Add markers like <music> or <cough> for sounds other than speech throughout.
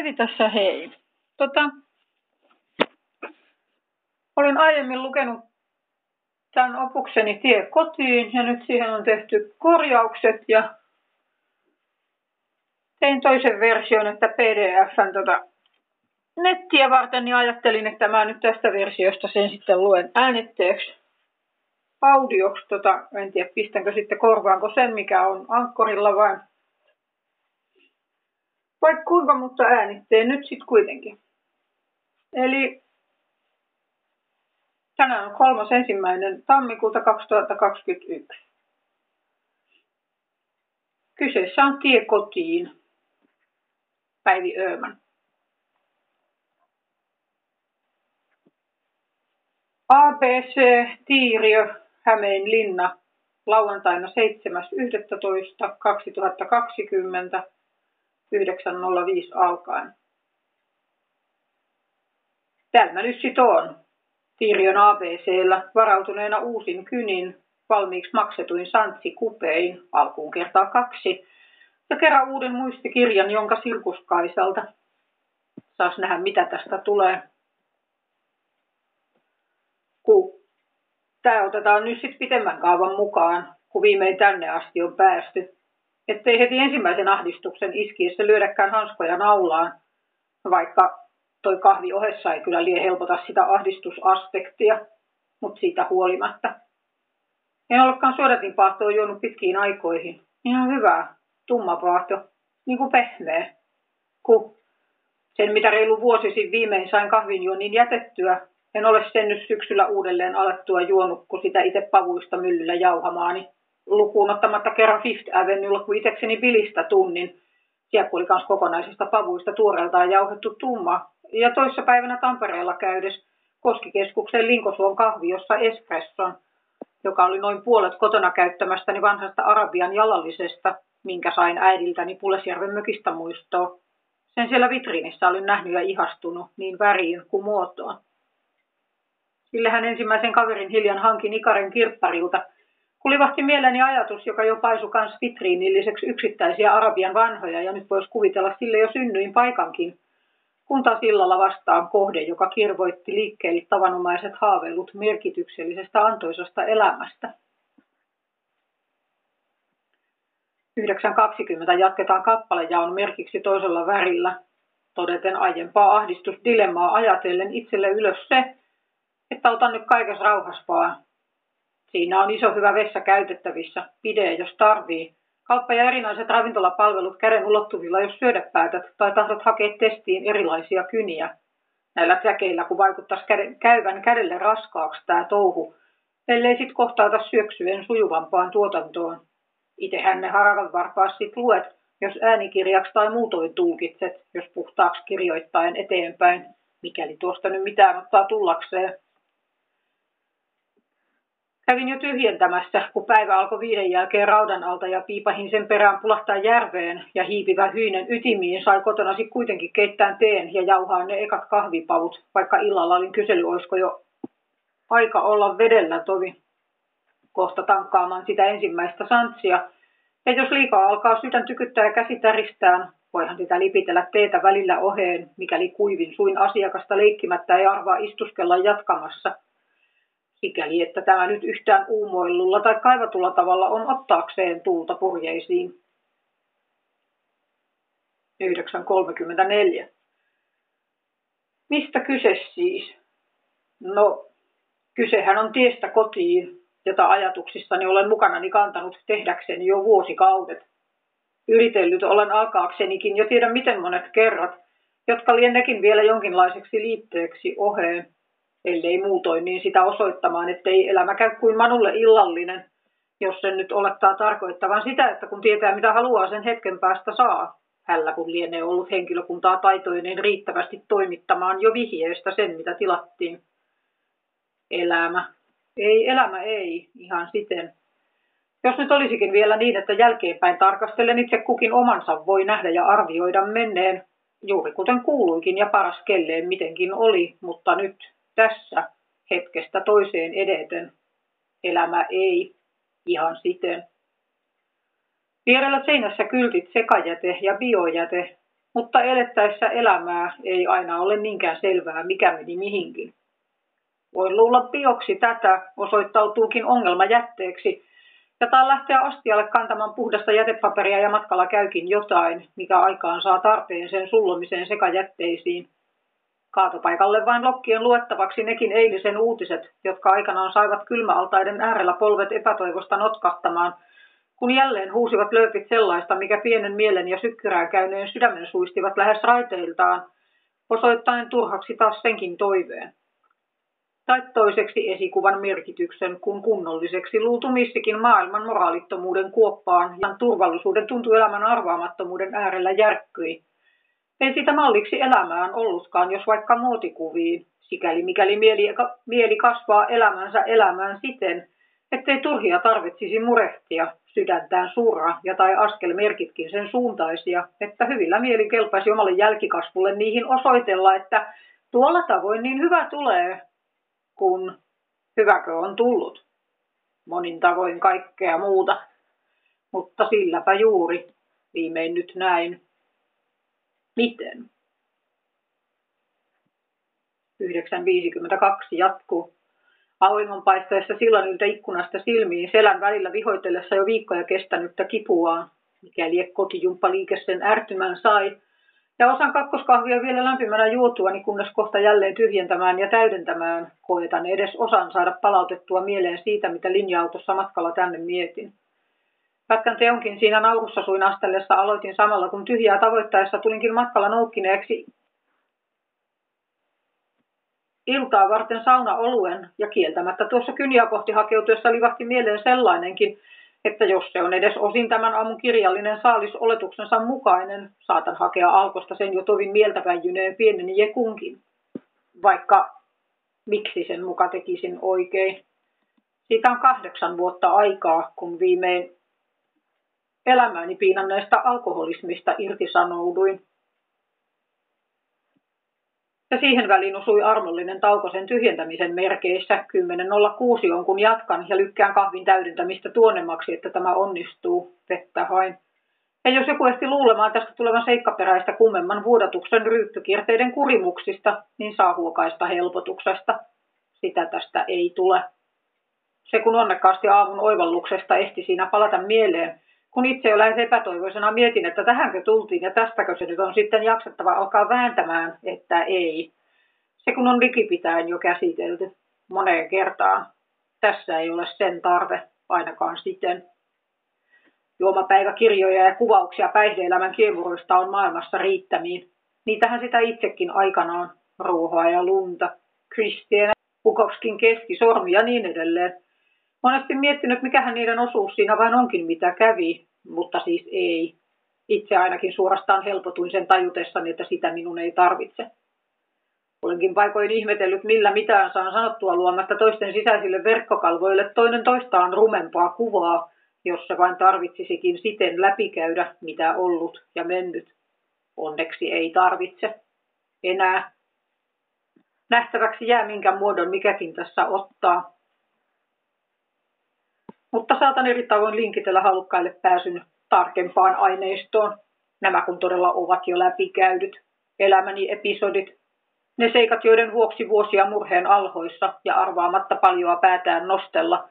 Päivi tässä hei. Tota, olin aiemmin lukenut tämän opukseni Tie kotiin ja nyt siihen on tehty korjaukset ja tein toisen version, että PDFn tota, nettiä varten, niin ajattelin, että mä nyt tästä versiosta sen sitten luen äänitteeksi audioksi. Tota, en tiedä, pistänkö sitten korvaanko sen, mikä on ankkorilla vai vaikka kuinka, mutta äänitteen nyt sitten kuitenkin. Eli tänään on kolmas ensimmäinen tammikuuta 2021. Kyseessä on tie kotiin. Päivi Ööman. ABC Tiiriö Hämeenlinna lauantaina 7.11.2020 9.05 alkaen. Täällä nyt sit on. Tiiriön ABCllä varautuneena uusin kynin valmiiksi maksetuin santsi kupein alkuun kertaa kaksi ja kerran uuden muistikirjan, jonka Sirkuskaisalta saas nähdä, mitä tästä tulee. Kun tämä otetaan nyt sitten pitemmän kaavan mukaan, kun viimein tänne asti on päästy ettei heti ensimmäisen ahdistuksen iskiessä lyödäkään hanskoja naulaan, vaikka toi kahvi ohessa ei kyllä lie helpota sitä ahdistusaspektia, mutta siitä huolimatta. En olekaan suodatin paahtoa juonut pitkiin aikoihin. Ihan hyvää, tumma paahto, niin kuin pehmeä. Ku sen mitä reilu vuosi sitten viimein sain kahvinjuonnin jätettyä, en ole sen nyt syksyllä uudelleen alettua juonut, kun sitä itse pavuista myllyllä jauhamaani lukuun ottamatta kerran Fifth Avenuella, kun itsekseni bilistä tunnin. Siellä oli myös kokonaisista pavuista tuoreeltaan jauhettu tumma. Ja toissa päivänä Tampereella käydessä Koskikeskuksen Linkosuon kahvi, jossa espresson, joka oli noin puolet kotona käyttämästäni vanhasta arabian jalallisesta, minkä sain äidiltäni Pulesjärven mökistä muistoa. Sen siellä vitriinissä olin nähnyt ja ihastunut niin väriin kuin muotoon. Sillehän ensimmäisen kaverin hiljan hankin Ikaren kirpparilta – Kulivahti mieleeni ajatus, joka jo paisu kans vitriinilliseksi yksittäisiä Arabian vanhoja, ja nyt voisi kuvitella sille jo synnyin paikankin. Kunta sillalla vastaan kohde, joka kirvoitti liikkeelle tavanomaiset haaveilut merkityksellisestä antoisasta elämästä. 9.20 jatketaan kappalejaon merkiksi toisella värillä, todeten aiempaa ahdistusdilemmaa ajatellen itselle ylös se, että otan nyt kaikessa rauhassa vaan, Siinä on iso hyvä vessa käytettävissä, pide jos tarvii. Kauppa ja erinäiset ravintolapalvelut käden ulottuvilla, jos syödä päätät tai tahdot hakea testiin erilaisia kyniä. Näillä täkeillä, kun vaikuttaisi käyvän kädelle raskaaksi tämä touhu, ellei sit kohtauta syöksyen sujuvampaan tuotantoon. Itehän ne harakan varpaasti luet, jos äänikirjaksi tai muutoin tulkitset, jos puhtaaksi kirjoittaen eteenpäin, mikäli tuosta nyt mitään ottaa tullakseen. Kävin jo tyhjentämässä, kun päivä alkoi viiden jälkeen raudan alta ja piipahin sen perään pulahtaa järveen ja hiipivä hyinen ytimiin sai kotona sit kuitenkin keittää teen ja jauhaa ne ekat kahvipavut, vaikka illalla olin kysely, olisiko jo aika olla vedellä tovi kohta tankkaamaan sitä ensimmäistä santsia. Ja jos liikaa alkaa sydän tykyttää ja käsi täristään, voihan sitä lipitellä teetä välillä oheen, mikäli kuivin suin asiakasta leikkimättä ei arvaa istuskella jatkamassa – sikäli, että tämä nyt yhtään uumoillulla tai kaivatulla tavalla on ottaakseen tuulta purjeisiin. 9.34. Mistä kyse siis? No, kysehän on tiestä kotiin, jota ajatuksissani olen mukanani kantanut tehdäkseni jo vuosikaudet. Yritellyt olen alkaaksenikin jo tiedä miten monet kerrat, jotka liennekin vielä jonkinlaiseksi liitteeksi oheen ellei muutoin, niin sitä osoittamaan, ettei elämä käy kuin Manulle illallinen, jos sen nyt olettaa tarkoittavan sitä, että kun tietää mitä haluaa sen hetken päästä saa, hällä kun lienee ollut henkilökuntaa taitoinen riittävästi toimittamaan jo vihjeestä sen, mitä tilattiin. Elämä. Ei, elämä ei, ihan siten. Jos nyt olisikin vielä niin, että jälkeenpäin tarkastellen itse kukin omansa voi nähdä ja arvioida menneen, juuri kuten kuuluikin ja paras kelleen mitenkin oli, mutta nyt tässä hetkestä toiseen edeten elämä ei ihan siten. Vierellä seinässä kyltit sekajäte ja biojäte mutta elettäessä elämää ei aina ole niinkään selvää, mikä meni mihinkin. Voin luulla bioksi tätä, osoittautuukin ongelmajätteeksi, ja tai lähteä astialle kantamaan puhdasta jätepaperia ja matkalla käykin jotain, mikä aikaan saa tarpeen sen sullomiseen sekajätteisiin. Kaatopaikalle vain lokkien luettavaksi nekin eilisen uutiset, jotka aikanaan saivat kylmäaltaiden äärellä polvet epätoivosta notkahtamaan, kun jälleen huusivat lööpit sellaista, mikä pienen mielen ja sykkyrään käyneen sydämen suistivat lähes raiteiltaan, osoittaen turhaksi taas senkin toiveen tai toiseksi esikuvan merkityksen, kun kunnolliseksi luultu missikin maailman moraalittomuuden kuoppaan ja turvallisuuden tuntu elämän arvaamattomuuden äärellä järkkyi. Ei sitä malliksi elämään ollutkaan, jos vaikka muotikuviin, sikäli mikäli mieli, mieli kasvaa elämänsä elämään siten, ettei turhia tarvitsisi murehtia, sydäntään surra ja tai askelmerkitkin sen suuntaisia, että hyvillä mieli kelpaisi omalle jälkikasvulle niihin osoitella, että tuolla tavoin niin hyvä tulee, kun hyväkö on tullut. Monin tavoin kaikkea muuta, mutta silläpä juuri viimein nyt näin. Miten? 9.52 jatkuu. Auringonpaisteessa sillan yltä ikkunasta silmiin selän välillä vihoitellessa jo viikkoja kestänyttä kipuaan, mikäli kotijumppaliike sen ärtymän sai, ja osan kakkoskahvia vielä lämpimänä juotuani, kunnes kohta jälleen tyhjentämään ja täydentämään koetan edes osan saada palautettua mieleen siitä, mitä linja-autossa matkalla tänne mietin. Pätkän teonkin siinä naurussa suin astellessa aloitin samalla, kun tyhjää tavoittaessa tulinkin matkalla noukkineeksi iltaa varten sauna oluen ja kieltämättä tuossa kyniä kohti hakeutuessa livahti mieleen sellainenkin, että jos se on edes osin tämän aamun kirjallinen saalis oletuksensa mukainen, saatan hakea alkosta sen jo tovin mieltä väijyneen pienen jekunkin. Vaikka miksi sen muka tekisin oikein. Siitä on kahdeksan vuotta aikaa, kun viimein elämääni piinanneesta alkoholismista irtisanouduin. Ja siihen väliin osui armollinen tauko sen tyhjentämisen merkeissä. 10.06 on kun jatkan ja lykkään kahvin täydentämistä tuonnemmaksi, että tämä onnistuu. Vettä hain. Ja jos joku ehti luulemaan tästä tulevan seikkaperäistä kummemman vuodatuksen ryyppykierteiden kurimuksista, niin saa huokaista helpotuksesta. Sitä tästä ei tule. Se kun onnekkaasti aamun oivalluksesta ehti siinä palata mieleen, kun itse jo lähes epätoivoisena mietin, että tähänkö tultiin ja tästäkö se nyt on sitten jaksettava alkaa vääntämään, että ei. Se kun on likipitäen jo käsitelty moneen kertaan. Tässä ei ole sen tarve, ainakaan siten. Juomapäiväkirjoja ja kuvauksia päihdeelämän kiemuroista on maailmassa riittämiin. Niitähän sitä itsekin aikanaan, ruohoa ja lunta, Kristiina, Pukovskin keskisormi ja niin edelleen – Monesti miettinyt, mikähän niiden osuus siinä vain onkin, mitä kävi, mutta siis ei. Itse ainakin suorastaan helpotuin sen tajutessani, että sitä minun ei tarvitse. Olenkin paikoin ihmetellyt, millä mitään saan sanottua luomatta toisten sisäisille verkkokalvoille toinen toistaan rumempaa kuvaa, jos se vain tarvitsisikin siten läpikäydä, mitä ollut ja mennyt. Onneksi ei tarvitse. Enää. Nähtäväksi jää, minkä muodon mikäkin tässä ottaa, mutta saatan eri tavoin linkitellä halukkaille pääsyn tarkempaan aineistoon. Nämä kun todella ovat jo läpikäydyt. Elämäni episodit. Ne seikat, joiden vuoksi vuosia murheen alhoissa ja arvaamatta paljoa päätään nostella,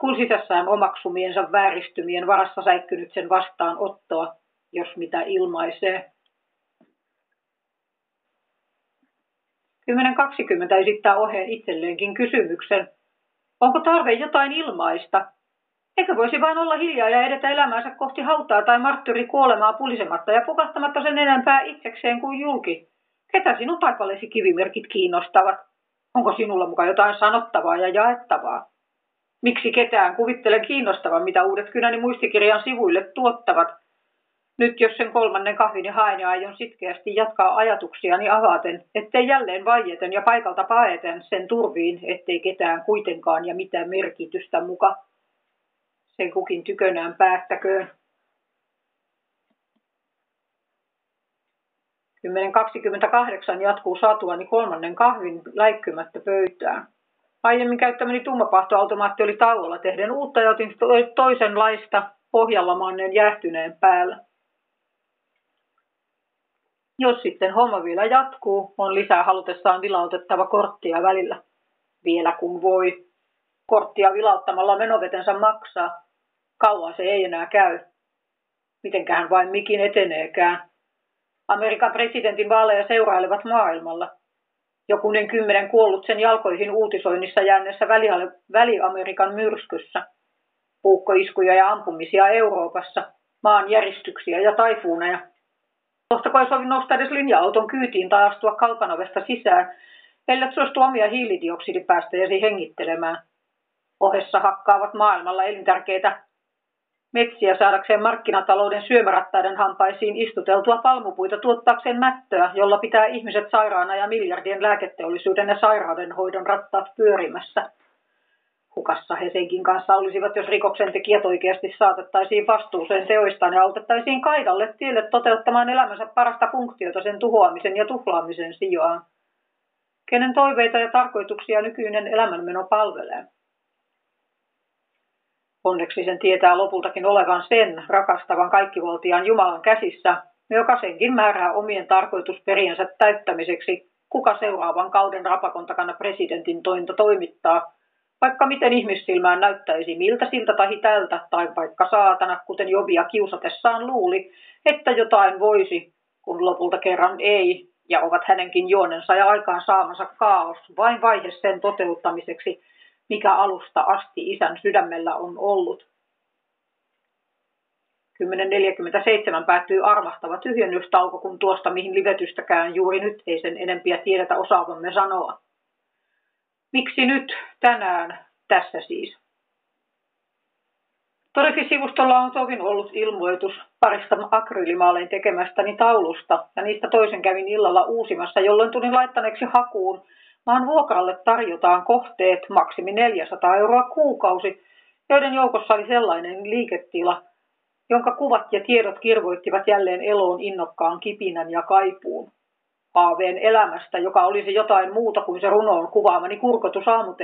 kun sisässään omaksumiensa vääristymien varassa säikkynyt sen vastaanottoa, jos mitä ilmaisee. 10.20 esittää oheen itselleenkin kysymyksen. Onko tarve jotain ilmaista, Eikö voisi vain olla hiljaa ja edetä elämäänsä kohti hautaa tai marttyri kuolemaa pulisematta ja pukahtamatta sen enempää itsekseen kuin julki? Ketä sinun taipaleesi kivimerkit kiinnostavat? Onko sinulla mukaan jotain sanottavaa ja jaettavaa? Miksi ketään kuvittelen kiinnostavan, mitä uudet kynäni muistikirjan sivuille tuottavat? Nyt jos sen kolmannen kahvin haen ja aion sitkeästi jatkaa ajatuksiani avaten, ettei jälleen vaieten ja paikalta paeten sen turviin, ettei ketään kuitenkaan ja mitään merkitystä muka sen kukin tykönään päättäköön. 10.28 jatkuu satuani kolmannen kahvin läikkymättä pöytään. Aiemmin käyttämäni tummapahtoautomaatti oli tauolla tehden uutta ja otin toisenlaista pohjalla manneen jäähtyneen päällä. Jos sitten homma vielä jatkuu, on lisää halutessaan vilautettava korttia välillä. Vielä kun voi. Korttia vilauttamalla menovetensä maksaa. Kauan se ei enää käy. Mitenkään vain mikin eteneekään. Amerikan presidentin vaaleja seurailevat maailmalla. Jokunen kymmenen kuollut sen jalkoihin uutisoinnissa jääneessä Väli-Amerikan myrskyssä. Puukkoiskuja ja ampumisia Euroopassa, maan järjestyksiä ja taifuuneja. Kohtako ei sovi nousta edes linja-auton kyytiin tai astua kalpanovesta sisään, ellei suostu omia hiilidioksidipäästöjäsi hengittelemään. Ohessa hakkaavat maailmalla elintärkeitä metsiä saadakseen markkinatalouden syömärattaiden hampaisiin istuteltua palmupuita tuottaakseen mättöä, jolla pitää ihmiset sairaana ja miljardien lääketeollisuuden ja sairaudenhoidon rattaat pyörimässä. Hukassa he senkin kanssa olisivat, jos rikoksen tekijät oikeasti saatettaisiin vastuuseen teoistaan ja autettaisiin kaidalle tielle toteuttamaan elämänsä parasta funktiota sen tuhoamisen ja tuhlaamisen sijaan. Kenen toiveita ja tarkoituksia nykyinen elämänmeno palvelee? Onneksi sen tietää lopultakin olevan sen rakastavan kaikkivaltiaan Jumalan käsissä, joka senkin määrää omien tarkoitusperiensä täyttämiseksi, kuka seuraavan kauden rapakon takana presidentin tointa toimittaa, vaikka miten ihmissilmään näyttäisi miltä siltä tai tältä, tai vaikka saatana, kuten Jovia kiusatessaan luuli, että jotain voisi, kun lopulta kerran ei, ja ovat hänenkin juonensa ja aikaan saamansa kaos, vain vaihe sen toteuttamiseksi, mikä alusta asti isän sydämellä on ollut. 10.47 päättyy arvahtava tyhjennystauko, kun tuosta mihin livetystäkään juuri nyt ei sen enempiä tiedetä osaavamme sanoa. Miksi nyt, tänään, tässä siis? Torifisivustolla on tovin ollut ilmoitus parista akryylimaalein tekemästäni taulusta, ja niistä toisen kävin illalla uusimassa, jolloin tulin laittaneeksi hakuun Maan vuokralle tarjotaan kohteet maksimi 400 euroa kuukausi, joiden joukossa oli sellainen liiketila, jonka kuvat ja tiedot kirvoittivat jälleen eloon innokkaan kipinän ja kaipuun. Haaveen elämästä, joka olisi jotain muuta kuin se runoon kuvaamani kurkotus aamu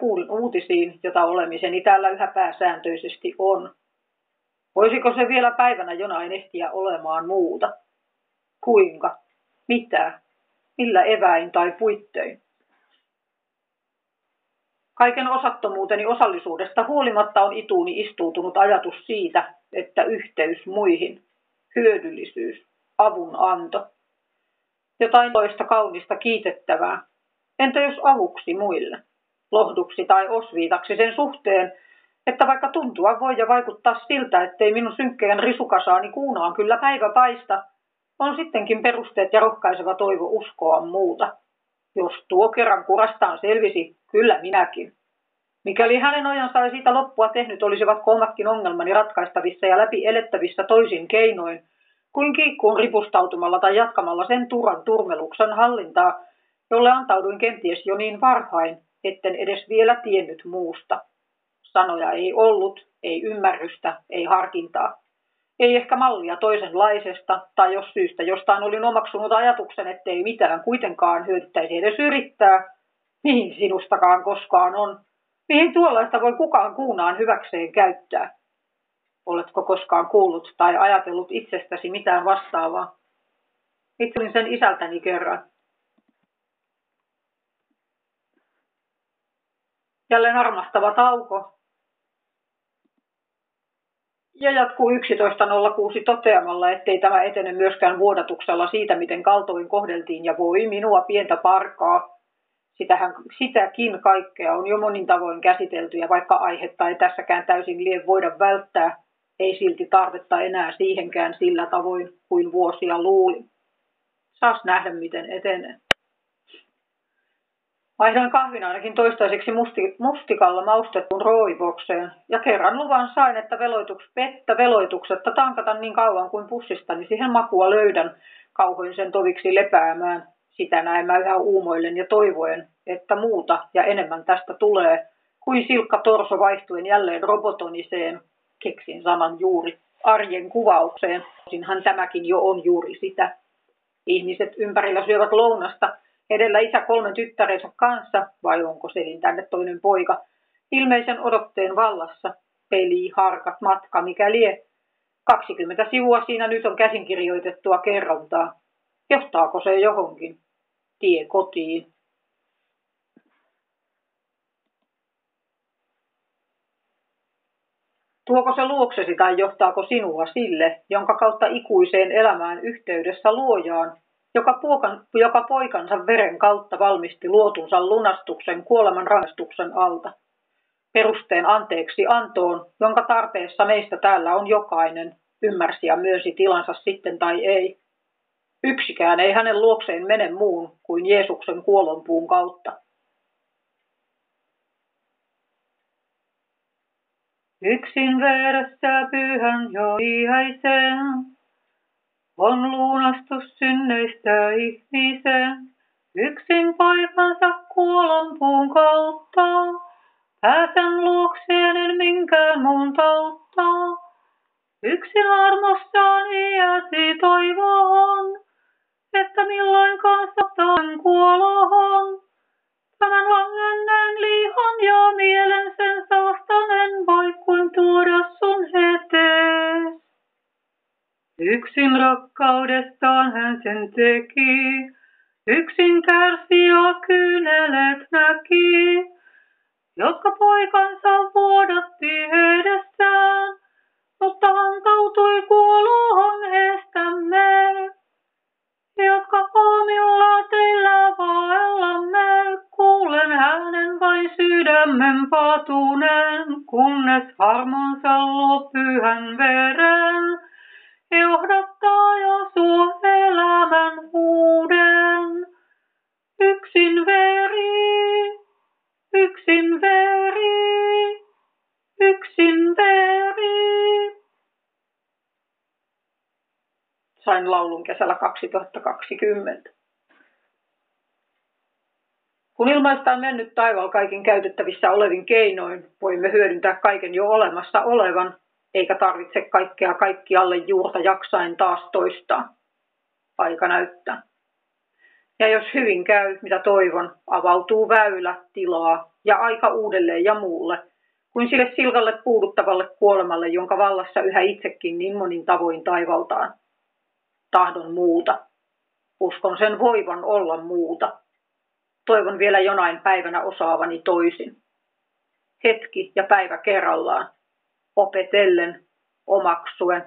kuulin uutisiin, jota olemiseni täällä yhä pääsääntöisesti on. Voisiko se vielä päivänä jonain ehtiä olemaan muuta? Kuinka? Mitä? Millä eväin tai puittein? Kaiken osattomuuteni osallisuudesta huolimatta on ituuni istuutunut ajatus siitä, että yhteys muihin, hyödyllisyys, avunanto, jotain toista kaunista kiitettävää. Entä jos avuksi muille, lohduksi tai osviitaksi sen suhteen, että vaikka tuntua voi ja vaikuttaa siltä, ettei minun synkkeen risukasaani kuunaan kyllä päivä paista, on sittenkin perusteet ja rohkaiseva toivo uskoa muuta. Jos tuo kerran kurastaan selvisi, kyllä minäkin. Mikäli hänen ojansa ei siitä loppua tehnyt, olisivat kummatkin ongelmani ratkaistavissa ja läpi elettävissä toisin keinoin, kuin kiikkuun ripustautumalla tai jatkamalla sen turan turmeluksen hallintaa, jolle antauduin kenties jo niin varhain, etten edes vielä tiennyt muusta. Sanoja ei ollut, ei ymmärrystä, ei harkintaa. Ei ehkä mallia toisenlaisesta, tai jos syystä jostain olin omaksunut ajatuksen, ettei mitään kuitenkaan hyödyttäisi edes yrittää, mihin sinustakaan koskaan on. Mihin tuollaista voi kukaan kuunaan hyväkseen käyttää? Oletko koskaan kuullut tai ajatellut itsestäsi mitään vastaavaa? Itse olin sen isältäni kerran. Jälleen armastava tauko, ja jatkuu 11.06 toteamalla, ettei tämä etene myöskään vuodatuksella siitä, miten kaltoin kohdeltiin ja voi minua pientä parkaa. Sitähän, sitäkin kaikkea on jo monin tavoin käsitelty ja vaikka aihetta ei tässäkään täysin lie voida välttää, ei silti tarvetta enää siihenkään sillä tavoin kuin vuosia luuli. Saas nähdä, miten etenee. Vaihdoin kahvin ainakin toistaiseksi musti, mustikalla maustettuun rooibokseen ja kerran luvan sain, että veloituks, vettä veloituksetta tankata niin kauan kuin pussistani siihen makua löydän, kauhoin sen toviksi lepäämään. Sitä näin mä yhä uumoillen ja toivoen, että muuta ja enemmän tästä tulee, kuin silkka torso vaihtuen jälleen robotoniseen, keksin sanan juuri, arjen kuvaukseen. Sinhän tämäkin jo on juuri sitä. Ihmiset ympärillä syövät lounasta, edellä isä kolmen tyttärensä kanssa, vai onko selin tänne toinen poika, ilmeisen odotteen vallassa, peli, harkat, matka, mikä lie. 20 sivua siinä nyt on käsinkirjoitettua kerrontaa. Johtaako se johonkin? Tie kotiin. Tuoko se luoksesi tai johtaako sinua sille, jonka kautta ikuiseen elämään yhteydessä luojaan, joka, puokan, joka poikansa veren kautta valmisti luotunsa lunastuksen kuoleman rangaistuksen alta? Perusteen anteeksi antoon, jonka tarpeessa meistä täällä on jokainen, ymmärsi ja myönsi tilansa sitten tai ei. Yksikään ei hänen luokseen mene muun kuin Jeesuksen kuolonpuun kautta. Yksin veressä pyhän ja ihaisen on lunastus synneistä ihmisen. Yksin paikansa kuolonpuun kautta, pääsen luokseen en minkään muun tautta. Yksin armossaan iäsi toivon, että milloinkaan sataan kuolohon. Tämän langenneen lihan ja mielen sen saastanen voi kuin tuoda sun etees. Yksin rakkaudestaan hän sen teki, yksin kärsi ja kyynelet näki, jotka poikansa vuodatti edestään, mutta antautui kuoloon estämme, jotka omilla teillä vaellamme, kuulen hänen vain sydämen patuneen, kunnes harmonsa loppyhän veren, johdattaa ja suo elämän uuden. Yksin veri, yksin veri, yksin veri. Sain laulun kesällä 2020. Kun ilmaistaan mennyt taivaalla kaikin käytettävissä olevin keinoin, voimme hyödyntää kaiken jo olemassa olevan, eikä tarvitse kaikkea kaikkialle juurta jaksain taas toistaa. Aika näyttää. Ja jos hyvin käy, mitä toivon, avautuu väylä, tilaa ja aika uudelleen ja muulle, kuin sille silkalle puuduttavalle kuolemalle, jonka vallassa yhä itsekin niin monin tavoin taivaltaan. Tahdon muuta. Uskon sen voivan olla muuta. Toivon vielä jonain päivänä osaavani toisin. Hetki ja päivä kerrallaan, opetellen, omaksuen,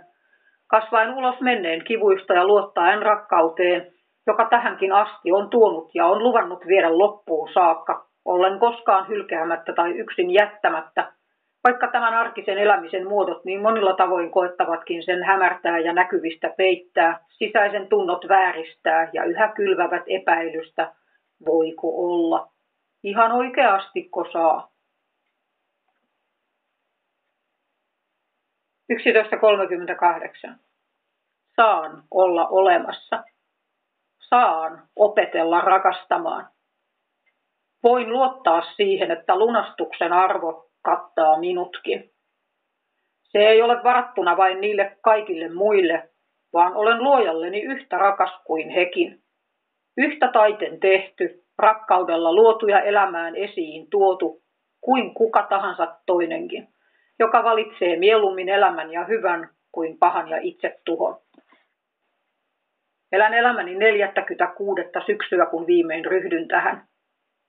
kasvaen ulos menneen kivuista ja luottaen rakkauteen, joka tähänkin asti on tuonut ja on luvannut viedä loppuun saakka, ollen koskaan hylkäämättä tai yksin jättämättä, vaikka tämän arkisen elämisen muodot niin monilla tavoin koettavatkin sen hämärtää ja näkyvistä peittää, sisäisen tunnot vääristää ja yhä kylvävät epäilystä, voiko olla. Ihan oikeasti saa. 11.38. Saan olla olemassa. Saan opetella rakastamaan. Voin luottaa siihen, että lunastuksen arvo kattaa minutkin. Se ei ole varattuna vain niille kaikille muille, vaan olen luojalleni yhtä rakas kuin hekin. Yhtä taiten tehty, rakkaudella luotu ja elämään esiin tuotu, kuin kuka tahansa toinenkin joka valitsee mieluummin elämän ja hyvän kuin pahan ja itse tuhon. Elän elämäni 46. syksyä, kun viimein ryhdyn tähän.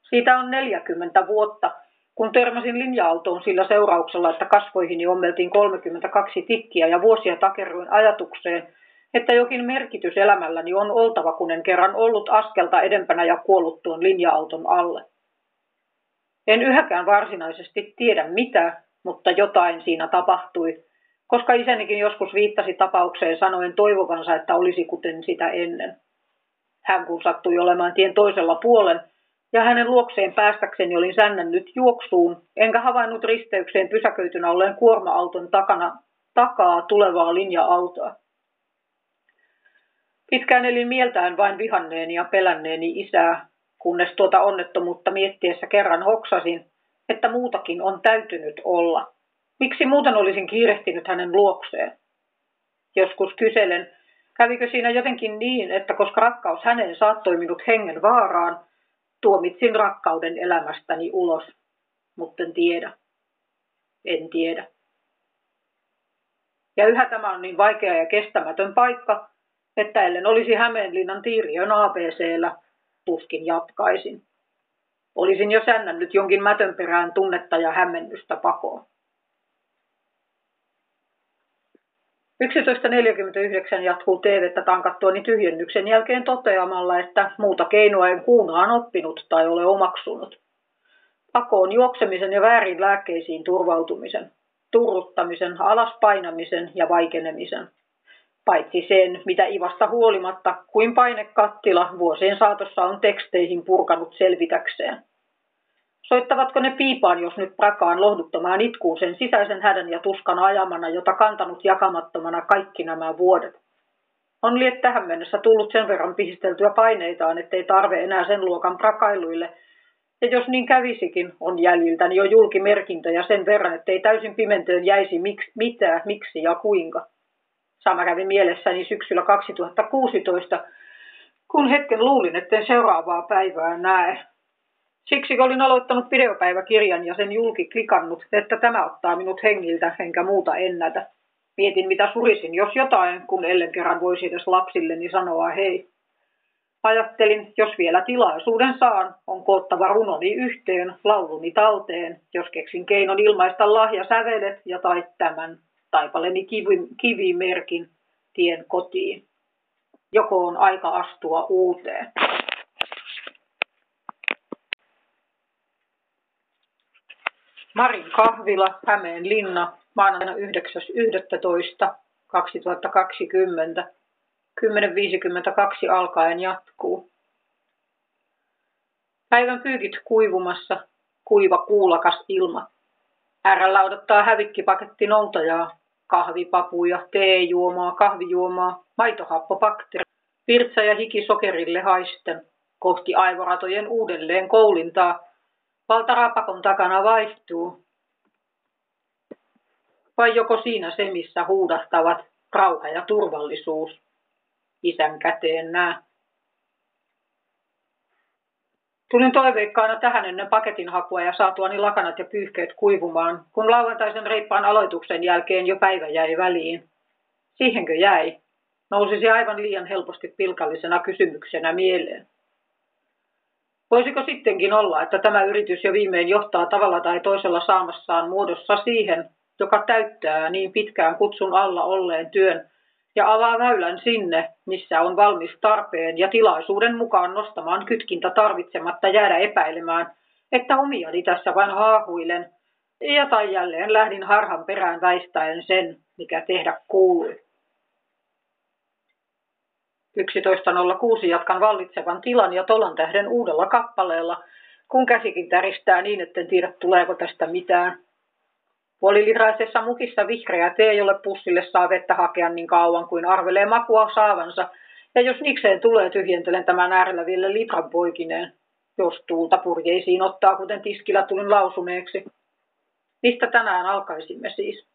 Siitä on 40 vuotta, kun törmäsin linja-autoon sillä seurauksella, että kasvoihini ommeltiin 32 tikkiä ja vuosia takerruin ajatukseen, että jokin merkitys elämälläni on oltava, kun en kerran ollut askelta edempänä ja kuollut tuon linja-auton alle. En yhäkään varsinaisesti tiedä mitä, mutta jotain siinä tapahtui, koska isänikin joskus viittasi tapaukseen sanoen toivovansa, että olisi kuten sitä ennen. Hän kun sattui olemaan tien toisella puolen, ja hänen luokseen päästäkseni olin sännännyt juoksuun, enkä havainnut risteykseen pysäköitynä olleen kuorma-auton takana, takaa tulevaa linja-autoa. Pitkään elin mieltään vain vihanneeni ja pelänneeni isää, kunnes tuota onnettomuutta miettiessä kerran hoksasin, että muutakin on täytynyt olla. Miksi muuten olisin kiirehtinyt hänen luokseen? Joskus kyselen, kävikö siinä jotenkin niin, että koska rakkaus häneen saattoi minut hengen vaaraan, tuomitsin rakkauden elämästäni ulos, mutta en tiedä. En tiedä. Ja yhä tämä on niin vaikea ja kestämätön paikka, että ellen olisi Hämeenlinnan Tiiriön ABCllä, tuskin jatkaisin. Olisin jo sännännyt jonkin mätönperään tunnetta ja hämmennystä pakoon. 11.49 jatkuu TVtä tankattuani tyhjennyksen jälkeen toteamalla, että muuta keinoa en kuunaan oppinut tai ole omaksunut. Pakoon juoksemisen ja väärin lääkkeisiin turvautumisen, turruttamisen, alaspainamisen ja vaikenemisen. Paitsi sen, mitä Ivasta huolimatta, kuin painekattila vuosien saatossa on teksteihin purkanut selvitäkseen. Soittavatko ne piipaan, jos nyt prakaan lohduttamaan itkuun sen sisäisen hädän ja tuskan ajamana, jota kantanut jakamattomana kaikki nämä vuodet? On liet tähän mennessä tullut sen verran pihisteltyä paineitaan, ettei tarve enää sen luokan prakailuille, ja jos niin kävisikin, on jäljiltäni jo julkimerkintöjä sen verran, ettei täysin pimentöön jäisi miksi, mitä, miksi ja kuinka. Sama kävi mielessäni syksyllä 2016, kun hetken luulin, etten seuraavaa päivää näe. Siksi olin aloittanut videopäiväkirjan ja sen julki klikannut, että tämä ottaa minut hengiltä enkä muuta ennätä. Mietin mitä surisin, jos jotain, kun ellen kerran voisi edes lapsilleni sanoa hei. Ajattelin, jos vielä tilaisuuden saan, on koottava runoni yhteen, lauluni talteen, jos keksin keinon ilmaista lahja sävelet ja tai tämän taipaleni kivi, kivimerkin tien kotiin. Joko on aika astua uuteen. Marin kahvila, Hämeen linna, maanantaina 9.11.2020. 10.52 alkaen jatkuu. Päivän pyykit kuivumassa, kuiva kuulakas ilma. Äärellä odottaa hävikkipaketti noutajaa, kahvipapuja, teejuomaa, kahvijuomaa, maitohappobakteri, virtsa ja hiki sokerille haisten, kohti aivoratojen uudelleen koulintaa, valtarapakon takana vaihtuu. Vai joko siinä se, missä huudahtavat rauha ja turvallisuus? Isän käteen nää. Tulin toiveikkaana tähän ennen paketin hakua ja saatuani lakanat ja pyyhkeet kuivumaan, kun lauantaisen reippaan aloituksen jälkeen jo päivä jäi väliin. Siihenkö jäi? Nousisi aivan liian helposti pilkallisena kysymyksenä mieleen. Voisiko sittenkin olla, että tämä yritys jo viimein johtaa tavalla tai toisella saamassaan muodossa siihen, joka täyttää niin pitkään kutsun alla olleen työn ja avaa väylän sinne, missä on valmis tarpeen ja tilaisuuden mukaan nostamaan kytkintä tarvitsematta jäädä epäilemään, että omiani tässä vain haahuilen, ja tai jälleen lähdin harhan perään väistäen sen, mikä tehdä kuului. 11.06 jatkan vallitsevan tilan ja tolan tähden uudella kappaleella, kun käsikin täristää niin, etten tiedä tuleeko tästä mitään. Puolilitraisessa mukissa vihreä tee, jolle pussille saa vettä hakea niin kauan kuin arvelee makua saavansa, ja jos nikseen tulee, tyhjentelen tämän äärellä vielä litran poikineen, jos tuulta purjeisiin ottaa, kuten tiskillä tulin lausuneeksi. Mistä tänään alkaisimme siis?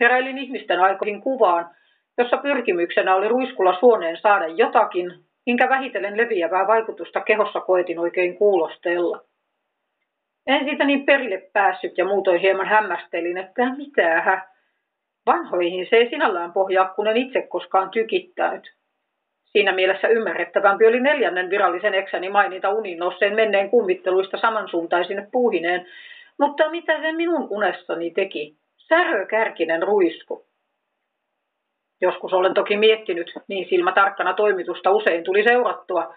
Heräilin ihmisten aikoihin kuvaan, jossa pyrkimyksenä oli ruiskulla suoneen saada jotakin, minkä vähitellen leviävää vaikutusta kehossa koetin oikein kuulostella. En siitä niin perille päässyt ja muutoin hieman hämmästelin, että mitään. Vanhoihin se ei sinällään pohjaa, kun en itse koskaan tykittänyt. Siinä mielessä ymmärrettävämpi oli neljännen virallisen eksäni mainita unin nouseen menneen kummitteluista samansuuntaisine puuhineen, mutta mitä se minun unessani teki? Särökärkinen ruisku. Joskus olen toki miettinyt, niin silmätarkkana toimitusta usein tuli seurattua,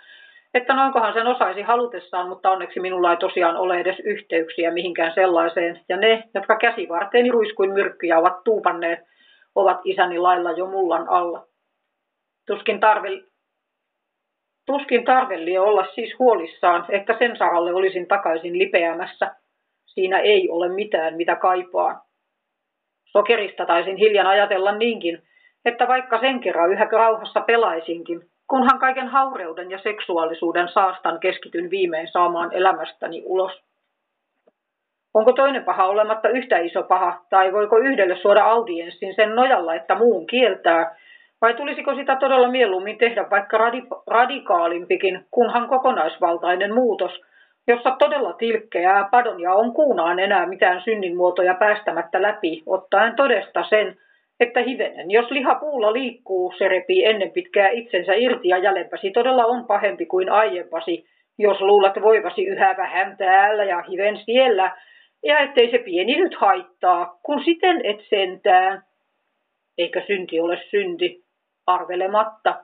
että noinkohan sen osaisi halutessaan, mutta onneksi minulla ei tosiaan ole edes yhteyksiä mihinkään sellaiseen, ja ne, jotka käsivarteeni ruiskuin myrkkyjä ovat tuupanneet, ovat isäni lailla jo mullan alla. Tuskin tarve, tuskin tarvelli olla siis huolissaan, että sen saralle olisin takaisin lipeämässä. Siinä ei ole mitään, mitä kaipaa. Sokerista taisin hiljan ajatella niinkin, että vaikka sen kerran yhä rauhassa pelaisinkin, kunhan kaiken haureuden ja seksuaalisuuden saastan keskityn viimein saamaan elämästäni ulos. Onko toinen paha olematta yhtä iso paha, tai voiko yhdelle suoda audienssin sen nojalla, että muun kieltää, vai tulisiko sitä todella mieluummin tehdä vaikka radi- radikaalimpikin, kunhan kokonaisvaltainen muutos, jossa todella tilkkeää padon ja on kuunaan enää mitään synnin muotoja päästämättä läpi, ottaen todesta sen, että hivenen, jos liha puulla liikkuu, se repii ennen pitkää itsensä irti ja jälempäsi todella on pahempi kuin aiempasi, jos luulet voivasi yhä vähän täällä ja hiven siellä, ja ettei se pieni nyt haittaa, kun siten et sentään. Eikä synti ole synti, arvelematta.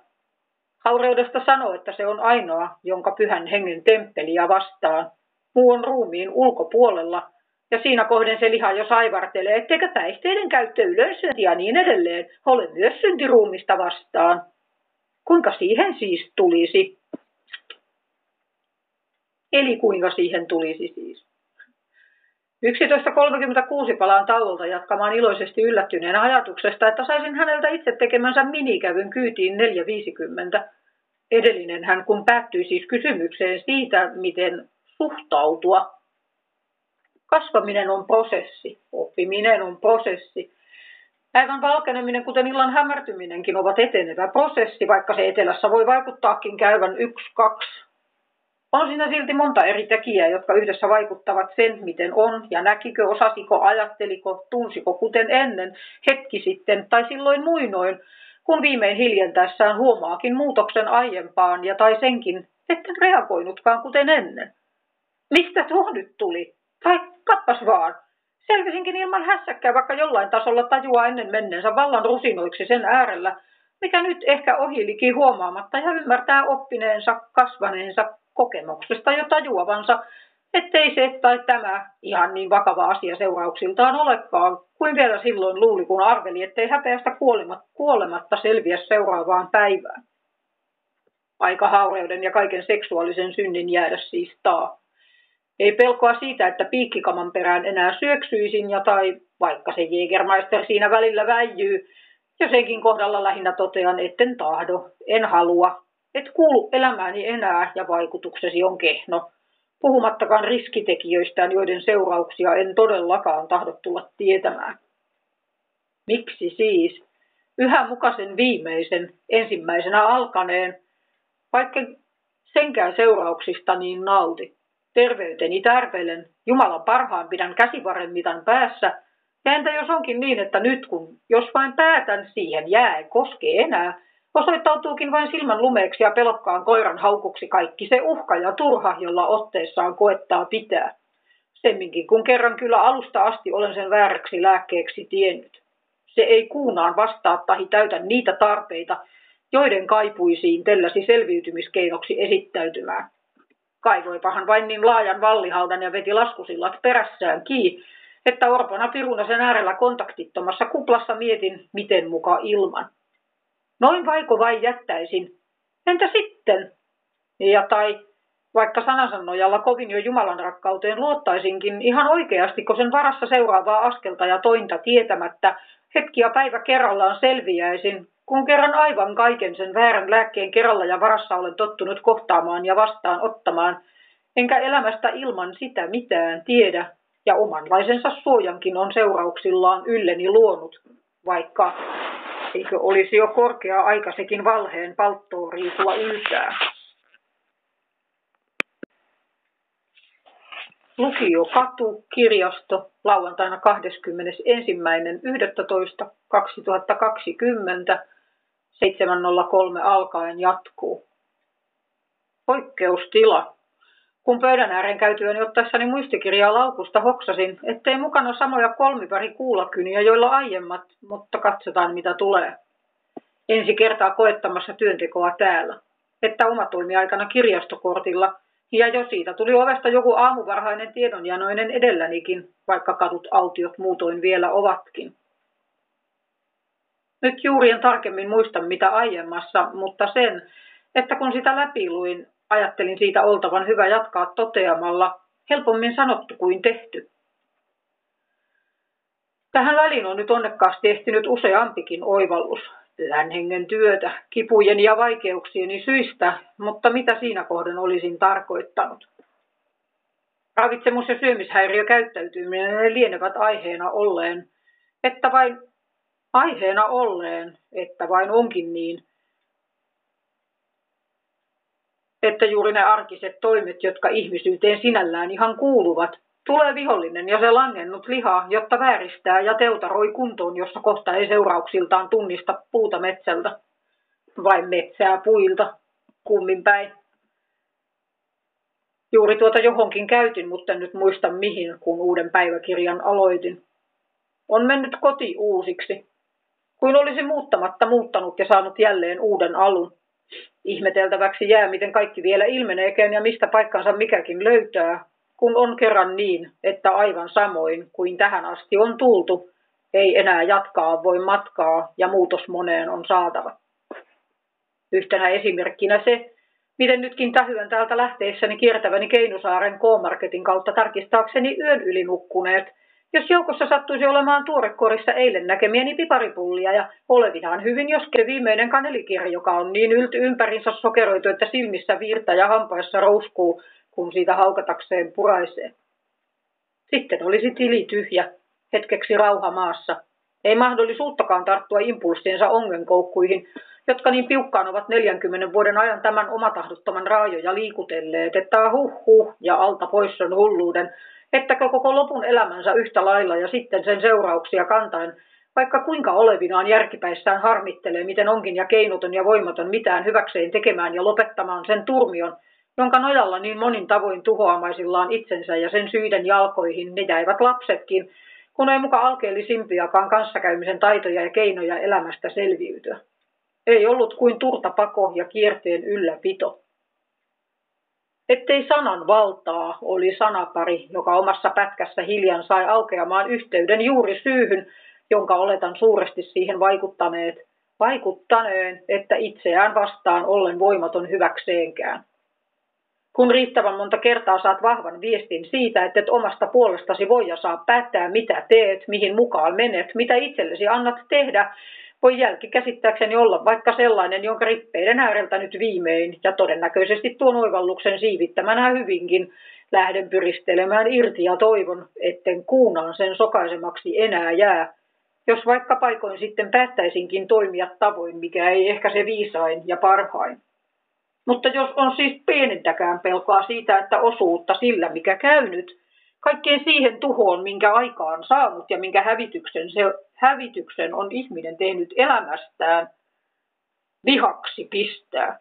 Haureudesta sanoo, että se on ainoa, jonka pyhän hengen temppeliä vastaan. Muu on ruumiin ulkopuolella, ja siinä kohden se liha jo saivartelee, etteikö päihteiden käyttö yleensynti ja niin edelleen ole myös syntiruumista vastaan. Kuinka siihen siis tulisi? Eli kuinka siihen tulisi siis? 11.36 palaan tauolta jatkamaan iloisesti yllättyneen ajatuksesta, että saisin häneltä itse tekemänsä minikävyn kyytiin 4.50. Edellinen hän kun päättyi siis kysymykseen siitä, miten suhtautua. Kasvaminen on prosessi, oppiminen on prosessi. Päivän valkeneminen, kuten illan hämärtyminenkin, ovat etenevä prosessi, vaikka se etelässä voi vaikuttaakin käyvän yksi, kaksi on siinä silti monta eri tekijää, jotka yhdessä vaikuttavat sen, miten on, ja näkikö, osasiko, ajatteliko, tunsiko kuten ennen, hetki sitten tai silloin muinoin, kun viimein hiljentäessään huomaakin muutoksen aiempaan ja tai senkin, etten reagoinutkaan kuten ennen. Mistä tuo nyt tuli? Tai kappas vaan. Selvisinkin ilman hässäkkää, vaikka jollain tasolla tajua ennen menneensä vallan rusinoiksi sen äärellä, mikä nyt ehkä ohilikin huomaamatta ja ymmärtää oppineensa, kasvaneensa, kokemuksesta jo tajuavansa, ettei se tai tämä ihan niin vakava asia seurauksiltaan olekaan, kuin vielä silloin luuli, kun arveli, ettei häpeästä kuolematta selviä seuraavaan päivään. Aika haureuden ja kaiken seksuaalisen synnin jäädä siis taa. Ei pelkoa siitä, että piikkikaman perään enää syöksyisin ja tai vaikka se Jägermeister siinä välillä väijyy, ja senkin kohdalla lähinnä totean, etten tahdo, en halua, et kuulu elämääni enää ja vaikutuksesi on kehno, puhumattakaan riskitekijöistään, joiden seurauksia en todellakaan tahdo tulla tietämään. Miksi siis? Yhä mukaisen viimeisen, ensimmäisenä alkaneen, vaikka senkään seurauksista niin nauti. Terveyteni tärvelen, Jumalan parhaan pidän käsivarren mitan päässä, ja entä jos onkin niin, että nyt kun, jos vain päätän siihen jää ei koske enää, Osoittautuukin vain silmän lumeeksi ja pelokkaan koiran haukuksi kaikki se uhka ja turha, jolla otteessaan koettaa pitää. Semminkin, kun kerran kyllä alusta asti olen sen vääräksi lääkkeeksi tiennyt. Se ei kuunaan vastaa tahi täytä niitä tarpeita, joiden kaipuisiin telläsi selviytymiskeinoksi esittäytymään. Kaivoipahan vain niin laajan vallihaudan ja veti laskusillat perässään kiinni, että orpona piruna sen äärellä kontaktittomassa kuplassa mietin, miten muka ilman. Noin vaiko vai jättäisin? Entä sitten? Ja tai vaikka sanansa nojalla kovin jo Jumalan rakkauteen luottaisinkin ihan oikeasti, kun sen varassa seuraavaa askelta ja tointa tietämättä hetki ja päivä kerrallaan selviäisin, kun kerran aivan kaiken sen väärän lääkkeen kerralla ja varassa olen tottunut kohtaamaan ja vastaan ottamaan, enkä elämästä ilman sitä mitään tiedä, ja omanlaisensa suojankin on seurauksillaan ylleni luonut, vaikka Eikö olisi jo korkea aika sekin valheen palttoon riisua yltää? Lukio Katu, kirjasto, lauantaina 21.11.2020, 7.03 alkaen jatkuu. Poikkeustila. Kun pöydän ääreen käytyäni ottaessani muistikirjaa laukusta hoksasin, ettei mukana samoja kolmiväri kuulakyniä, joilla aiemmat, mutta katsotaan mitä tulee. Ensi kertaa koettamassa työntekoa täällä, että oma toimiaikana kirjastokortilla, ja jo siitä tuli ovesta joku aamuvarhainen tiedonjanoinen edellänikin, vaikka kadut autiot muutoin vielä ovatkin. Nyt juuri en tarkemmin muista mitä aiemmassa, mutta sen, että kun sitä läpiluin, Ajattelin siitä oltavan hyvä jatkaa toteamalla, helpommin sanottu kuin tehty. Tähän väliin on nyt onnekkaasti ehtinyt useampikin oivallus. Pyhän hengen työtä, kipujen ja vaikeuksieni syistä, mutta mitä siinä kohden olisin tarkoittanut? Ravitsemus- ja syömishäiriökäyttäytyminen lienevät aiheena olleen, että vain aiheena olleen, että vain onkin niin, että juuri ne arkiset toimet, jotka ihmisyyteen sinällään ihan kuuluvat, Tulee vihollinen ja se langennut liha, jotta vääristää ja teutaroi kuntoon, jossa kohta ei seurauksiltaan tunnista puuta metsältä. Vai metsää puilta, kummin päin. Juuri tuota johonkin käytin, mutta en nyt muista mihin, kun uuden päiväkirjan aloitin. On mennyt koti uusiksi, kuin olisi muuttamatta muuttanut ja saanut jälleen uuden alun. Ihmeteltäväksi jää, miten kaikki vielä ilmeneekään ja mistä paikkansa mikäkin löytää, kun on kerran niin, että aivan samoin kuin tähän asti on tultu, ei enää jatkaa voi matkaa ja muutos moneen on saatava. Yhtenä esimerkkinä se, miten nytkin tähyän täältä lähteessäni kiertäväni Keinusaaren K-Marketin kautta tarkistaakseni yön yli nukkuneet, jos joukossa sattuisi olemaan tuorekorissa eilen näkemieni piparipullia ja olevinaan hyvin, jos viimeinen kanelikirja, joka on niin ylty ympärinsä sokeroitu, että silmissä virta ja hampaissa rouskuu, kun siitä haukatakseen puraisee. Sitten olisi tili tyhjä, hetkeksi rauha maassa. Ei mahdollisuuttakaan tarttua impulssiensa ongenkoukkuihin, jotka niin piukkaan ovat 40 vuoden ajan tämän omatahdottoman raajoja liikutelleet, että huh huh ja alta pois on hulluuden, että koko lopun elämänsä yhtä lailla ja sitten sen seurauksia kantaen, vaikka kuinka olevinaan järkipäissään harmittelee, miten onkin ja keinoton ja voimaton mitään hyväkseen tekemään ja lopettamaan sen turmion, jonka nojalla niin monin tavoin tuhoamaisillaan itsensä ja sen syiden jalkoihin ne jäivät lapsetkin, kun ei muka alkeellisimpiakaan kanssakäymisen taitoja ja keinoja elämästä selviytyä. Ei ollut kuin turtapako ja kierteen ylläpito. Ettei sanan valtaa oli sanapari, joka omassa pätkässä hiljan sai aukeamaan yhteyden juuri syyhyn, jonka oletan suuresti siihen vaikuttaneet, vaikuttaneen, että itseään vastaan ollen voimaton hyväkseenkään. Kun riittävän monta kertaa saat vahvan viestin siitä, että et omasta puolestasi voi ja saa päättää, mitä teet, mihin mukaan menet, mitä itsellesi annat tehdä, voi jälki käsittääkseni olla vaikka sellainen, jonka rippeiden ääreltä nyt viimein ja todennäköisesti tuon oivalluksen siivittämänä hyvinkin lähden pyristelemään irti ja toivon, etten kuunaan sen sokaisemaksi enää jää, jos vaikka paikoin sitten päättäisinkin toimia tavoin, mikä ei ehkä se viisain ja parhain. Mutta jos on siis pienintäkään pelkoa siitä, että osuutta sillä, mikä käynyt, kaikkeen siihen tuhoon, minkä aikaan saanut ja minkä hävityksen, se, hävityksen on ihminen tehnyt elämästään, vihaksi pistää.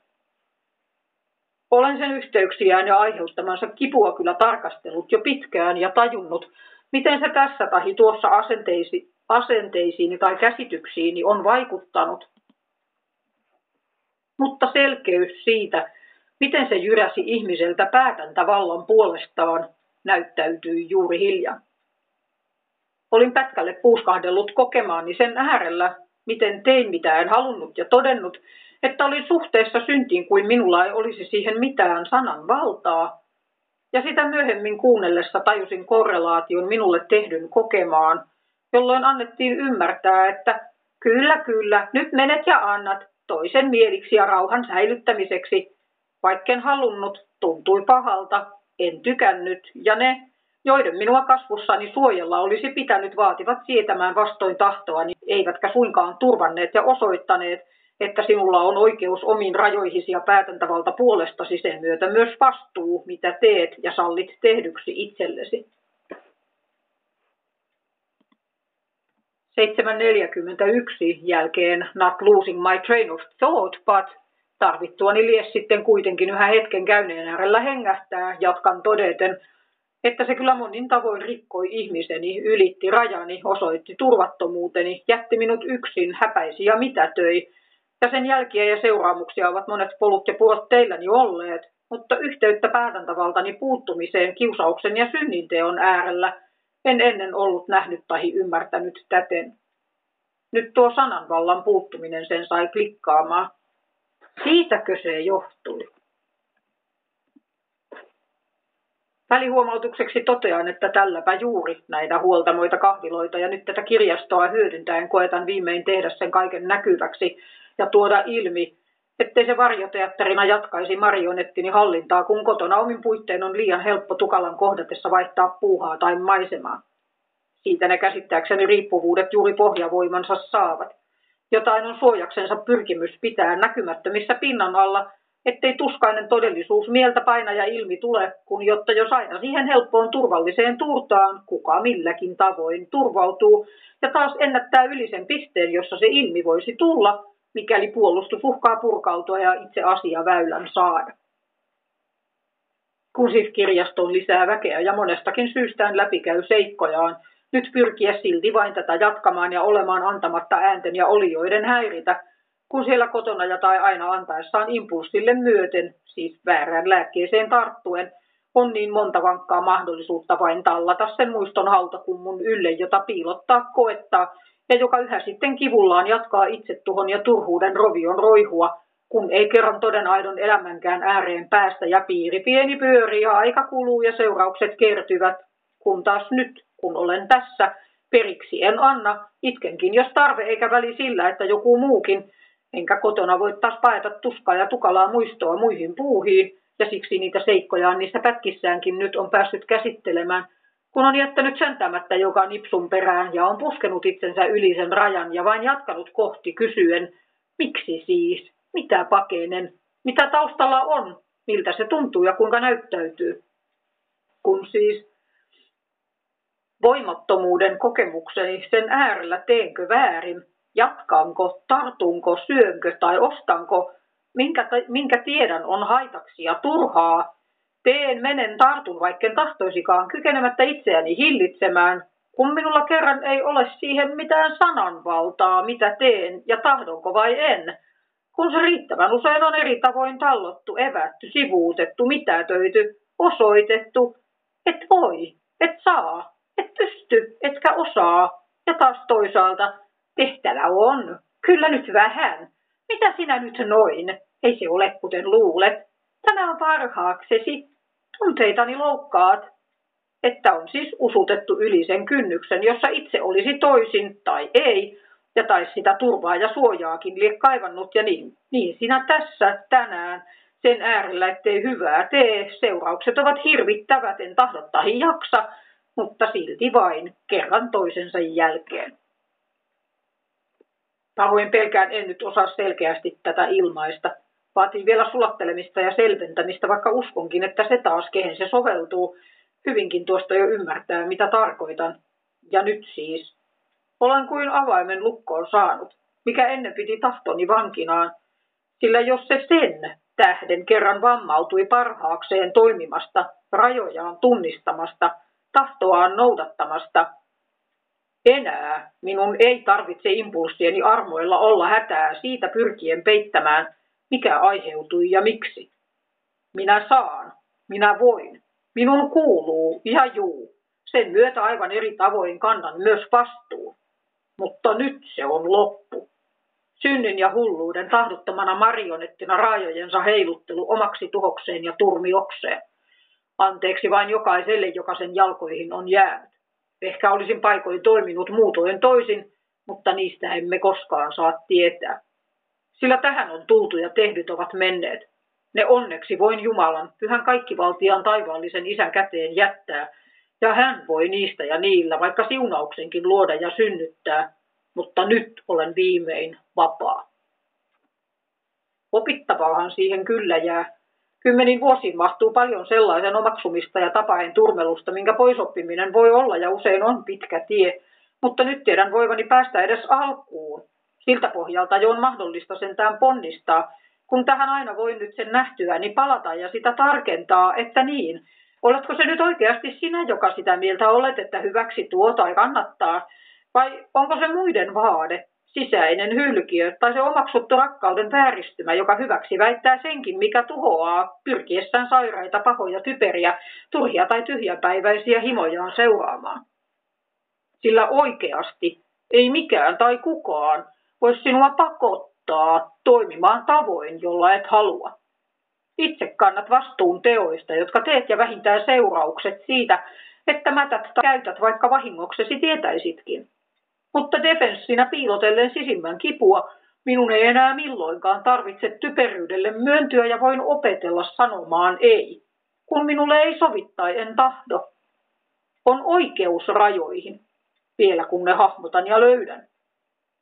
Olen sen yhteyksiään ja aiheuttamansa kipua kyllä tarkastellut jo pitkään ja tajunnut, miten se tässä tahi tuossa asenteisi, asenteisiini tai käsityksiini on vaikuttanut. Mutta selkeys siitä, miten se jyräsi ihmiseltä päätäntävallan puolestaan, näyttäytyi juuri hiljan. Olin pätkälle puuskahdellut kokemaani sen äärellä, miten tein mitä en halunnut ja todennut, että olin suhteessa syntiin kuin minulla ei olisi siihen mitään sanan valtaa. Ja sitä myöhemmin kuunnellessa tajusin korrelaation minulle tehdyn kokemaan, jolloin annettiin ymmärtää, että kyllä, kyllä, nyt menet ja annat toisen mieliksi ja rauhan säilyttämiseksi. Vaikken halunnut, tuntui pahalta, en tykännyt, ja ne, joiden minua kasvussani suojella olisi pitänyt, vaativat sietämään vastoin tahtoani, eivätkä suinkaan turvanneet ja osoittaneet, että sinulla on oikeus omiin rajoihisi ja päätäntävalta puolestasi sen myötä myös vastuu, mitä teet ja sallit tehdyksi itsellesi. 7.41 jälkeen not losing my train of thought, but Tarvittuani lies sitten kuitenkin yhä hetken käyneen äärellä hengähtää, jatkan todeten, että se kyllä monin tavoin rikkoi ihmiseni, ylitti rajani, osoitti turvattomuuteni, jätti minut yksin, häpäisi ja mitätöi. Ja sen jälkiä ja seuraamuksia ovat monet polut ja purot teilläni olleet, mutta yhteyttä päätäntävaltani puuttumiseen kiusauksen ja synninteon äärellä en ennen ollut nähnyt tai ymmärtänyt täten. Nyt tuo sananvallan puuttuminen sen sai klikkaamaan. Siitäkö se johtui? Välihuomautukseksi totean, että tälläpä juuri näitä huoltamoita kahviloita ja nyt tätä kirjastoa hyödyntäen koetan viimein tehdä sen kaiken näkyväksi ja tuoda ilmi, ettei se varjoteatterina jatkaisi marionettini hallintaa, kun kotona omin puitteen on liian helppo tukalan kohdatessa vaihtaa puuhaa tai maisemaa. Siitä ne käsittääkseni riippuvuudet juuri pohjavoimansa saavat. Jotain on suojaksensa pyrkimys pitää näkymättömissä pinnan alla, ettei tuskainen todellisuus mieltä paina ja ilmi tule, kun jotta jos aina siihen helppoon turvalliseen tuurtaan, kuka milläkin tavoin turvautuu, ja taas ennättää yli sen pisteen, jossa se ilmi voisi tulla, mikäli puolustus uhkaa purkautua ja itse asia väylän saada. Kun siis kirjastoon lisää väkeä ja monestakin syystään läpikäy seikkojaan, nyt pyrkiä silti vain tätä jatkamaan ja olemaan antamatta äänten ja olioiden häiritä, kun siellä kotona ja tai aina antaessaan impulssille myöten, siis väärään lääkkeeseen tarttuen, on niin monta vankkaa mahdollisuutta vain tallata sen muiston hautakummun ylle, jota piilottaa koettaa, ja joka yhä sitten kivullaan jatkaa itsetuhon ja turhuuden rovion roihua, kun ei kerran toden aidon elämänkään ääreen päästä ja piiri pieni pyöri ja aika kuluu ja seuraukset kertyvät, kun taas nyt, kun olen tässä, periksi en anna, itkenkin jos tarve eikä väli sillä, että joku muukin, enkä kotona voi taas paeta tuskaa ja tukalaa muistoa muihin puuhiin, ja siksi niitä seikkojaan niissä pätkissäänkin nyt on päässyt käsittelemään, kun on jättänyt säntämättä joka nipsun perään ja on puskenut itsensä yli sen rajan ja vain jatkanut kohti kysyen, miksi siis, mitä pakenen, mitä taustalla on, miltä se tuntuu ja kuinka näyttäytyy. Kun siis voimattomuuden kokemukseni sen äärellä teenkö väärin, jatkanko, tartunko, syönkö tai ostanko, minkä, minkä tiedän on haitaksi ja turhaa, teen, menen, tartun, vaikken tahtoisikaan, kykenemättä itseäni hillitsemään, kun minulla kerran ei ole siihen mitään sananvaltaa, mitä teen ja tahdonko vai en, kun se riittävän usein on eri tavoin tallottu, evätty, sivuutettu, mitätöity, osoitettu, et voi, et saa, et pysty, etkä osaa, ja taas toisaalta tehtävä on, kyllä nyt vähän, mitä sinä nyt noin, ei se ole kuten luulet, tämä on parhaaksesi, tunteitani loukkaat, että on siis usutettu yli sen kynnyksen, jossa itse olisi toisin tai ei, ja tai sitä turvaa ja suojaakin lie kaivannut ja niin, niin sinä tässä tänään. Sen äärellä, ettei hyvää tee. Seuraukset ovat hirvittävät, en tahdo jaksa, mutta silti vain kerran toisensa jälkeen. Pahoin pelkään en nyt osaa selkeästi tätä ilmaista. Vaatii vielä sulattelemista ja selventämistä, vaikka uskonkin, että se taas, kehen se soveltuu, hyvinkin tuosta jo ymmärtää, mitä tarkoitan. Ja nyt siis. Olen kuin avaimen lukkoon saanut, mikä ennen piti tahtoni vankinaan, sillä jos se sen tähden kerran vammautui parhaakseen toimimasta, rajojaan tunnistamasta, tahtoaan noudattamasta, enää minun ei tarvitse impulssieni armoilla olla hätää siitä pyrkien peittämään, mikä aiheutui ja miksi. Minä saan, minä voin, minun kuuluu ja juu. Sen myötä aivan eri tavoin kannan myös vastuun. Mutta nyt se on loppu. Synnin ja hulluuden tahdottomana marionettina raajojensa heiluttelu omaksi tuhokseen ja turmiokseen. Anteeksi vain jokaiselle, joka sen jalkoihin on jäänyt. Ehkä olisin paikoin toiminut muutoin toisin, mutta niistä emme koskaan saa tietää. Sillä tähän on tultu ja tehdyt ovat menneet. Ne onneksi voin Jumalan, pyhän kaikkivaltiaan taivaallisen isän käteen jättää, ja hän voi niistä ja niillä vaikka siunauksenkin luoda ja synnyttää, mutta nyt olen viimein vapaa. Opittavaahan siihen kyllä jää. Kymmenin vuosiin mahtuu paljon sellaisen omaksumista ja tapain turmelusta, minkä poisoppiminen voi olla ja usein on pitkä tie, mutta nyt tiedän voivani päästä edes alkuun. Siltä pohjalta jo on mahdollista sentään ponnistaa, kun tähän aina voi nyt sen nähtyä, niin palata ja sitä tarkentaa, että niin, oletko se nyt oikeasti sinä, joka sitä mieltä olet, että hyväksi tuo tai kannattaa, vai onko se muiden vaade, sisäinen hylkiö tai se omaksuttu rakkauden vääristymä, joka hyväksi väittää senkin, mikä tuhoaa pyrkiessään sairaita, pahoja, typeriä, turhia tai tyhjäpäiväisiä himojaan seuraamaan. Sillä oikeasti ei mikään tai kukaan voisi sinua pakottaa toimimaan tavoin, jolla et halua. Itse kannat vastuun teoista, jotka teet ja vähintään seuraukset siitä, että mätät käytät vaikka vahingoksesi tietäisitkin. Mutta defenssinä piilotellen sisimmän kipua, minun ei enää milloinkaan tarvitse typeryydelle myöntyä ja voin opetella sanomaan ei, kun minulle ei sovi tai en tahdo. On oikeus rajoihin, vielä kun ne hahmotan ja löydän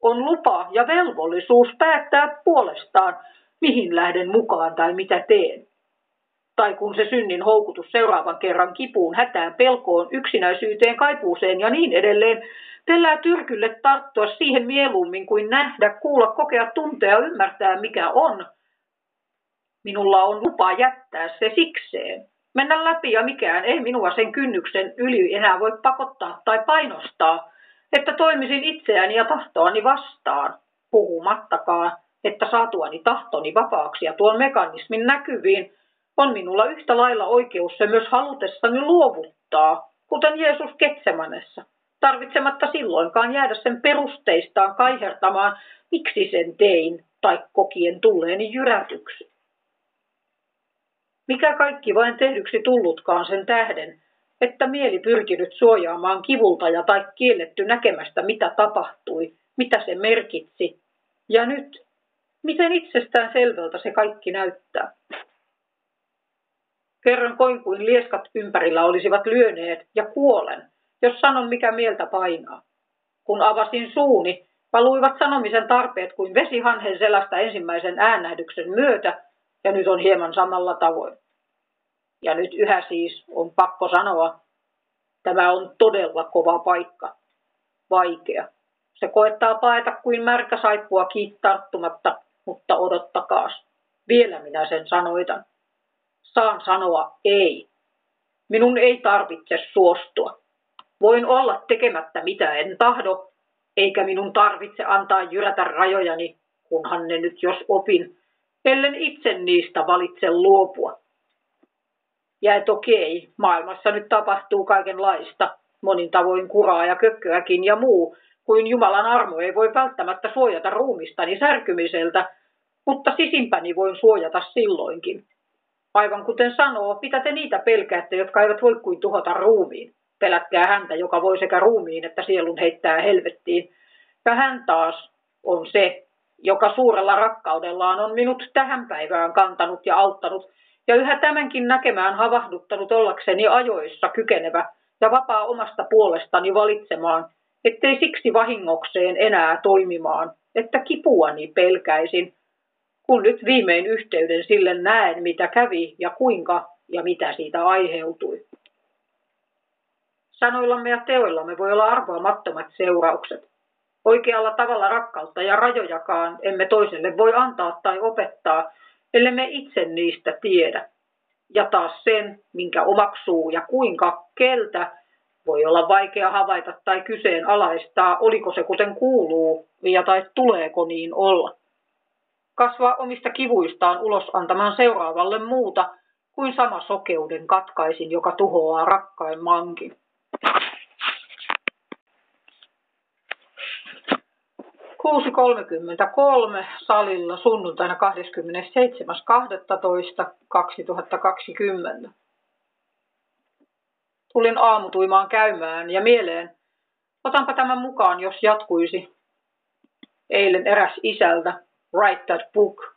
on lupa ja velvollisuus päättää puolestaan, mihin lähden mukaan tai mitä teen. Tai kun se synnin houkutus seuraavan kerran kipuun, hätään, pelkoon, yksinäisyyteen, kaipuuseen ja niin edelleen, Tellää tyrkylle tarttua siihen mieluummin kuin nähdä, kuulla, kokea, tuntea, ymmärtää mikä on. Minulla on lupa jättää se sikseen. Mennä läpi ja mikään ei minua sen kynnyksen yli enää voi pakottaa tai painostaa, että toimisin itseäni ja tahtoani vastaan, puhumattakaan, että saatuani tahtoni vapaaksi ja tuon mekanismin näkyviin, on minulla yhtä lailla oikeus se myös halutessani luovuttaa, kuten Jeesus Ketsemanessa tarvitsematta silloinkaan jäädä sen perusteistaan kaihertamaan, miksi sen tein, tai kokien tulleeni jyrätyksi. Mikä kaikki vain tehdyksi tullutkaan sen tähden, että mieli pyrkinyt suojaamaan kivulta ja tai kielletty näkemästä, mitä tapahtui, mitä se merkitsi. Ja nyt, miten itsestään selvältä se kaikki näyttää. Kerran koin kuin lieskat ympärillä olisivat lyöneet ja kuolen, jos sanon mikä mieltä painaa. Kun avasin suuni, valuivat sanomisen tarpeet kuin vesihanhen selästä ensimmäisen äänähdyksen myötä, ja nyt on hieman samalla tavoin. Ja nyt yhä siis on pakko sanoa, tämä on todella kova paikka. Vaikea. Se koettaa paeta kuin märkä saippua kiittarttumatta, mutta odotakaas. Vielä minä sen sanoitan. Saan sanoa ei. Minun ei tarvitse suostua. Voin olla tekemättä mitä en tahdo, eikä minun tarvitse antaa jyrätä rajojani, kunhan ne nyt jos opin, ellen itse niistä valitse luopua. Ja et okei, maailmassa nyt tapahtuu kaikenlaista, monin tavoin kuraa ja kökköäkin ja muu, kuin Jumalan armo ei voi välttämättä suojata ruumistani särkymiseltä, mutta sisimpäni voin suojata silloinkin. Aivan kuten sanoo, mitä te niitä pelkäätte, jotka eivät voi kuin tuhota ruumiin pelätkää häntä, joka voi sekä ruumiin että sielun heittää helvettiin. Ja hän taas on se, joka suurella rakkaudellaan on minut tähän päivään kantanut ja auttanut, ja yhä tämänkin näkemään havahduttanut ollakseni ajoissa kykenevä ja vapaa omasta puolestani valitsemaan, ettei siksi vahingokseen enää toimimaan, että kipuani pelkäisin, kun nyt viimein yhteyden sille näen, mitä kävi ja kuinka ja mitä siitä aiheutui. Sanoillamme ja teoillamme voi olla arvoamattomat seuraukset. Oikealla tavalla rakkautta ja rajojakaan emme toiselle voi antaa tai opettaa, ellei me itse niistä tiedä. Ja taas sen, minkä omaksuu ja kuinka, keltä, voi olla vaikea havaita tai kyseenalaistaa, oliko se kuten kuuluu ja tai tuleeko niin olla. Kasvaa omista kivuistaan ulos antamaan seuraavalle muuta kuin sama sokeuden katkaisin, joka tuhoaa rakkain mankin. 6.33 salilla sunnuntaina 27.12.2020. Tulin aamutuimaan käymään ja mieleen, otanpa tämän mukaan, jos jatkuisi. Eilen eräs isältä, Write That Book.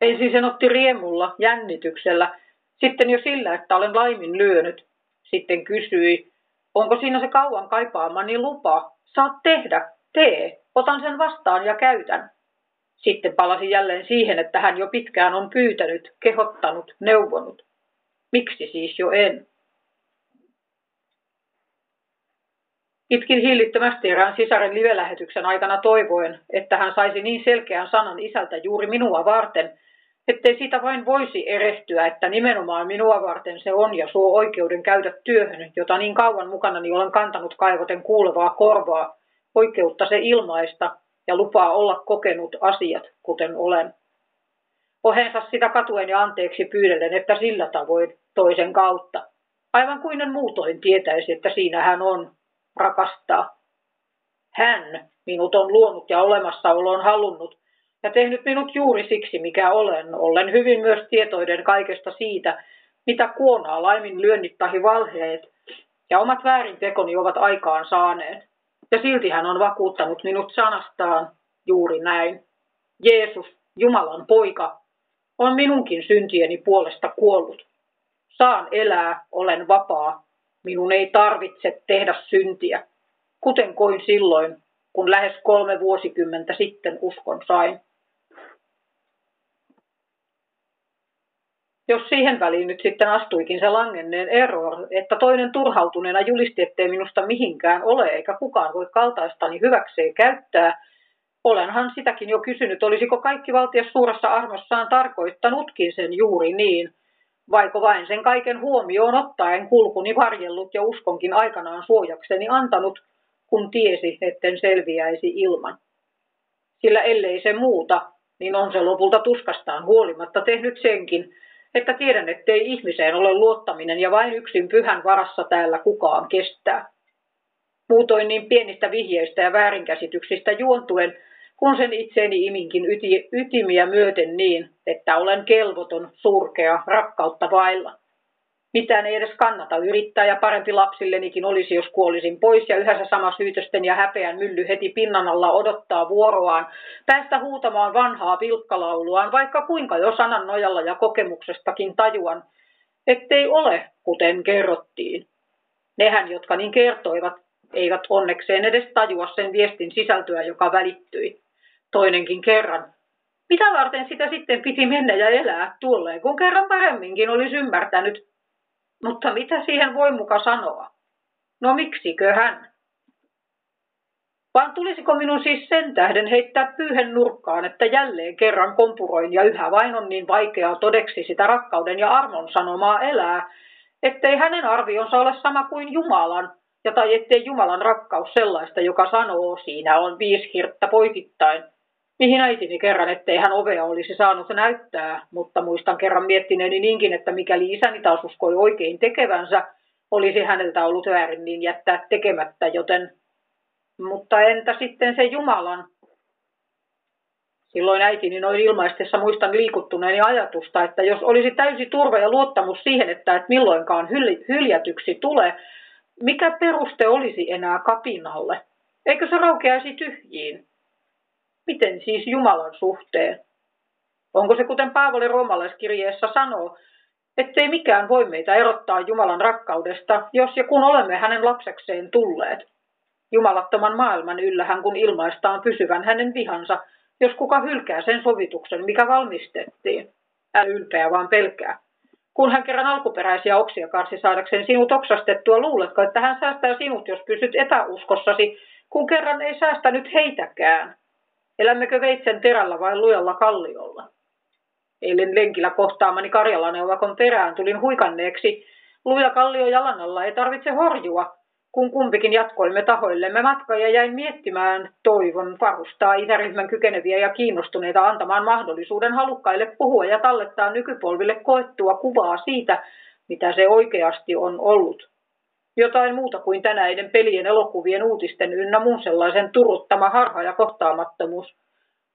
Ensin sen otti riemulla, jännityksellä, sitten jo sillä, että olen laimin lyönyt. Sitten kysyi, onko siinä se kauan kaipaamani lupa? Saat tehdä, tee, otan sen vastaan ja käytän. Sitten palasi jälleen siihen, että hän jo pitkään on pyytänyt, kehottanut, neuvonut. Miksi siis jo en? Itkin hillittömästi erään sisaren livelähetyksen aikana toivoen, että hän saisi niin selkeän sanan isältä juuri minua varten, ettei siitä vain voisi erehtyä, että nimenomaan minua varten se on ja suo oikeuden käydä työhön, jota niin kauan mukanani olen kantanut kaivoten kuulevaa korvaa, oikeutta se ilmaista ja lupaa olla kokenut asiat, kuten olen. Ohensa sitä katuen ja anteeksi pyydellen, että sillä tavoin toisen kautta. Aivan kuin en muutoin tietäisi, että siinä hän on, rakastaa. Hän minut on luonut ja olemassaoloon halunnut, ja tehnyt minut juuri siksi, mikä olen, ollen hyvin myös tietoiden kaikesta siitä, mitä kuonaa laimin lyönnit tahi valheet ja omat väärintekoni ovat aikaan saaneet. Ja silti hän on vakuuttanut minut sanastaan juuri näin. Jeesus, Jumalan poika, on minunkin syntieni puolesta kuollut. Saan elää, olen vapaa. Minun ei tarvitse tehdä syntiä, kuten koin silloin, kun lähes kolme vuosikymmentä sitten uskon sain. jos siihen väliin nyt sitten astuikin se langenneen ero, että toinen turhautuneena julisti, ettei minusta mihinkään ole, eikä kukaan voi kaltaistani hyväkseen käyttää, olenhan sitäkin jo kysynyt, olisiko kaikki valtias suuressa armossaan tarkoittanutkin sen juuri niin, vaiko vain sen kaiken huomioon ottaen kulkuni varjellut ja uskonkin aikanaan suojakseni antanut, kun tiesi, etten selviäisi ilman. Sillä ellei se muuta, niin on se lopulta tuskastaan huolimatta tehnyt senkin, että tiedän, ettei ihmiseen ole luottaminen ja vain yksin pyhän varassa täällä kukaan kestää. Muutoin niin pienistä vihjeistä ja väärinkäsityksistä juontuen, kun sen itseeni iminkin yti, ytimiä myöten niin, että olen kelvoton, surkea, rakkautta vailla. Mitään ei edes kannata yrittää ja parempi lapsillenikin olisi, jos kuolisin pois ja yhä sama syytösten ja häpeän mylly heti pinnan alla odottaa vuoroaan, päästä huutamaan vanhaa pilkkalauluaan, vaikka kuinka jo sanan nojalla ja kokemuksestakin tajuan, ettei ole, kuten kerrottiin. Nehän, jotka niin kertoivat, eivät onnekseen edes tajua sen viestin sisältöä, joka välittyi. Toinenkin kerran. Mitä varten sitä sitten piti mennä ja elää tuolleen, kun kerran paremminkin olisi ymmärtänyt, mutta mitä siihen voi muka sanoa? No miksikö hän? Vaan tulisiko minun siis sen tähden heittää pyyhen nurkkaan, että jälleen kerran kompuroin ja yhä vain on niin vaikeaa todeksi sitä rakkauden ja armon sanomaa elää, ettei hänen arvionsa ole sama kuin Jumalan, ja tai ettei Jumalan rakkaus sellaista, joka sanoo, siinä on viisi hirttä poikittain – mihin äitini kerran, ettei hän ovea olisi saanut näyttää, mutta muistan kerran miettineeni niinkin, että mikäli isäni taas uskoi oikein tekevänsä, olisi häneltä ollut väärin niin jättää tekemättä, joten... Mutta entä sitten se Jumalan? Silloin äitini noin ilmaistessa muistan liikuttuneeni ajatusta, että jos olisi täysi turva ja luottamus siihen, että et milloinkaan hyl- hyljätyksi tule, mikä peruste olisi enää kapinalle? Eikö se raukeaisi tyhjiin? Miten siis Jumalan suhteen? Onko se kuten Paavali roomalaiskirjeessä sanoo, ettei mikään voi meitä erottaa Jumalan rakkaudesta, jos ja kun olemme hänen lapsekseen tulleet. Jumalattoman maailman yllähän kun ilmaistaan pysyvän hänen vihansa, jos kuka hylkää sen sovituksen, mikä valmistettiin. Älä ylpeä, vaan pelkää. Kun hän kerran alkuperäisiä oksia karsi saadakseen sinut oksastettua, luuletko, että hän säästää sinut, jos pysyt epäuskossasi, kun kerran ei säästänyt heitäkään. Elämmekö veitsen terällä vai lujalla kalliolla? Eilen lenkillä kohtaamani karjalaneuvakon perään tulin huikanneeksi. Luja kallio jalan alla ei tarvitse horjua, kun kumpikin jatkoimme tahoillemme matkaa ja jäin miettimään toivon varustaa itäryhmän kykeneviä ja kiinnostuneita antamaan mahdollisuuden halukkaille puhua ja tallettaa nykypolville koettua kuvaa siitä, mitä se oikeasti on ollut. Jotain muuta kuin tänäiden pelien, elokuvien, uutisten ynnä muun sellaisen turuttama harha ja kohtaamattomuus.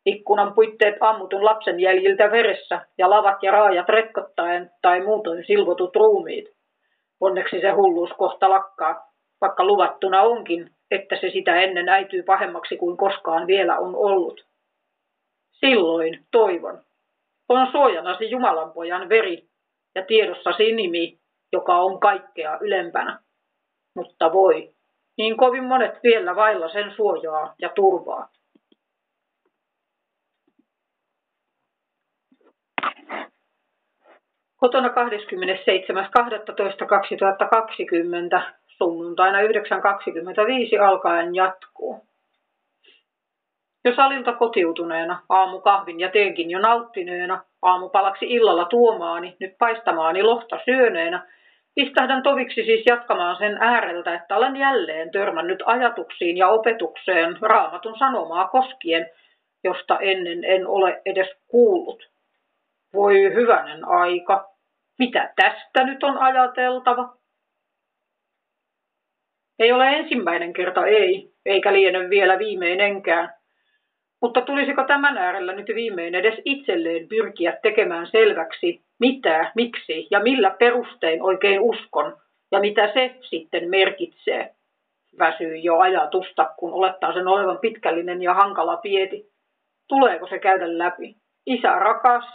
Ikkunan puitteet ammutun lapsen jäljiltä veressä ja lavat ja raajat rekkottaen tai muutoin silvotut ruumiit. Onneksi se hulluus kohta lakkaa, vaikka luvattuna onkin, että se sitä ennen äityy pahemmaksi kuin koskaan vielä on ollut. Silloin, toivon, on suojanasi Jumalan pojan veri ja tiedossasi nimi, joka on kaikkea ylempänä mutta voi, niin kovin monet vielä vailla sen suojaa ja turvaa. Kotona 27.12.2020 sunnuntaina 9.25 alkaen jatkuu. Jo salilta kotiutuneena, aamukahvin ja teenkin jo nauttineena, aamupalaksi illalla tuomaani, nyt paistamaani lohta syöneenä, Pistähdän toviksi siis jatkamaan sen ääreltä, että olen jälleen törmännyt ajatuksiin ja opetukseen raamatun sanomaa koskien, josta ennen en ole edes kuullut. Voi hyvänen aika, mitä tästä nyt on ajateltava? Ei ole ensimmäinen kerta ei, eikä liene vielä viimeinenkään. Mutta tulisiko tämän äärellä nyt viimein edes itselleen pyrkiä tekemään selväksi, mitä, miksi ja millä perustein oikein uskon ja mitä se sitten merkitsee. Väsyy jo ajatusta, kun olettaa sen olevan pitkällinen ja hankala pieti. Tuleeko se käydä läpi? Isä rakas.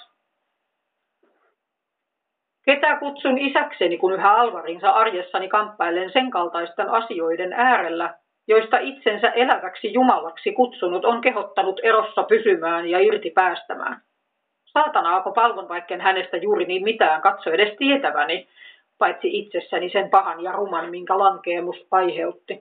Ketä kutsun isäkseni, kun yhä alvarinsa arjessani kamppailen sen kaltaisten asioiden äärellä, joista itsensä eläväksi Jumalaksi kutsunut on kehottanut erossa pysymään ja irti päästämään. Saatana alkoi palvon vaikken hänestä juuri niin mitään katso edes tietäväni, paitsi itsessäni sen pahan ja ruman, minkä lankeemus aiheutti.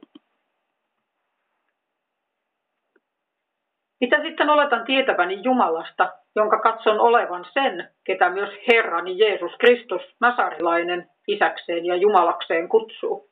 Mitä sitten oletan tietäväni Jumalasta, jonka katson olevan sen, ketä myös Herrani Jeesus Kristus, Nasarilainen, isäkseen ja Jumalakseen kutsuu?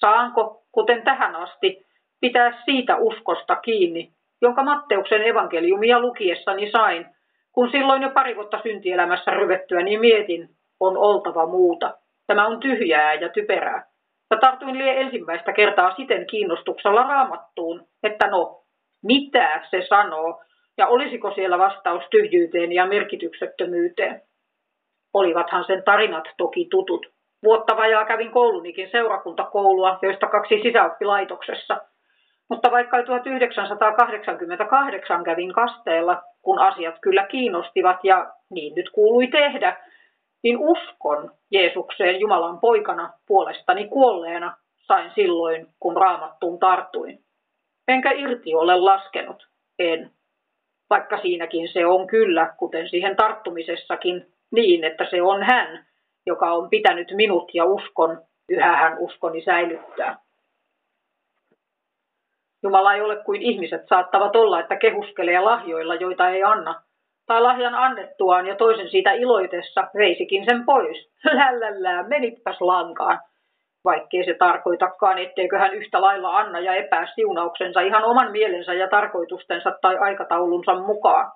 Saanko, kuten tähän asti, pitää siitä uskosta kiinni, jonka Matteuksen evankeliumia lukiessani sain, kun silloin jo pari vuotta syntielämässä ryvettyä, niin mietin, on oltava muuta. Tämä on tyhjää ja typerää. Ja tartuin lie ensimmäistä kertaa siten kiinnostuksella raamattuun, että no, mitä se sanoo, ja olisiko siellä vastaus tyhjyyteen ja merkityksettömyyteen. Olivathan sen tarinat toki tutut. Vuotta vajaa kävin koulunikin seurakuntakoulua, joista kaksi sisäoppilaitoksessa. Mutta vaikka 1988 kävin kasteella, kun asiat kyllä kiinnostivat ja niin nyt kuului tehdä, niin uskon Jeesukseen Jumalan poikana puolestani kuolleena sain silloin, kun raamattuun tartuin. Enkä irti ole laskenut, en. Vaikka siinäkin se on kyllä, kuten siihen tarttumisessakin, niin että se on hän, joka on pitänyt minut ja uskon, yhä hän uskoni säilyttää. Jumala ei ole kuin ihmiset saattavat olla, että kehuskelee lahjoilla, joita ei anna. Tai lahjan annettuaan ja toisen siitä iloitessa veisikin sen pois. <laughs> Lällällää, menitpäs lankaan vaikkei se tarkoitakaan, etteikö hän yhtä lailla anna ja epää siunauksensa ihan oman mielensä ja tarkoitustensa tai aikataulunsa mukaan.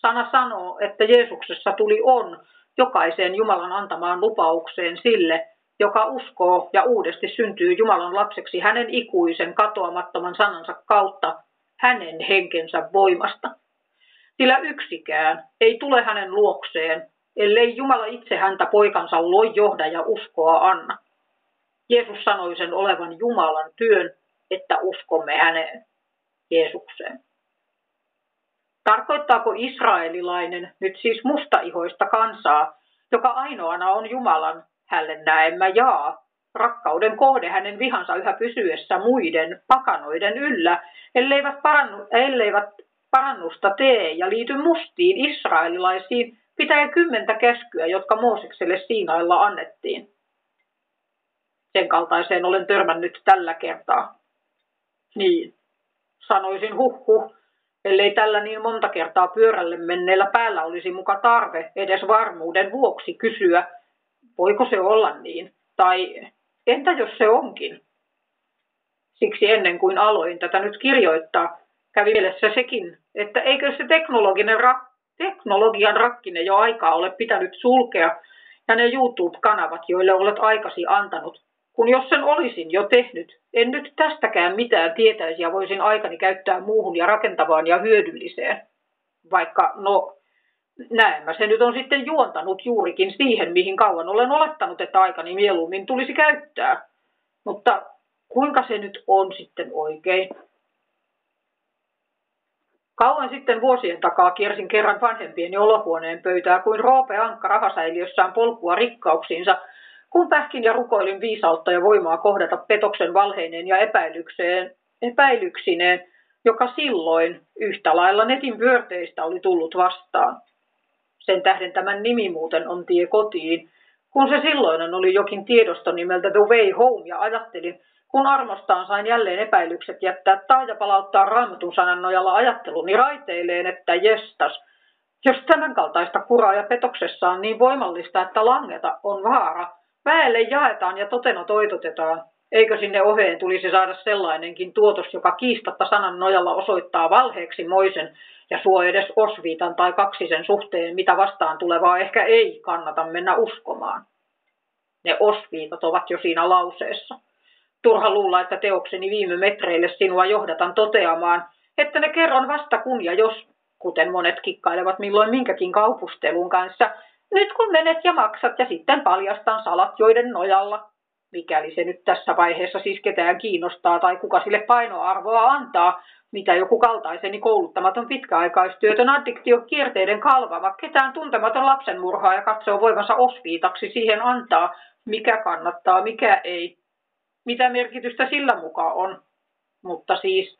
Sana sanoo, että Jeesuksessa tuli on jokaiseen Jumalan antamaan lupaukseen sille, joka uskoo ja uudesti syntyy Jumalan lapseksi hänen ikuisen katoamattoman sanansa kautta hänen henkensä voimasta. Sillä yksikään ei tule hänen luokseen, ellei Jumala itse häntä poikansa loi johda ja uskoa anna. Jeesus sanoi sen olevan Jumalan työn, että uskomme häneen, Jeesukseen. Tarkoittaako israelilainen nyt siis mustaihoista kansaa, joka ainoana on Jumalan, hälle näemmä jaa, rakkauden kohde hänen vihansa yhä pysyessä muiden pakanoiden yllä, elleivät, parannu, elleivät parannusta tee ja liity mustiin israelilaisiin, pitää kymmentä käskyä, jotka Moosekselle Siinailla annettiin. Sen kaltaiseen olen törmännyt tällä kertaa. Niin, sanoisin huh huh, ellei tällä niin monta kertaa pyörälle menneellä päällä olisi muka tarve edes varmuuden vuoksi kysyä, voiko se olla niin, tai entä jos se onkin? Siksi ennen kuin aloin tätä nyt kirjoittaa, kävi mielessä sekin, että eikö se teknologinen rak- teknologian rakkine jo aikaa ole pitänyt sulkea ja ne YouTube-kanavat, joille olet aikasi antanut, kun jos sen olisin jo tehnyt, en nyt tästäkään mitään tietäisi ja voisin aikani käyttää muuhun ja rakentavaan ja hyödylliseen. Vaikka, no, näemmä se nyt on sitten juontanut juurikin siihen, mihin kauan olen olettanut, että aikani mieluummin tulisi käyttää. Mutta kuinka se nyt on sitten oikein? Kauan sitten vuosien takaa kiersin kerran vanhempien olohuoneen pöytää kuin Roope Ankka rahasäiliössään polkua rikkauksiinsa – kun pähkin ja rukoilin viisautta ja voimaa kohdata petoksen valheineen ja epäilykseen, epäilyksineen, joka silloin yhtä lailla netin pyörteistä oli tullut vastaan. Sen tähden tämän nimi muuten on tie kotiin, kun se silloinen oli jokin tiedosto nimeltä The Way Home ja ajattelin, kun armostaan sain jälleen epäilykset jättää tai ja palauttaa raamatun sanan nojalla ajatteluni raiteilleen, että jestas, jos tämän kaltaista kuraa ja petoksessa on niin voimallista, että langeta on vaara, Väelle jaetaan ja totena toitotetaan. Eikö sinne oheen tulisi saada sellainenkin tuotos, joka kiistatta sanan nojalla osoittaa valheeksi moisen ja suo edes osviitan tai kaksisen suhteen, mitä vastaan tulevaa ehkä ei kannata mennä uskomaan. Ne osviitat ovat jo siinä lauseessa. Turha luulla, että teokseni viime metreille sinua johdatan toteamaan, että ne kerron vasta kun ja jos, kuten monet kikkailevat milloin minkäkin kaupustelun kanssa, nyt kun menet ja maksat ja sitten paljastan salat, joiden nojalla, mikäli se nyt tässä vaiheessa siis ketään kiinnostaa tai kuka sille painoarvoa antaa, mitä joku kaltaiseni kouluttamaton pitkäaikaistyötön addiktio kierteiden kalvava, ketään tuntematon lapsenmurhaa ja katsoo voivansa osviitaksi siihen antaa, mikä kannattaa, mikä ei. Mitä merkitystä sillä mukaan on. Mutta siis,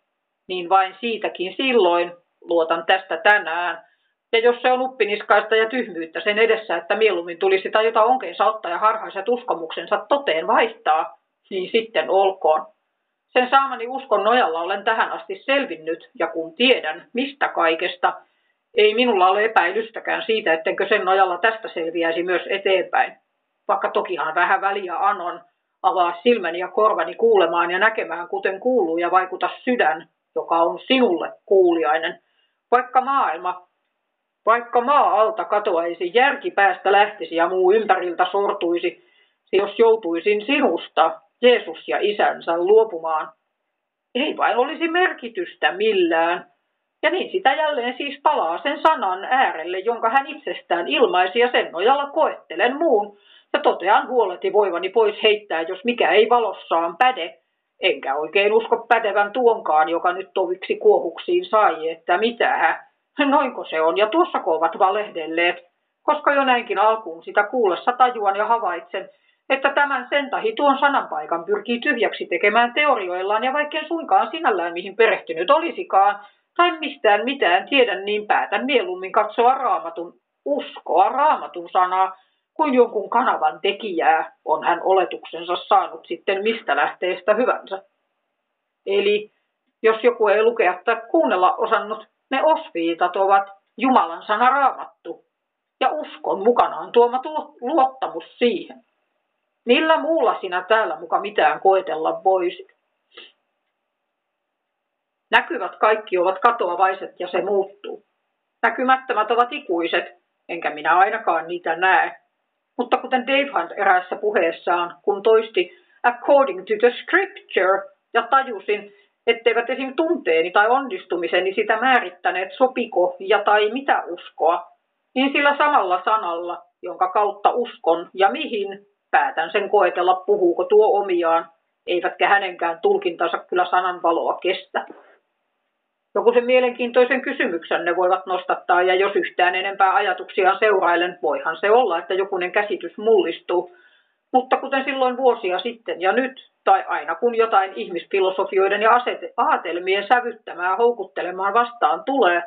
niin vain siitäkin silloin, luotan tästä tänään, Ja jos se on uppiniskaista ja tyhmyyttä sen edessä, että mieluummin tulisi jota onkeensa ottaa ja harhaiset uskomuksensa toteen vaihtaa, niin sitten olkoon. Sen saamani uskon nojalla olen tähän asti selvinnyt, ja kun tiedän, mistä kaikesta, ei minulla ole epäilystäkään siitä, ettenkö sen nojalla tästä selviäisi myös eteenpäin. Vaikka tokihan vähän väliä anon, avaa silmäni ja korvani kuulemaan ja näkemään, kuten kuuluu, ja vaikuta sydän, joka on sinulle kuuliainen. Vaikka maailma, vaikka maa alta katoaisi, järki päästä lähtisi ja muu ympäriltä sortuisi, jos joutuisin sinusta, Jeesus ja isänsä luopumaan. Ei vain olisi merkitystä millään. Ja niin sitä jälleen siis palaa sen sanan äärelle, jonka hän itsestään ilmaisi ja sen nojalla koettelen muun. Ja totean huoleti voivani pois heittää, jos mikä ei valossaan päde. Enkä oikein usko pätevän tuonkaan, joka nyt toviksi kuohuksiin sai, että mitähän. Noinko se on, ja tuossa ovat valehdelleet, koska jo näinkin alkuun sitä kuullessa tajuan ja havaitsen, että tämän sen tahi tuon sananpaikan pyrkii tyhjäksi tekemään teorioillaan ja vaikkei suinkaan sinällään mihin perehtynyt olisikaan, tai mistään mitään tiedän, niin päätän mieluummin katsoa raamatun, uskoa raamatun sanaa, kuin jonkun kanavan tekijää on hän oletuksensa saanut sitten mistä lähteestä hyvänsä. Eli jos joku ei lukea tai kuunnella osannut, ne osviitat ovat Jumalan sana raamattu ja uskon mukanaan tuoma luottamus siihen. Millä muulla sinä täällä muka mitään koetella voisit? Näkyvät kaikki ovat katoavaiset ja se muuttuu. Näkymättömät ovat ikuiset, enkä minä ainakaan niitä näe. Mutta kuten Dave Hunt eräässä puheessaan, kun toisti according to the scripture, ja tajusin, etteivät esim. tunteeni tai onnistumiseni sitä määrittäneet sopiko ja tai mitä uskoa, niin sillä samalla sanalla, jonka kautta uskon ja mihin, päätän sen koetella puhuuko tuo omiaan, eivätkä hänenkään tulkintansa kyllä sananvaloa kestä. Joku sen mielenkiintoisen kysymyksen ne voivat nostattaa, ja jos yhtään enempää ajatuksia seurailen, voihan se olla, että jokunen käsitys mullistuu. Mutta kuten silloin vuosia sitten ja nyt, tai aina kun jotain ihmisfilosofioiden ja aatelmien sävyttämää houkuttelemaan vastaan tulee,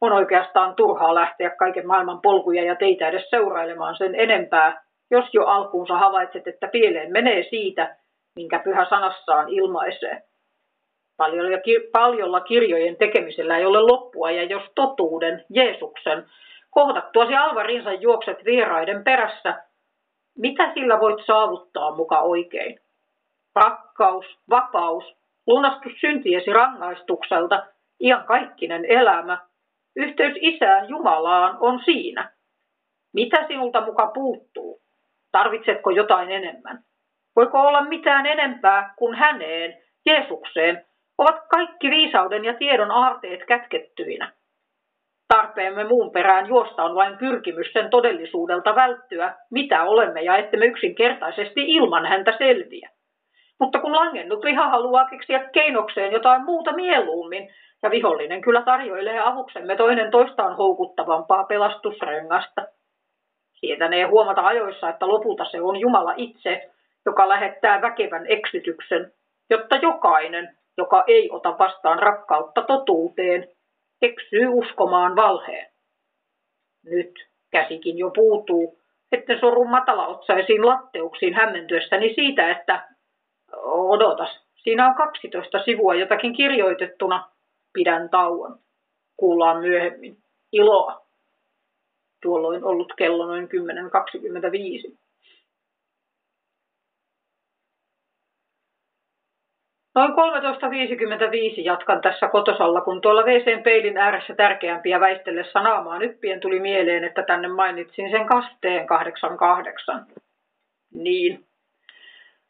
on oikeastaan turhaa lähteä kaiken maailman polkuja ja teitä edes seurailemaan sen enempää, jos jo alkuunsa havaitset, että pieleen menee siitä, minkä pyhä sanassaan ilmaisee. Paljolla, kirjojen tekemisellä ei ole loppua, ja jos totuuden, Jeesuksen, kohdattuasi alvarinsa juokset vieraiden perässä, mitä sillä voit saavuttaa muka oikein? Rakkaus, vapaus, lunastus syntiesi rangaistukselta, kaikkinen elämä, yhteys isään Jumalaan on siinä. Mitä sinulta muka puuttuu? Tarvitsetko jotain enemmän? Voiko olla mitään enempää kuin häneen, Jeesukseen, ovat kaikki viisauden ja tiedon aarteet kätkettyinä. Tarpeemme muun perään juosta on vain pyrkimys sen todellisuudelta välttyä, mitä olemme ja ettemme yksinkertaisesti ilman häntä selviä. Mutta kun langennut liha haluaa keksiä keinokseen jotain muuta mieluummin, ja vihollinen kyllä tarjoilee avuksemme toinen toistaan houkuttavampaa pelastusrengasta. Sietänee huomata ajoissa, että lopulta se on Jumala itse, joka lähettää väkevän eksytyksen, jotta jokainen, joka ei ota vastaan rakkautta totuuteen, eksyy uskomaan valheen. Nyt käsikin jo puutuu, että sorun matalaotsaisiin latteuksiin hämmentyessäni siitä, että odotas, siinä on 12 sivua jotakin kirjoitettuna, pidän tauon. Kuullaan myöhemmin. Iloa. Tuolloin ollut kello noin 10.25. Noin 13.55 jatkan tässä kotosalla, kun tuolla WCn peilin ääressä tärkeämpiä väistellessä naamaa nyppien tuli mieleen, että tänne mainitsin sen kasteen 88. Niin.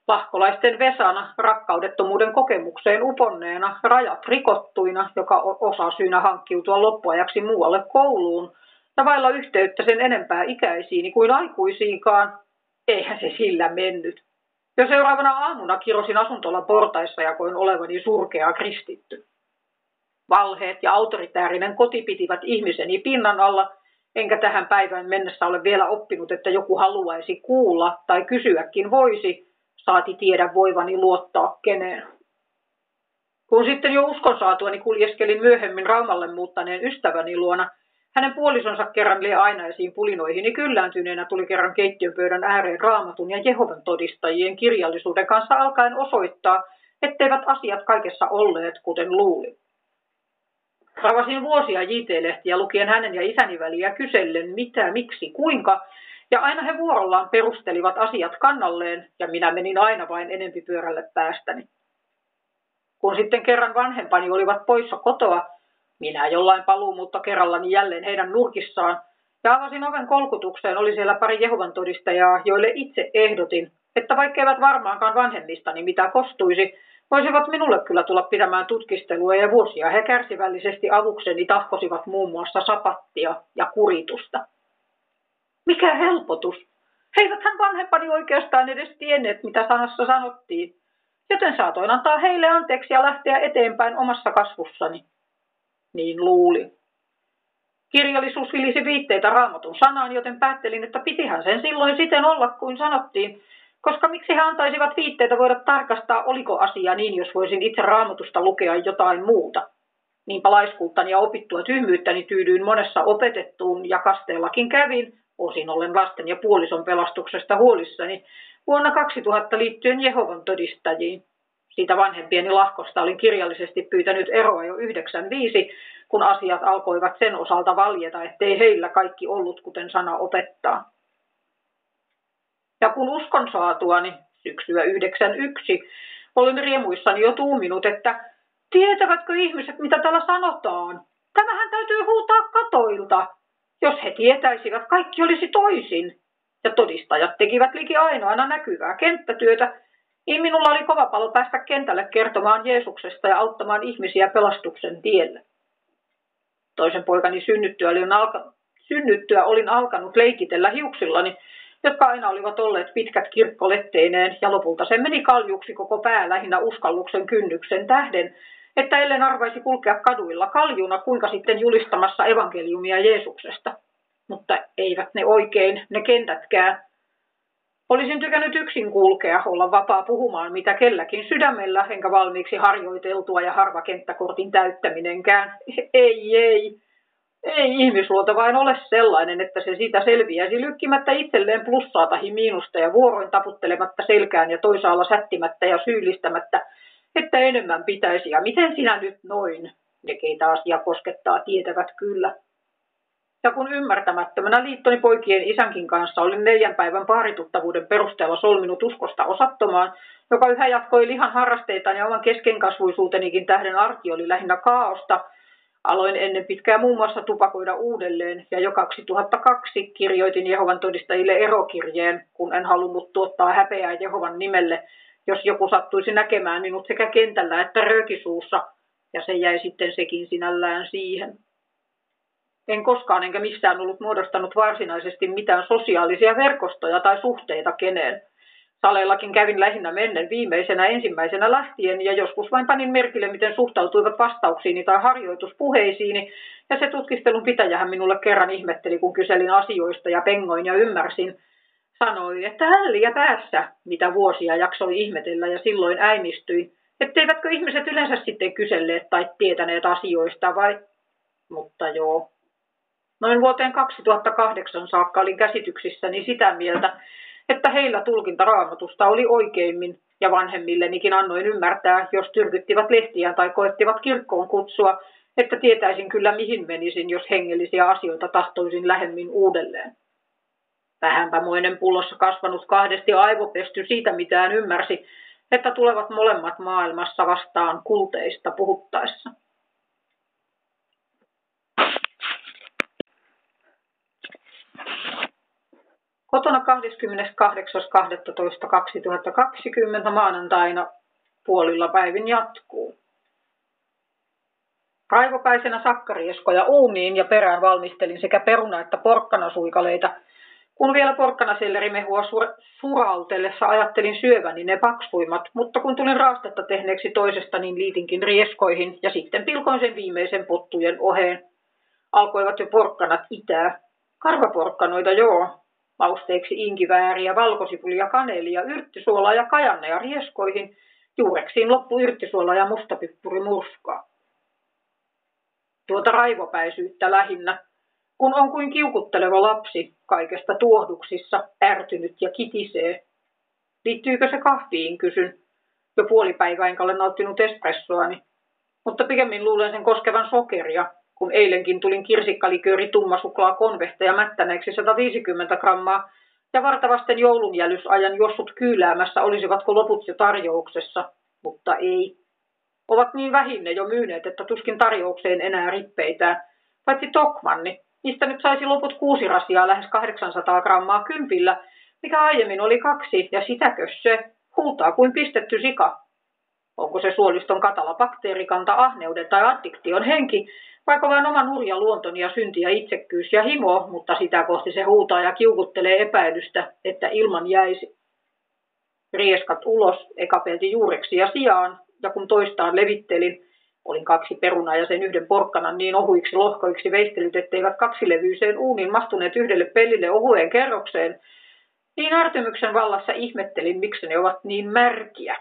Lahkolaisten Vesana, rakkaudettomuuden kokemukseen uponneena, rajat rikottuina, joka osaa syynä hankkiutua loppuajaksi muualle kouluun, ja vailla yhteyttä sen enempää ikäisiini kuin aikuisiinkaan, eihän se sillä mennyt. Ja seuraavana aamuna kirosin asuntolla portaissa ja koin olevani surkea kristitty. Valheet ja autoritäärinen koti pitivät ihmiseni pinnan alla, enkä tähän päivään mennessä ole vielä oppinut, että joku haluaisi kuulla tai kysyäkin voisi, saati tiedä voivani luottaa keneen. Kun sitten jo uskon saatuani kuljeskelin myöhemmin Raumalle muuttaneen ystäväni luona, Hänen puolisonsa kerran lie pulinoihin niin kyllääntyneenä tuli kerran keittiön pöydän ääreen raamatun ja Jehovan todistajien kirjallisuuden kanssa alkaen osoittaa, etteivät asiat kaikessa olleet kuten luuli. Ravasin vuosia JT-lehtiä lukien hänen ja isäni väliä kysellen mitä, miksi, kuinka, ja aina he vuorollaan perustelivat asiat kannalleen, ja minä menin aina vain enempi pyörälle päästäni. Kun sitten kerran vanhempani olivat poissa kotoa, minä jollain paluumuutta kerrallani jälleen heidän nurkissaan, ja avasin oven kolkutukseen, oli siellä pari Jehovan todistajaa, joille itse ehdotin, että vaikka eivät varmaankaan vanhemmistani mitä kostuisi, voisivat minulle kyllä tulla pitämään tutkistelua ja vuosia he kärsivällisesti avukseni tahkosivat muun muassa sapattia ja kuritusta. Mikä helpotus! hän vanhempani oikeastaan edes tienneet, mitä sanassa sanottiin, joten saatoin antaa heille anteeksi ja lähteä eteenpäin omassa kasvussani. Niin luuli. Kirjallisuus vilisi viitteitä raamatun sanaan, joten päättelin, että pitihän sen silloin siten olla kuin sanottiin, koska miksi he antaisivat viitteitä voida tarkastaa, oliko asia niin, jos voisin itse raamatusta lukea jotain muuta. Niinpä laiskuuttani ja opittua tyhmyyttäni tyydyin monessa opetettuun ja kasteellakin kävin, osin ollen lasten ja puolison pelastuksesta huolissani, vuonna 2000 liittyen Jehovan todistajiin. Siitä vanhempieni lahkosta olin kirjallisesti pyytänyt eroa jo 95, kun asiat alkoivat sen osalta valjeta, ettei heillä kaikki ollut kuten sana opettaa. Ja kun uskon saatuani syksyä 91, olin riemuissani jo tuuminut, että tietävätkö ihmiset, mitä täällä sanotaan? Tämähän täytyy huutaa katoilta. Jos he tietäisivät, kaikki olisi toisin. Ja todistajat tekivät liki ainoana näkyvää kenttätyötä, niin minulla oli kova palo päästä kentälle kertomaan Jeesuksesta ja auttamaan ihmisiä pelastuksen tielle. Toisen poikani synnyttyä olin, alka- synnyttyä olin alkanut leikitellä hiuksillani, jotka aina olivat olleet pitkät kirkkoletteineen, ja lopulta se meni kaljuksi koko pää lähinnä uskalluksen kynnyksen tähden, että ellen arvaisi kulkea kaduilla kaljuna, kuinka sitten julistamassa evankeliumia Jeesuksesta. Mutta eivät ne oikein, ne kentätkään. Olisin tykännyt yksin kulkea, olla vapaa puhumaan mitä kelläkin sydämellä, enkä valmiiksi harjoiteltua ja harva kenttäkortin täyttäminenkään. Ei, ei. Ei ihmisluota vain ole sellainen, että se siitä selviäisi lykkimättä itselleen plussaa tai miinusta ja vuoroin taputtelematta selkään ja toisaalla sättimättä ja syyllistämättä, että enemmän pitäisi ja miten sinä nyt noin. Ne, keitä asia koskettaa, tietävät kyllä. Ja kun ymmärtämättömänä liittoni poikien isänkin kanssa olin neljän päivän paarituttavuuden perusteella solminut uskosta osattomaan, joka yhä jatkoi lihan harrasteitaan ja oman keskenkasvuisuutenikin tähden arki oli lähinnä kaaosta, aloin ennen pitkää muun muassa tupakoida uudelleen ja jo 2002 kirjoitin Jehovan todistajille erokirjeen, kun en halunnut tuottaa häpeää Jehovan nimelle, jos joku sattuisi näkemään minut sekä kentällä että röökisuussa, ja se jäi sitten sekin sinällään siihen. En koskaan enkä missään ollut muodostanut varsinaisesti mitään sosiaalisia verkostoja tai suhteita keneen. Saleillakin kävin lähinnä mennen viimeisenä ensimmäisenä lähtien ja joskus vain panin merkille, miten suhtautuivat vastauksiini tai harjoituspuheisiini, ja se tutkistelun pitäjähän minulle kerran ihmetteli, kun kyselin asioista ja pengoin ja ymmärsin. Sanoi, että hälliä päässä, mitä vuosia jaksoi ihmetellä ja silloin äimistyin, etteivätkö ihmiset yleensä sitten kyselleet tai tietäneet asioista vai... Mutta joo, Noin vuoteen 2008 saakka olin käsityksissäni sitä mieltä, että heillä tulkinta raamatusta oli oikeimmin, ja vanhemmillenikin annoin ymmärtää, jos tyrkyttivät lehtiä tai koettivat kirkkoon kutsua, että tietäisin kyllä mihin menisin, jos hengellisiä asioita tahtoisin lähemmin uudelleen. Vähänpämoinen pullossa kasvanut kahdesti aivopesty siitä mitään ymmärsi, että tulevat molemmat maailmassa vastaan kulteista puhuttaessa. Kotona 28.12.2020 maanantaina puolilla päivin jatkuu. Raivopäisenä sakkarieskoja uuniin ja perään valmistelin sekä peruna- että porkkanasuikaleita. Kun vielä porkkanasellerimehua sur- surautellessa ajattelin syöväni ne paksuimmat, mutta kun tulin raastetta tehneeksi toisesta, niin liitinkin rieskoihin ja sitten pilkoin sen viimeisen pottujen oheen. Alkoivat jo porkkanat itää. Karvaporkkanoita joo, mausteeksi inkivääriä, valkosipulia, kanelia, yrttisuolaa ja kajanneja rieskoihin, juureksiin loppu yrttisuola ja mustapippuri murskaa. Tuota raivopäisyyttä lähinnä. Kun on kuin kiukutteleva lapsi, kaikesta tuohduksissa, ärtynyt ja kitisee. Liittyykö se kahviin, kysyn. Jo puoli päivää enkä ole nauttinut espressoani, mutta pikemmin luulen sen koskevan sokeria, kun eilenkin tulin kirsikkalikööri tummasuklaa konvehteja mättäneeksi 150 grammaa, ja vartavasten joulunjällysajan jossut kyyläämässä olisivatko loput jo tarjouksessa, mutta ei. Ovat niin vähin ne jo myyneet, että tuskin tarjoukseen enää rippeitä, paitsi Tokmanni, Niistä nyt saisi loput kuusi rasiaa lähes 800 grammaa kympillä, mikä aiemmin oli kaksi, ja sitäkö se huutaa kuin pistetty sika. Onko se suoliston katala bakteerikanta ahneuden tai addiktion henki, vaikka vain oman hurja luontoni ja synti ja itsekkyys ja himo, mutta sitä kohti se huutaa ja kiukuttelee epäilystä, että ilman jäisi. Rieskat ulos, ekapelti juureksi ja sijaan, ja kun toistaan levittelin, Olin kaksi perunaa ja sen yhden porkkanan niin ohuiksi lohkoiksi veistelyt, etteivät kaksilevyiseen uunin mastuneet yhdelle pellille ohueen kerrokseen. Niin ärtymyksen vallassa ihmettelin, miksi ne ovat niin märkiä.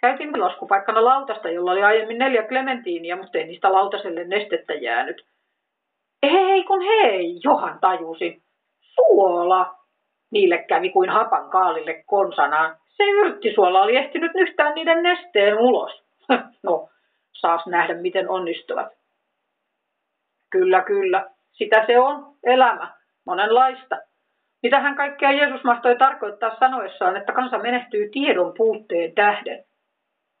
Käytin laskupaikkana lautasta, jolla oli aiemmin neljä klementiiniä, mutta ei niistä lautaselle nestettä jäänyt. Ei kun hei, Johan tajusi. Suola! Niille kävi kuin hapan kaalille konsanaan. Se yrttisuola oli ehtinyt nyhtää niiden nesteen ulos. <laughs> no, saas nähdä, miten onnistuvat. Kyllä, kyllä. Sitä se on, elämä, monenlaista. Mitähän kaikkea Jeesus mahtoi tarkoittaa sanoessaan, että kansa menehtyy tiedon puutteen tähden.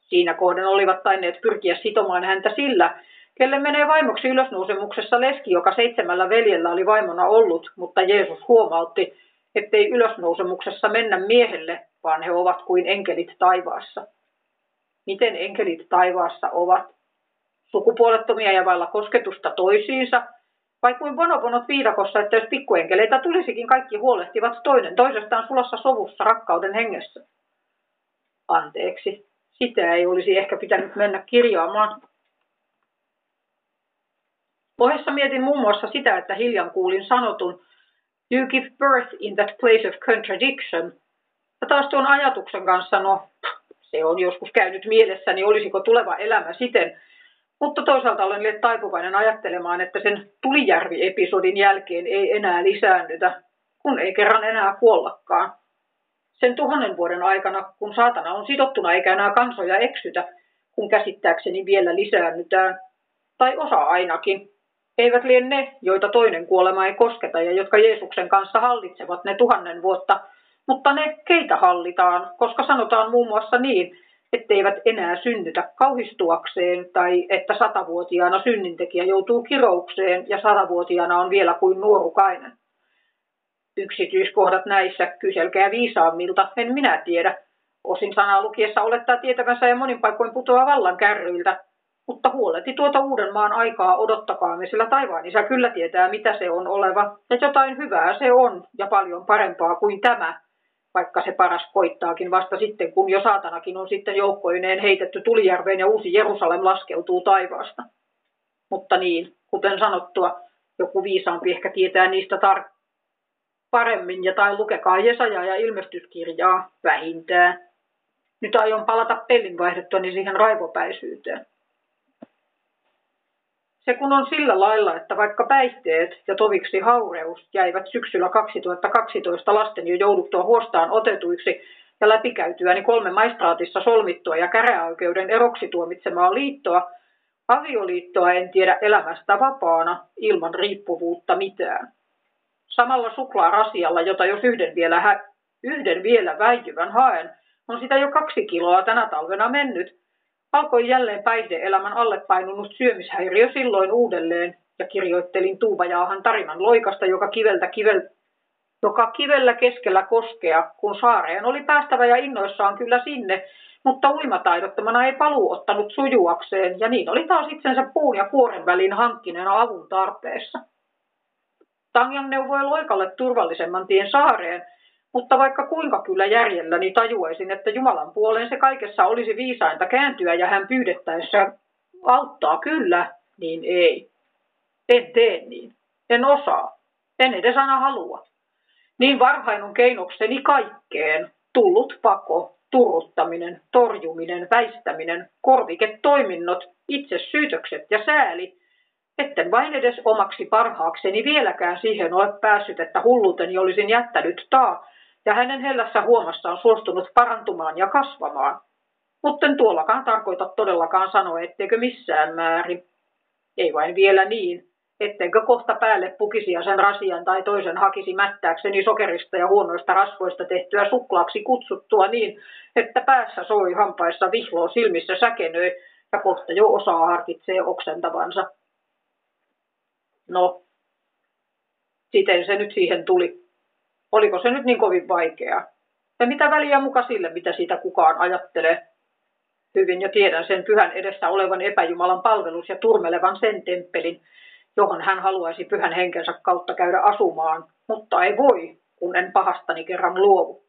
Siinä kohden olivat taineet pyrkiä sitomaan häntä sillä, kelle menee vaimoksi ylösnousemuksessa leski, joka seitsemällä veljellä oli vaimona ollut, mutta Jeesus huomautti, ettei ylösnousemuksessa mennä miehelle, vaan he ovat kuin enkelit taivaassa miten enkelit taivaassa ovat, sukupuolettomia ja vailla kosketusta toisiinsa, vai kuin bonobonot viidakossa, että jos pikkuenkeleitä tulisikin, kaikki huolehtivat toinen toisestaan sulassa sovussa rakkauden hengessä. Anteeksi, sitä ei olisi ehkä pitänyt mennä kirjaamaan. Ohessa mietin muun muassa sitä, että hiljan kuulin sanotun You give birth in that place of contradiction. Ja taas tuon ajatuksen kanssa, no se on joskus käynyt mielessäni, niin olisiko tuleva elämä siten, mutta toisaalta olen taipuvainen ajattelemaan, että sen Tulijärvi-episodin jälkeen ei enää lisäännytä, kun ei kerran enää kuollakaan. Sen tuhannen vuoden aikana, kun saatana on sidottuna eikä enää kansoja eksytä, kun käsittääkseni vielä lisäännytään, tai osa ainakin, eivät lien ne, joita toinen kuolema ei kosketa ja jotka Jeesuksen kanssa hallitsevat ne tuhannen vuotta – mutta ne keitä hallitaan, koska sanotaan muun muassa niin, etteivät enää synnytä kauhistuakseen tai että satavuotiaana synnintekijä joutuu kiroukseen ja satavuotiaana on vielä kuin nuorukainen. Yksityiskohdat näissä kyselkää viisaammilta, en minä tiedä. Osin sanaa lukiessa olettaa tietävänsä ja monin paikoin putoaa vallan kärryiltä, mutta huoleti tuota uuden maan aikaa odottakaamme, sillä taivaan isä kyllä tietää, mitä se on oleva, ja jotain hyvää se on, ja paljon parempaa kuin tämä, vaikka se paras koittaakin vasta sitten, kun jo saatanakin on sitten joukkoineen heitetty tulijärveen ja uusi Jerusalem laskeutuu taivaasta. Mutta niin, kuten sanottua, joku viisaampi ehkä tietää niistä tar- paremmin ja tai lukekaa Jesaja ja ilmestyskirjaa vähintään. Nyt aion palata pelin vaihdettuani siihen raivopäisyyteen. Se kun on sillä lailla, että vaikka päihteet ja toviksi haureus jäivät syksyllä 2012 lasten jo jouduttua huostaan otetuiksi ja läpikäytyäni kolme maistraatissa solmittua ja käräoikeuden eroksi tuomitsemaa liittoa, avioliittoa en tiedä elämästä vapaana ilman riippuvuutta mitään. Samalla suklaarasialla, jota jos yhden vielä, hä- yhden vielä väijyvän haen, on sitä jo kaksi kiloa tänä talvena mennyt, Alkoi jälleen päihdeelämän alle painunut syömishäiriö silloin uudelleen ja kirjoittelin Tuubajaahan tarinan loikasta, joka kiveltä kivel, joka kivellä keskellä koskea, kun saareen oli päästävä ja innoissaan kyllä sinne, mutta uimataidottomana ei paluu ottanut sujuakseen, ja niin oli taas itsensä puun ja kuoren väliin hankkineena avun tarpeessa. Tangjang neuvoi loikalle turvallisemman tien saareen, mutta vaikka kuinka kyllä järjelläni niin tajuaisin, että Jumalan puoleen se kaikessa olisi viisainta kääntyä ja hän pyydettäessä auttaa kyllä, niin ei. En tee niin. En osaa. En edes aina halua. Niin varhain on keinokseni kaikkeen. Tullut pako, turruttaminen, torjuminen, väistäminen, korviketoiminnot, itse syytökset ja sääli, Etten vain edes omaksi parhaakseni vieläkään siihen ole päässyt, että hulluteni olisin jättänyt taa, ja hänen hellässä huomassaan suostunut parantumaan ja kasvamaan. Mutten tuollakaan tarkoita todellakaan sanoa, etteikö missään määrin. Ei vain vielä niin, ettenkö kohta päälle pukisi ja sen rasian tai toisen hakisi mättääkseni sokerista ja huonoista rasvoista tehtyä suklaaksi kutsuttua niin, että päässä soi hampaissa vihloo silmissä säkenöi ja kohta jo osaa harkitsee oksentavansa. No, siten se nyt siihen tuli. Oliko se nyt niin kovin vaikeaa? Ja mitä väliä muka sille, mitä siitä kukaan ajattelee? Hyvin jo tiedän sen pyhän edessä olevan epäjumalan palvelus ja turmelevan sen temppelin, johon hän haluaisi pyhän henkensä kautta käydä asumaan, mutta ei voi, kun en pahastani kerran luovu.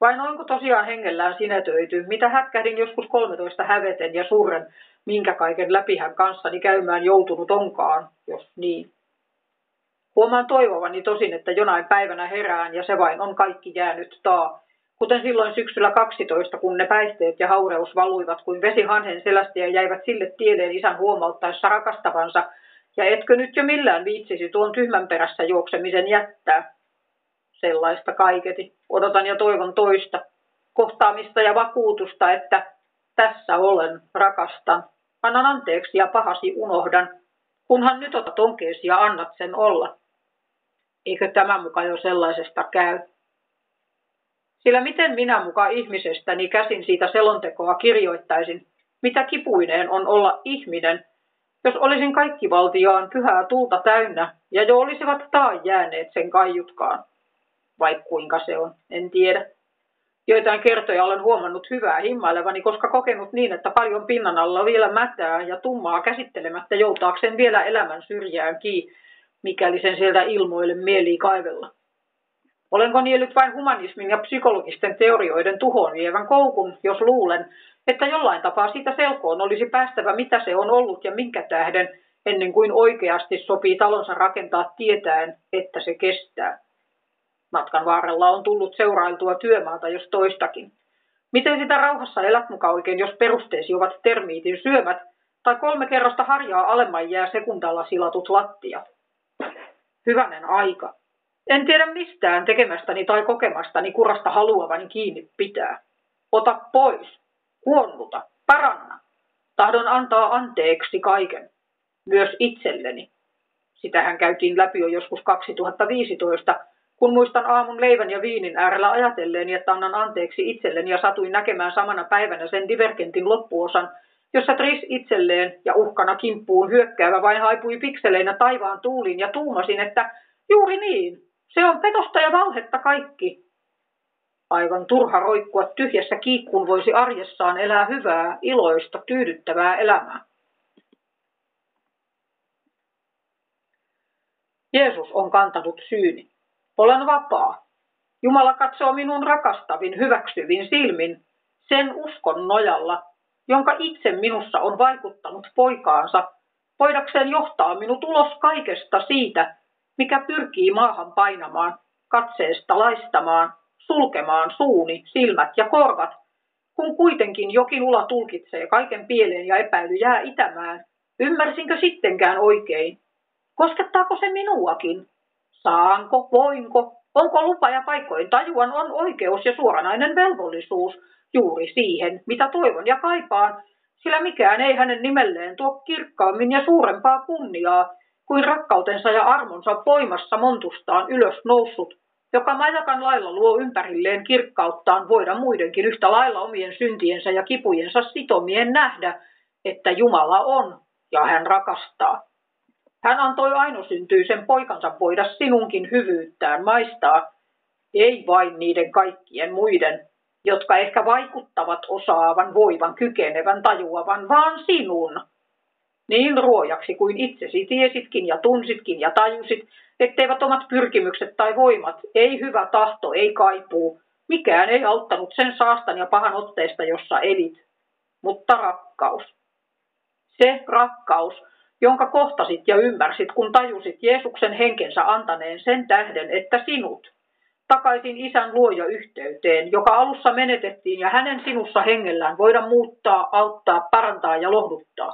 Vai noinko tosiaan hengellään sinetöity, mitä hätkähdin joskus 13 häveten ja surren, minkä kaiken läpi hän kanssani käymään joutunut onkaan, jos niin. Huomaan toivovani tosin, että jonain päivänä herään ja se vain on kaikki jäänyt taa, kuten silloin syksyllä 12, kun ne päihteet ja haureus valuivat kuin vesi hanhen selästä ja jäivät sille tielleen isän huomauttaessa rakastavansa, ja etkö nyt jo millään viitsisi tuon tyhmän perässä juoksemisen jättää? Sellaista kaiketi. Odotan ja toivon toista. Kohtaamista ja vakuutusta, että tässä olen, rakastan. Annan anteeksi ja pahasi unohdan, kunhan nyt otat onkeesi ja annat sen olla. Eikö tämä muka jo sellaisesta käy? Sillä miten minä muka ihmisestäni käsin siitä selontekoa kirjoittaisin, mitä kipuineen on olla ihminen, jos olisin kaikki valtiaan pyhää tulta täynnä ja jo olisivat taan jääneet sen kaiutkaan. Vai kuinka se on, en tiedä. Joitain kertoja olen huomannut hyvää himmailevani, koska kokenut niin, että paljon pinnan alla vielä mätää ja tummaa käsittelemättä joutaakseen vielä elämän syrjään kiinni, mikäli sen sieltä ilmoille mieli kaivella. Olenko niellyt vain humanismin ja psykologisten teorioiden tuhoon vievän koukun, jos luulen, että jollain tapaa siitä selkoon olisi päästävä, mitä se on ollut ja minkä tähden, ennen kuin oikeasti sopii talonsa rakentaa tietäen, että se kestää. Matkan varrella on tullut seurailtua työmaata jos toistakin. Miten sitä rauhassa elät muka oikein, jos perusteesi ovat termiitin syömät, tai kolme kerrosta harjaa alemman jää sekundalla silatut lattiat? Hyvänen aika. En tiedä mistään tekemästäni tai kokemastani kurasta haluavani kiinni pitää. Ota pois, huonnuta, paranna. Tahdon antaa anteeksi kaiken, myös itselleni. Sitähän käytiin läpi jo joskus 2015, kun muistan aamun leivän ja viinin äärellä ajatelleeni, että annan anteeksi itselleni ja satuin näkemään samana päivänä sen divergentin loppuosan, jossa Tris itselleen ja uhkana kimppuun hyökkäävä vain haipui pikseleinä taivaan tuuliin ja tuumasin, että juuri niin, se on petosta ja valhetta kaikki. Aivan turha roikkua tyhjässä kiikkuun voisi arjessaan elää hyvää, iloista, tyydyttävää elämää. Jeesus on kantanut syyni. Olen vapaa. Jumala katsoo minun rakastavin, hyväksyvin silmin sen uskon nojalla, jonka itse minussa on vaikuttanut poikaansa, voidakseen johtaa minut ulos kaikesta siitä, mikä pyrkii maahan painamaan, katseesta laistamaan, sulkemaan suuni, silmät ja korvat, kun kuitenkin jokin ula tulkitsee kaiken pieleen ja epäily jää itämään. Ymmärsinkö sittenkään oikein? Koskettaako se minuakin? Saanko, voinko, onko lupa ja paikkojen tajuan on oikeus ja suoranainen velvollisuus juuri siihen, mitä toivon ja kaipaan, sillä mikään ei hänen nimelleen tuo kirkkaammin ja suurempaa kunniaa kuin rakkautensa ja armonsa voimassa montustaan ylös noussut, joka majakan lailla luo ympärilleen kirkkauttaan voida muidenkin yhtä lailla omien syntiensä ja kipujensa sitomien nähdä, että Jumala on ja hän rakastaa. Hän antoi ainosyntyisen poikansa voida sinunkin hyvyyttään maistaa, ei vain niiden kaikkien muiden, jotka ehkä vaikuttavat osaavan, voivan, kykenevän, tajuavan, vaan sinun. Niin ruojaksi kuin itsesi tiesitkin ja tunsitkin ja tajusit, etteivät omat pyrkimykset tai voimat, ei hyvä tahto, ei kaipuu, mikään ei auttanut sen saastan ja pahan otteesta, jossa elit, mutta rakkaus. Se rakkaus, jonka kohtasit ja ymmärsit, kun tajusit Jeesuksen henkensä antaneen sen tähden, että sinut, takaisin isän luoja yhteyteen, joka alussa menetettiin ja hänen sinussa hengellään voida muuttaa, auttaa, parantaa ja lohduttaa.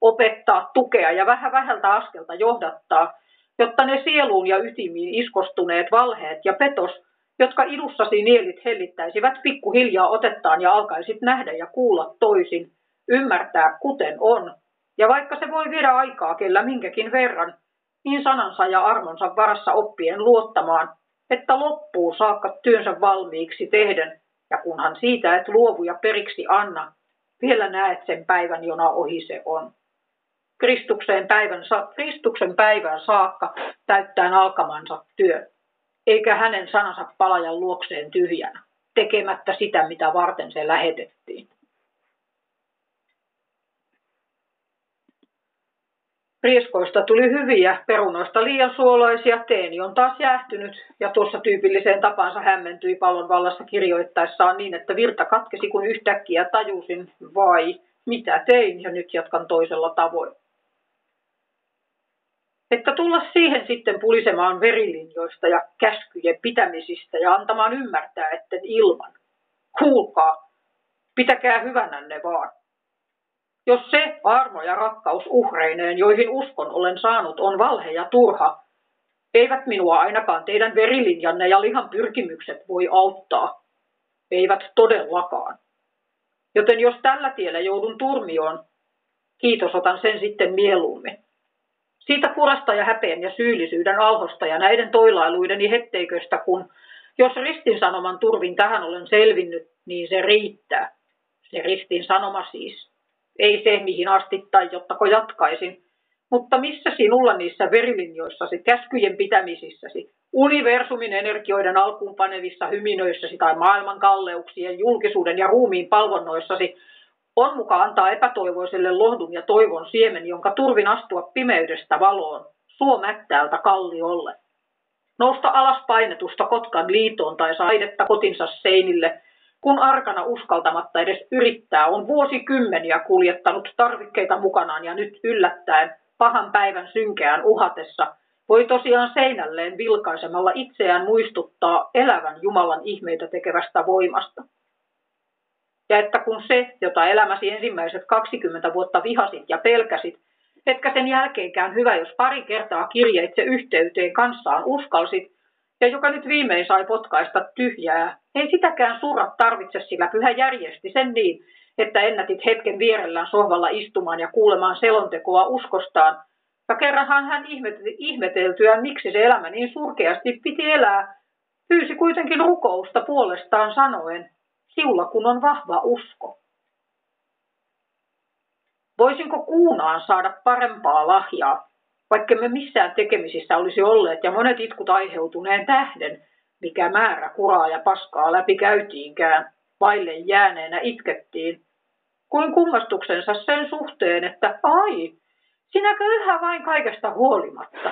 opettaa, tukea ja vähän vähältä askelta johdattaa, jotta ne sieluun ja ytimiin iskostuneet valheet ja petos, jotka idussasi nielit hellittäisivät pikkuhiljaa otettaan ja alkaisit nähdä ja kuulla toisin, ymmärtää kuten on, ja vaikka se voi viedä aikaa kellä minkäkin verran, niin sanansa ja armonsa varassa oppien luottamaan, että loppuu saakka työnsä valmiiksi tehden, ja kunhan siitä et luovu ja periksi anna, vielä näet sen päivän, jona ohi se on. Kristuksen päivän, Kristuksen päivään saakka täyttäen alkamansa työ, eikä hänen sanansa palajan luokseen tyhjänä, tekemättä sitä, mitä varten se lähetettiin. Rieskoista tuli hyviä, perunoista liian suolaisia, teeni on taas jäähtynyt ja tuossa tyypilliseen tapansa hämmentyi pallon vallassa kirjoittaessaan niin, että virta katkesi kun yhtäkkiä tajusin, vai mitä tein ja nyt jatkan toisella tavoin. Että tulla siihen sitten pulisemaan verilinjoista ja käskyjen pitämisistä ja antamaan ymmärtää, etten ilman. Kuulkaa, pitäkää hyvänänne vaan. Jos se armo ja rakkaus uhreineen, joihin uskon olen saanut, on valhe ja turha, eivät minua ainakaan teidän verilinjanne ja lihan pyrkimykset voi auttaa. Eivät todellakaan. Joten jos tällä tiellä joudun turmioon, kiitos otan sen sitten mieluummin. Siitä kurasta ja häpeen ja syyllisyyden alhosta ja näiden toilailuideni hetteiköstä, kun jos ristin sanoman turvin tähän olen selvinnyt, niin se riittää. Se ristin sanoma siis. Ei se, mihin asti tai jottako jatkaisin. Mutta missä sinulla niissä verilinjoissasi, käskyjen pitämisissäsi, universumin energioiden alkuun panevissa hyminöissäsi tai maailman kalleuksien, julkisuuden ja ruumiin palvonnoissasi, on mukaan antaa epätoivoiselle lohdun ja toivon siemen, jonka turvin astua pimeydestä valoon, suomättäältä kalliolle. Nousta alas painetusta Kotkan liitoon tai saidetta kotinsa seinille, kun arkana uskaltamatta edes yrittää, on vuosikymmeniä kuljettanut tarvikkeita mukanaan ja nyt yllättäen pahan päivän synkeään uhatessa voi tosiaan seinälleen vilkaisemalla itseään muistuttaa elävän Jumalan ihmeitä tekevästä voimasta. Ja että kun se, jota elämäsi ensimmäiset 20 vuotta vihasit ja pelkäsit, etkä sen jälkeenkään hyvä, jos pari kertaa kirjeitse yhteyteen kanssaan uskalsit, ja joka nyt viimein sai potkaista tyhjää, ei sitäkään surra tarvitse, sillä pyhä järjesti sen niin, että ennätit hetken vierellään sohvalla istumaan ja kuulemaan selontekoa uskostaan, ja kerranhan hän ihmeteltyään, miksi se elämä niin surkeasti piti elää, pyysi kuitenkin rukousta puolestaan sanoen, siulla kun on vahva usko. Voisinko kuunaan saada parempaa lahjaa, vaikka me missään tekemisissä olisi olleet ja monet itkut aiheutuneen tähden, mikä määrä kuraa ja paskaa läpi käytiinkään, vaille jääneenä itkettiin, kuin kummastuksensa sen suhteen, että ai, sinäkö yhä vain kaikesta huolimatta.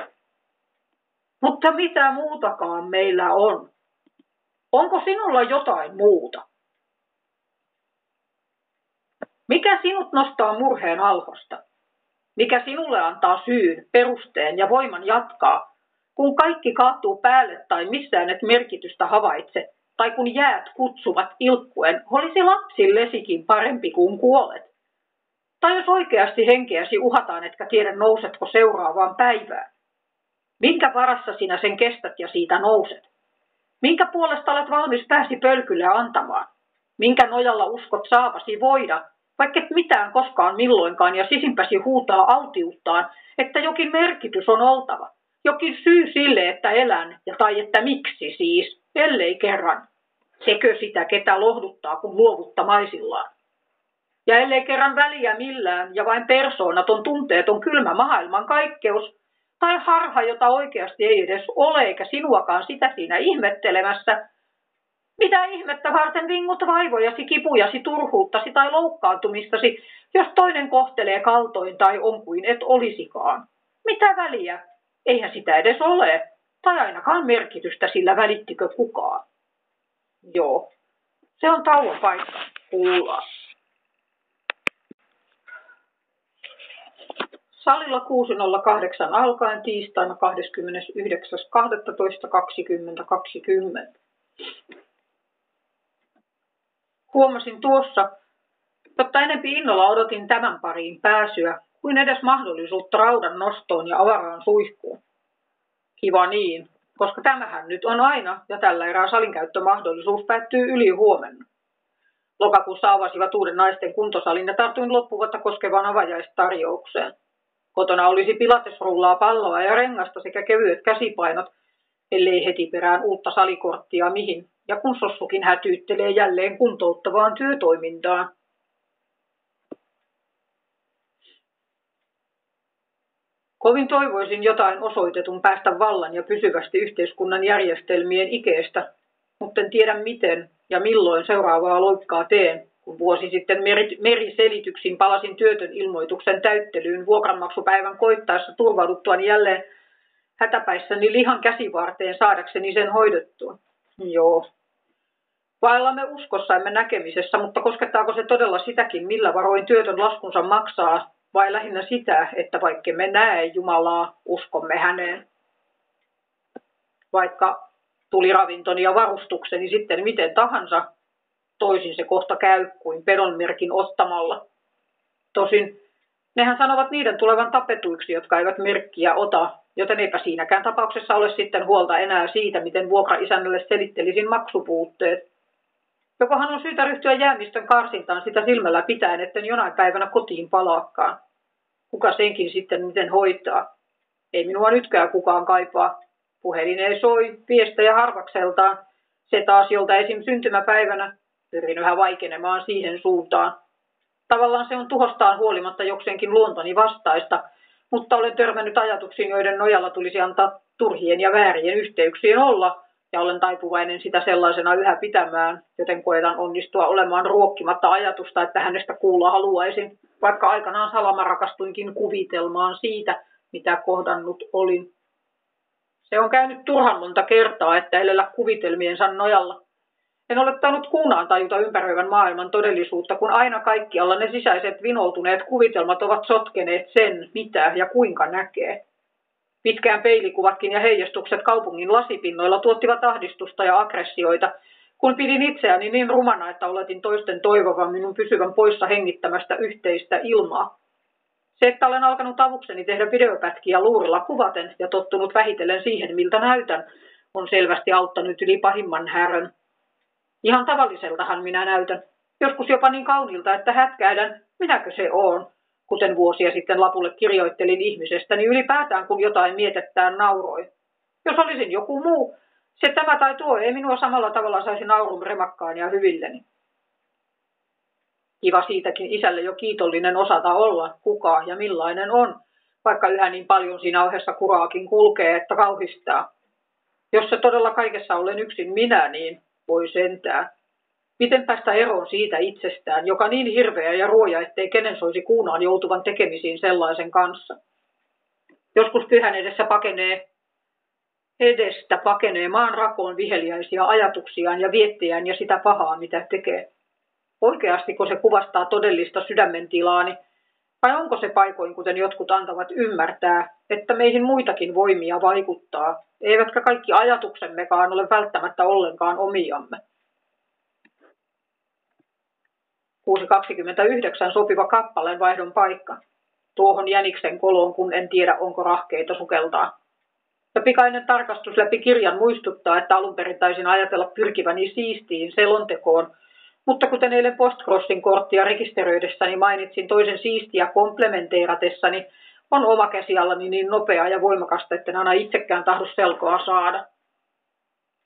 Mutta mitä muutakaan meillä on? Onko sinulla jotain muuta? Mikä sinut nostaa murheen alhosta? Mikä sinulle antaa syyn, perusteen ja voiman jatkaa, kun kaikki kaatuu päälle tai missään et merkitystä havaitse, tai kun jäät kutsuvat ilkkuen, olisi lapsillesikin parempi kuin kuolet. Tai jos oikeasti henkeäsi uhataan, etkä tiedä nousetko seuraavaan päivään. Minkä varassa sinä sen kestät ja siitä nouset? Minkä puolesta olet valmis pääsi pölkylle antamaan? Minkä nojalla uskot saavasi voida, vaikka et mitään koskaan milloinkaan ja sisimpäsi huutaa autiuttaan, että jokin merkitys on oltava, jokin syy sille, että elän ja tai että miksi siis, ellei kerran. Sekö sitä, ketä lohduttaa, kun luovuttamaisillaan? Ja ellei kerran väliä millään ja vain persoonaton tunteeton kylmä maailman kaikkeus, tai harha, jota oikeasti ei edes ole, eikä sinuakaan sitä siinä ihmettelemässä, mitä ihmettä varten vingut vaivojasi, kipujasi, turhuuttasi tai loukkaantumistasi, jos toinen kohtelee kaltoin tai on kuin et olisikaan? Mitä väliä? Eihän sitä edes ole, tai ainakaan merkitystä sillä välittikö kukaan. Joo, se on tauon paikka. Kuullaan. Salilla 6.08 alkaen tiistaina 29.12.2020. Huomasin tuossa, jotta enempi innolla odotin tämän pariin pääsyä, kuin edes mahdollisuutta raudan nostoon ja avaraan suihkuun. Kiva niin, koska tämähän nyt on aina ja tällä erää salinkäyttömahdollisuus päättyy yli huomenna. Lokakuussa avasivat uuden naisten kuntosalin ja tartuin loppuvuotta koskevaan avajaistarjoukseen. Kotona olisi pilatesrullaa, palloa ja rengasta sekä kevyet käsipainot, ellei heti perään uutta salikorttia mihin, ja kun Sossukin hätyyttelee jälleen kuntouttavaan työtoimintaan. Kovin toivoisin jotain osoitetun päästä vallan ja pysyvästi yhteiskunnan järjestelmien ikeestä, mutta en tiedä miten ja milloin seuraavaa loikkaa teen, kun vuosi sitten meriselityksin palasin työtön ilmoituksen täyttelyyn vuokranmaksupäivän koittaessa turvauduttuani jälleen hätäpäissäni lihan käsivarteen saadakseni sen hoidettua. Joo. Vaillamme uskossa emme näkemisessä, mutta koskettaako se todella sitäkin, millä varoin työtön laskunsa maksaa, vai lähinnä sitä, että vaikka me näe Jumalaa, uskomme häneen. Vaikka tuli ravintoni ja varustukseni sitten miten tahansa, toisin se kohta käy kuin pedonmerkin ottamalla. Tosin nehän sanovat niiden tulevan tapetuiksi, jotka eivät merkkiä ota, joten eipä siinäkään tapauksessa ole sitten huolta enää siitä, miten vuokraisännölle selittelisin maksupuutteet. Jokohan on syytä ryhtyä jäämistön karsintaan sitä silmällä pitäen, etten jonain päivänä kotiin palaakaan. Kuka senkin sitten miten hoitaa? Ei minua nytkään kukaan kaipaa. Puhelin ei soi, viestejä harvakseltaan. Se taas, jolta esim. syntymäpäivänä pyrin yhä vaikenemaan siihen suuntaan. Tavallaan se on tuhostaan huolimatta jokseenkin luontoni vastaista, mutta olen törmännyt ajatuksiin, joiden nojalla tulisi antaa turhien ja väärien yhteyksien olla, ja olen taipuvainen sitä sellaisena yhä pitämään, joten koetan onnistua olemaan ruokkimatta ajatusta, että hänestä kuulla haluaisin, vaikka aikanaan salama rakastuinkin kuvitelmaan siitä, mitä kohdannut olin. Se on käynyt turhan monta kertaa, että elellä kuvitelmiensa nojalla. En ole tainnut kuunaan tajuta ympäröivän maailman todellisuutta, kun aina kaikkialla ne sisäiset vinoutuneet kuvitelmat ovat sotkeneet sen, mitä ja kuinka näkee. Pitkään peilikuvatkin ja heijastukset kaupungin lasipinnoilla tuottivat ahdistusta ja aggressioita, kun pidin itseäni niin rumana, että oletin toisten toivovan minun pysyvän poissa hengittämästä yhteistä ilmaa. Se, että olen alkanut avukseni tehdä videopätkiä luurilla kuvaten ja tottunut vähitellen siihen, miltä näytän, on selvästi auttanut yli pahimman härön. Ihan tavalliseltahan minä näytän. Joskus jopa niin kaunilta, että hätkäydän, minäkö se on, kuten vuosia sitten lapulle kirjoittelin ihmisestä, niin ylipäätään kun jotain mietettään nauroi. Jos olisin joku muu, se tämä tai tuo ei minua samalla tavalla saisi naurun remakkaan ja hyvilleni. Kiva siitäkin isälle jo kiitollinen osata olla, kuka ja millainen on, vaikka yhä niin paljon siinä ohessa kuraakin kulkee, että kauhistaa. Jos se todella kaikessa olen yksin minä, niin voi sentää. Miten päästä eroon siitä itsestään, joka niin hirveä ja ruoja, ettei kenen soisi kuunaan joutuvan tekemisiin sellaisen kanssa. Joskus pyhän edessä pakenee, edestä pakenee maan rakoon viheliäisiä ajatuksiaan ja viettejään ja sitä pahaa, mitä tekee. Oikeastiko se kuvastaa todellista sydämentilaani, vai onko se paikoin, kuten jotkut antavat ymmärtää, että meihin muitakin voimia vaikuttaa, eivätkä kaikki ajatuksemmekaan ole välttämättä ollenkaan omiamme. 6.29 sopiva kappaleen vaihdon paikka. Tuohon jäniksen koloon, kun en tiedä, onko rahkeita sukeltaa. Ja pikainen tarkastus läpi kirjan muistuttaa, että alun perin taisin ajatella pyrkiväni siistiin selontekoon, mutta kuten eilen Postcrossin korttia rekisteröidessäni mainitsin toisen siistiä komplementeeratessani, on oma käsialani niin nopea ja voimakasta, että en aina itsekään tahdo selkoa saada.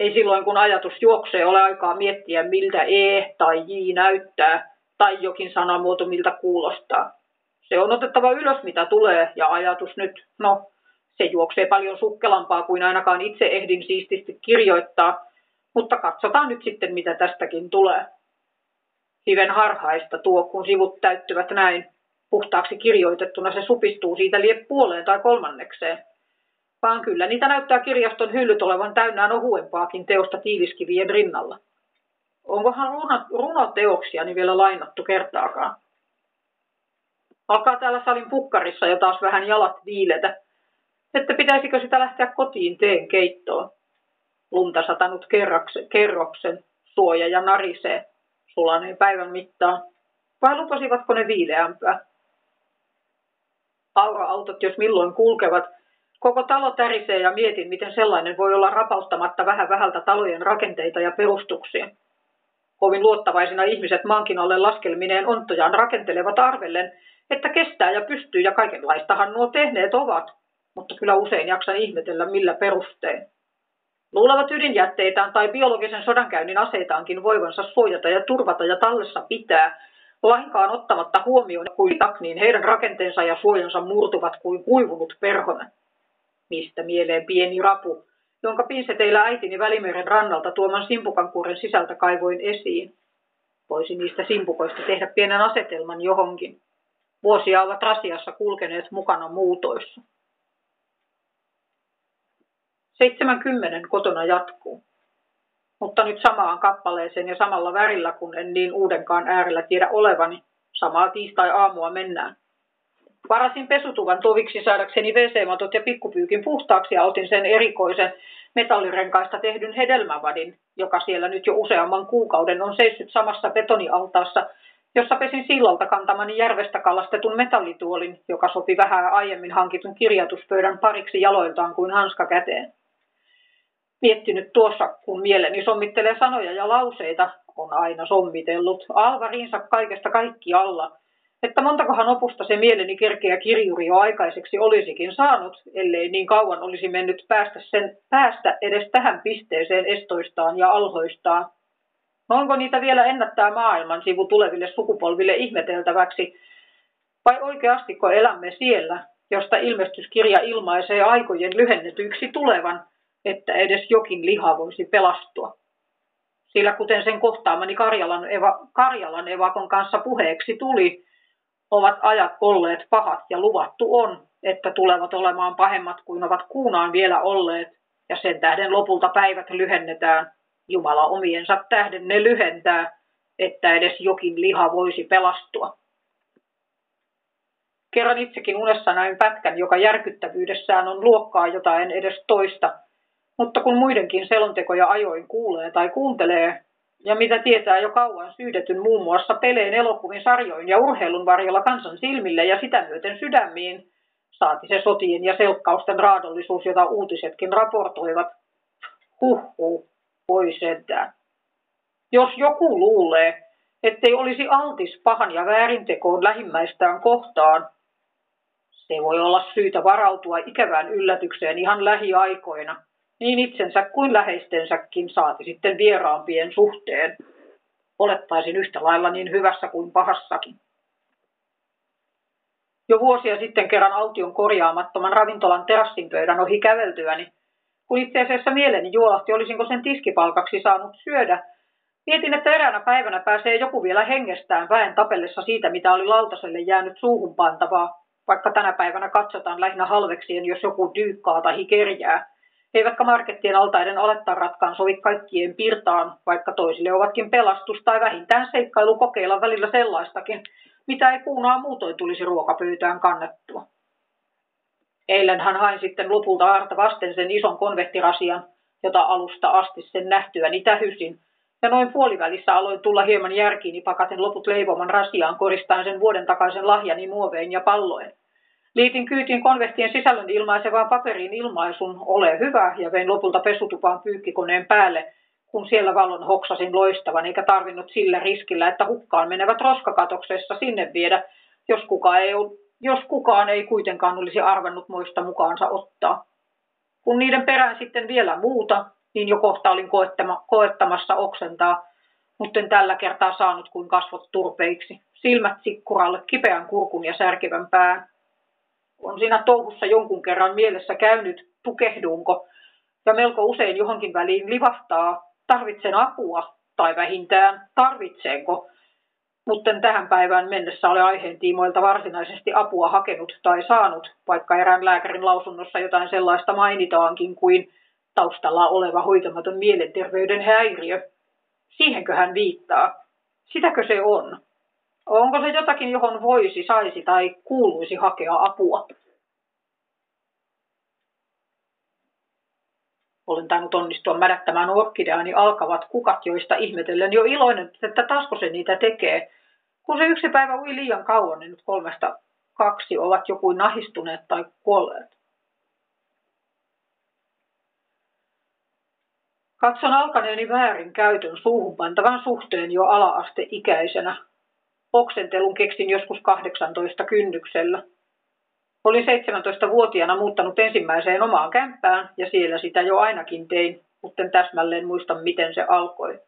Ei silloin, kun ajatus juoksee, ole aikaa miettiä, miltä E tai J näyttää, tai jokin sanamuoto, miltä kuulostaa. Se on otettava ylös, mitä tulee, ja ajatus nyt, no, se juoksee paljon sukkelampaa kuin ainakaan itse ehdin siististi kirjoittaa, mutta katsotaan nyt sitten, mitä tästäkin tulee. Hiven harhaista tuo, kun sivut täyttyvät näin. Puhtaaksi kirjoitettuna se supistuu siitä lie puoleen tai kolmannekseen. Vaan kyllä niitä näyttää kirjaston hyllyt olevan täynnään ohuempaakin teosta tiiliskivien rinnalla. Onkohan runoteoksiani niin vielä lainattu kertaakaan? Alkaa täällä salin pukkarissa jo taas vähän jalat viiletä, että pitäisikö sitä lähteä kotiin teen keittoon. Lunta satanut kerroksen, kerroksen suoja ja narisee sulaneen päivän mittaan, vai lupasivatko ne viileämpää? Aura-autot jos milloin kulkevat, koko talo tärisee ja mietin, miten sellainen voi olla rapauttamatta vähän vähältä talojen rakenteita ja perustuksia. Kovin luottavaisina ihmiset maankin alle laskelmineen onttojaan rakentelevat arvellen, että kestää ja pystyy ja kaikenlaistahan nuo tehneet ovat, mutta kyllä usein jaksan ihmetellä millä perustein. Luulevat ydinjätteitään tai biologisen sodankäynnin aseitaankin voivansa suojata ja turvata ja tallessa pitää, lainkaan ottamatta huomioon kuin niin heidän rakenteensa ja suojansa murtuvat kuin kuivunut perhonen. Mistä mieleen pieni rapu, jonka pinseteillä äitini Välimeren rannalta tuoman simpukankuoren sisältä kaivoin esiin. Voisi niistä simpukoista tehdä pienen asetelman johonkin. Vuosia ovat rasiassa kulkeneet mukana muutoissa. 70 kotona jatkuu. Mutta nyt samaan kappaleeseen ja samalla värillä, kun en niin uudenkaan äärellä tiedä olevani, samaa tiistai-aamua mennään. Varasin pesutuvan toviksi saadakseni wc ja pikkupyykin puhtaaksi ja otin sen erikoisen metallirenkaista tehdyn hedelmävadin, joka siellä nyt jo useamman kuukauden on seissyt samassa betonialtaassa, jossa pesin sillalta kantamani järvestä kalastetun metallituolin, joka sopi vähän aiemmin hankitun kirjatuspöydän pariksi jaloiltaan kuin hanska käteen. Miettinyt tuossa, kun mieleni sommittelee sanoja ja lauseita, on aina sommitellut, alvariinsa kaikesta kaikki alla, että montakohan opusta se mieleni kerkeä kirjuri jo aikaiseksi olisikin saanut, ellei niin kauan olisi mennyt päästä, sen, päästä edes tähän pisteeseen estoistaan ja alhoistaan. No onko niitä vielä ennättää maailman sivu tuleville sukupolville ihmeteltäväksi, vai oikeastiko elämme siellä, josta ilmestyskirja ilmaisee aikojen lyhennetyksi tulevan, että edes jokin liha voisi pelastua? Sillä kuten sen kohtaamani Karjalan, eva, Karjalan evakon kanssa puheeksi tuli, ovat ajat olleet pahat ja luvattu on, että tulevat olemaan pahemmat kuin ovat kuunaan vielä olleet, ja sen tähden lopulta päivät lyhennetään. Jumala omiensa tähden ne lyhentää, että edes jokin liha voisi pelastua. Kerran itsekin unessa näin pätkän, joka järkyttävyydessään on luokkaa jotain edes toista, mutta kun muidenkin selontekoja ajoin kuulee tai kuuntelee, ja mitä tietää jo kauan syydetyn muun muassa peleen, elokuvin, sarjoin ja urheilun varjolla kansan silmille ja sitä myöten sydämiin, saati se sotien ja selkkausten raadollisuus, jota uutisetkin raportoivat. Huhhuh, voi sentään. Jos joku luulee, ettei olisi altis pahan ja väärintekoon lähimmäistään kohtaan, se voi olla syytä varautua ikävään yllätykseen ihan lähiaikoina – niin itsensä kuin läheistensäkin saati sitten vieraampien suhteen. Olettaisin yhtä lailla niin hyvässä kuin pahassakin. Jo vuosia sitten kerran aution korjaamattoman ravintolan terassinpöydän ohi käveltyäni, kun itse asiassa mieleni juolahti, olisinko sen tiskipalkaksi saanut syödä, Mietin, että eräänä päivänä pääsee joku vielä hengestään väen tapellessa siitä, mitä oli lautaselle jäänyt suuhun pantavaa, vaikka tänä päivänä katsotaan lähinnä halveksien, jos joku dyykkaa tai kerjää. Eivätkä markettien altaiden alettaratkaan sovi kaikkien pirtaan, vaikka toisille ovatkin pelastus tai vähintään seikkailu kokeilla välillä sellaistakin, mitä ei kuunaa muutoin tulisi ruokapöytään kannettua. Eilenhän hain sitten lopulta Arta vasten sen ison konvehtirasian, jota alusta asti sen nähtyäni tähysin, ja noin puolivälissä aloin tulla hieman järkiini pakaten loput leivoman rasiaan koristaen sen vuoden takaisen lahjani muovein ja palloen. Liitin kyytiin konvehtien sisällön ilmaisevaan paperiin ilmaisun, ole hyvä, ja vein lopulta pesutupaan pyykkikoneen päälle, kun siellä valon hoksasin loistavan, eikä tarvinnut sillä riskillä, että hukkaan menevät roskakatoksessa sinne viedä, jos, kuka ei, jos kukaan ei kuitenkaan olisi arvannut moista mukaansa ottaa. Kun niiden perään sitten vielä muuta, niin jo kohta olin koettama, koettamassa oksentaa, mutta en tällä kertaa saanut kuin kasvot turpeiksi, silmät sikkuralle, kipeän kurkun ja särkevän pään on siinä touhussa jonkun kerran mielessä käynyt, tukehdunko, ja melko usein johonkin väliin livahtaa, tarvitsen apua, tai vähintään tarvitsenko, mutta tähän päivään mennessä ole aiheen tiimoilta varsinaisesti apua hakenut tai saanut, vaikka erään lääkärin lausunnossa jotain sellaista mainitaankin kuin taustalla oleva hoitamaton mielenterveyden häiriö. Siihenkö hän viittaa? Sitäkö se on? Onko se jotakin, johon voisi, saisi tai kuuluisi hakea apua? Olen tainnut onnistua mädättämään orkideani alkavat kukat, joista ihmetellen jo iloinen, että tasko se niitä tekee. Kun se yksi päivä ui liian kauan, niin nyt kolmesta kaksi ovat joku nahistuneet tai kuolleet. Katson alkaneeni väärin käytön suuhunpantavan suhteen jo ala-asteikäisenä. Oksentelun keksin joskus 18 kynnyksellä. Olin 17-vuotiaana muuttanut ensimmäiseen omaan kämppään ja siellä sitä jo ainakin tein, mutta en täsmälleen muista miten se alkoi.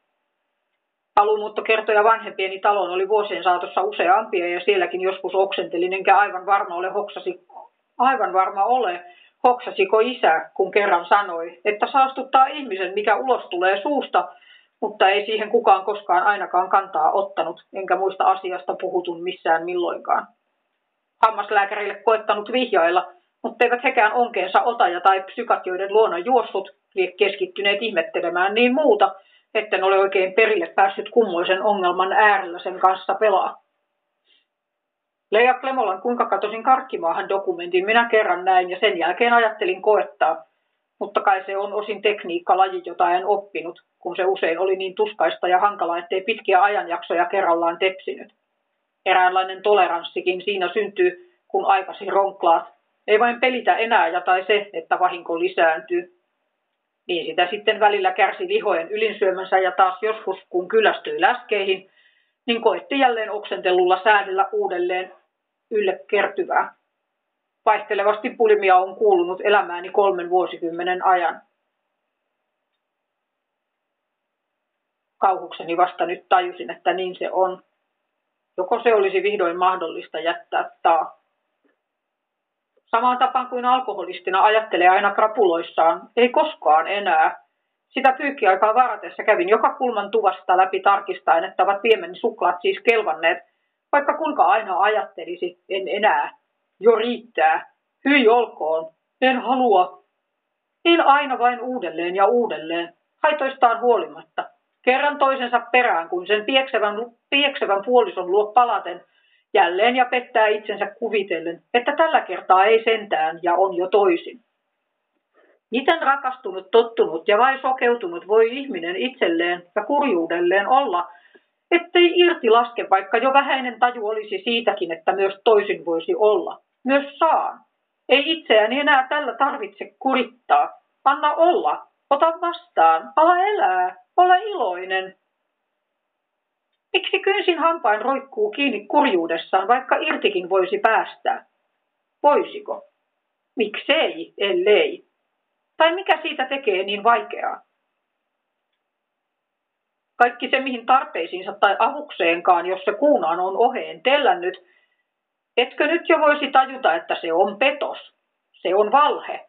Paluumuuttokertoja vanhempieni talon oli vuosien saatossa useampia ja sielläkin joskus oksentelin, enkä aivan varma ole hoksasi, aivan varma ole, hoksasiko isä, kun kerran sanoi, että saastuttaa ihmisen, mikä ulos tulee suusta, mutta ei siihen kukaan koskaan ainakaan kantaa ottanut, enkä muista asiasta puhutun missään milloinkaan. Hammaslääkärille koettanut vihjailla, mutta eivät hekään onkeensa otaja tai psykat, joiden luona juossut, keskittyneet ihmettelemään niin muuta, etten ole oikein perille päässyt kummoisen ongelman äärellä sen kanssa pelaa. Leija Klemolan Kuinka katosin karkkimaahan dokumentin minä kerran näin ja sen jälkeen ajattelin koettaa, mutta kai se on osin tekniikkalaji, jota en oppinut, kun se usein oli niin tuskaista ja hankala, ettei pitkiä ajanjaksoja kerrallaan tepsinyt. Eräänlainen toleranssikin siinä syntyy, kun aikasi ronklaat. Ei vain pelitä enää ja tai se, että vahinko lisääntyy. Niin sitä sitten välillä kärsi lihojen ylinsyömänsä ja taas joskus, kun kyllästyi läskeihin, niin koetti jälleen oksentellulla säädellä uudelleen ylle kertyvää. Vaihtelevasti pulimia on kuulunut elämääni kolmen vuosikymmenen ajan. Kauhukseni vasta nyt tajusin, että niin se on. Joko se olisi vihdoin mahdollista jättää taa. Samaan tapaan kuin alkoholistina ajattelee aina krapuloissaan, ei koskaan enää. Sitä pyykkiaikaa varatessa kävin joka kulman tuvasta läpi tarkistaen, että ovat viemeni suklaat siis kelvanneet, vaikka kuinka aina ajattelisi, en enää. Jo riittää. Hyi olkoon. En halua. Niin aina vain uudelleen ja uudelleen, haitoistaan huolimatta. Kerran toisensa perään, kun sen pieksevän, pieksevän puolison luo palaten – jälleen ja pettää itsensä kuvitellen, että tällä kertaa ei sentään ja on jo toisin. Miten rakastunut, tottunut ja vai sokeutunut voi ihminen itselleen ja kurjuudelleen olla, ettei irti laske, vaikka jo vähäinen taju olisi siitäkin, että myös toisin voisi olla. Myös saan. Ei itseäni enää tällä tarvitse kurittaa. Anna olla. Ota vastaan. Ala elää. Ole iloinen. Miksi kynsin hampain roikkuu kiinni kurjuudessaan, vaikka irtikin voisi päästää? Voisiko? Miksei, ellei? Tai mikä siitä tekee niin vaikeaa? Kaikki se, mihin tarpeisiinsa tai avukseenkaan, jos se kuunaan on oheen tellännyt, etkö nyt jo voisi tajuta, että se on petos, se on valhe.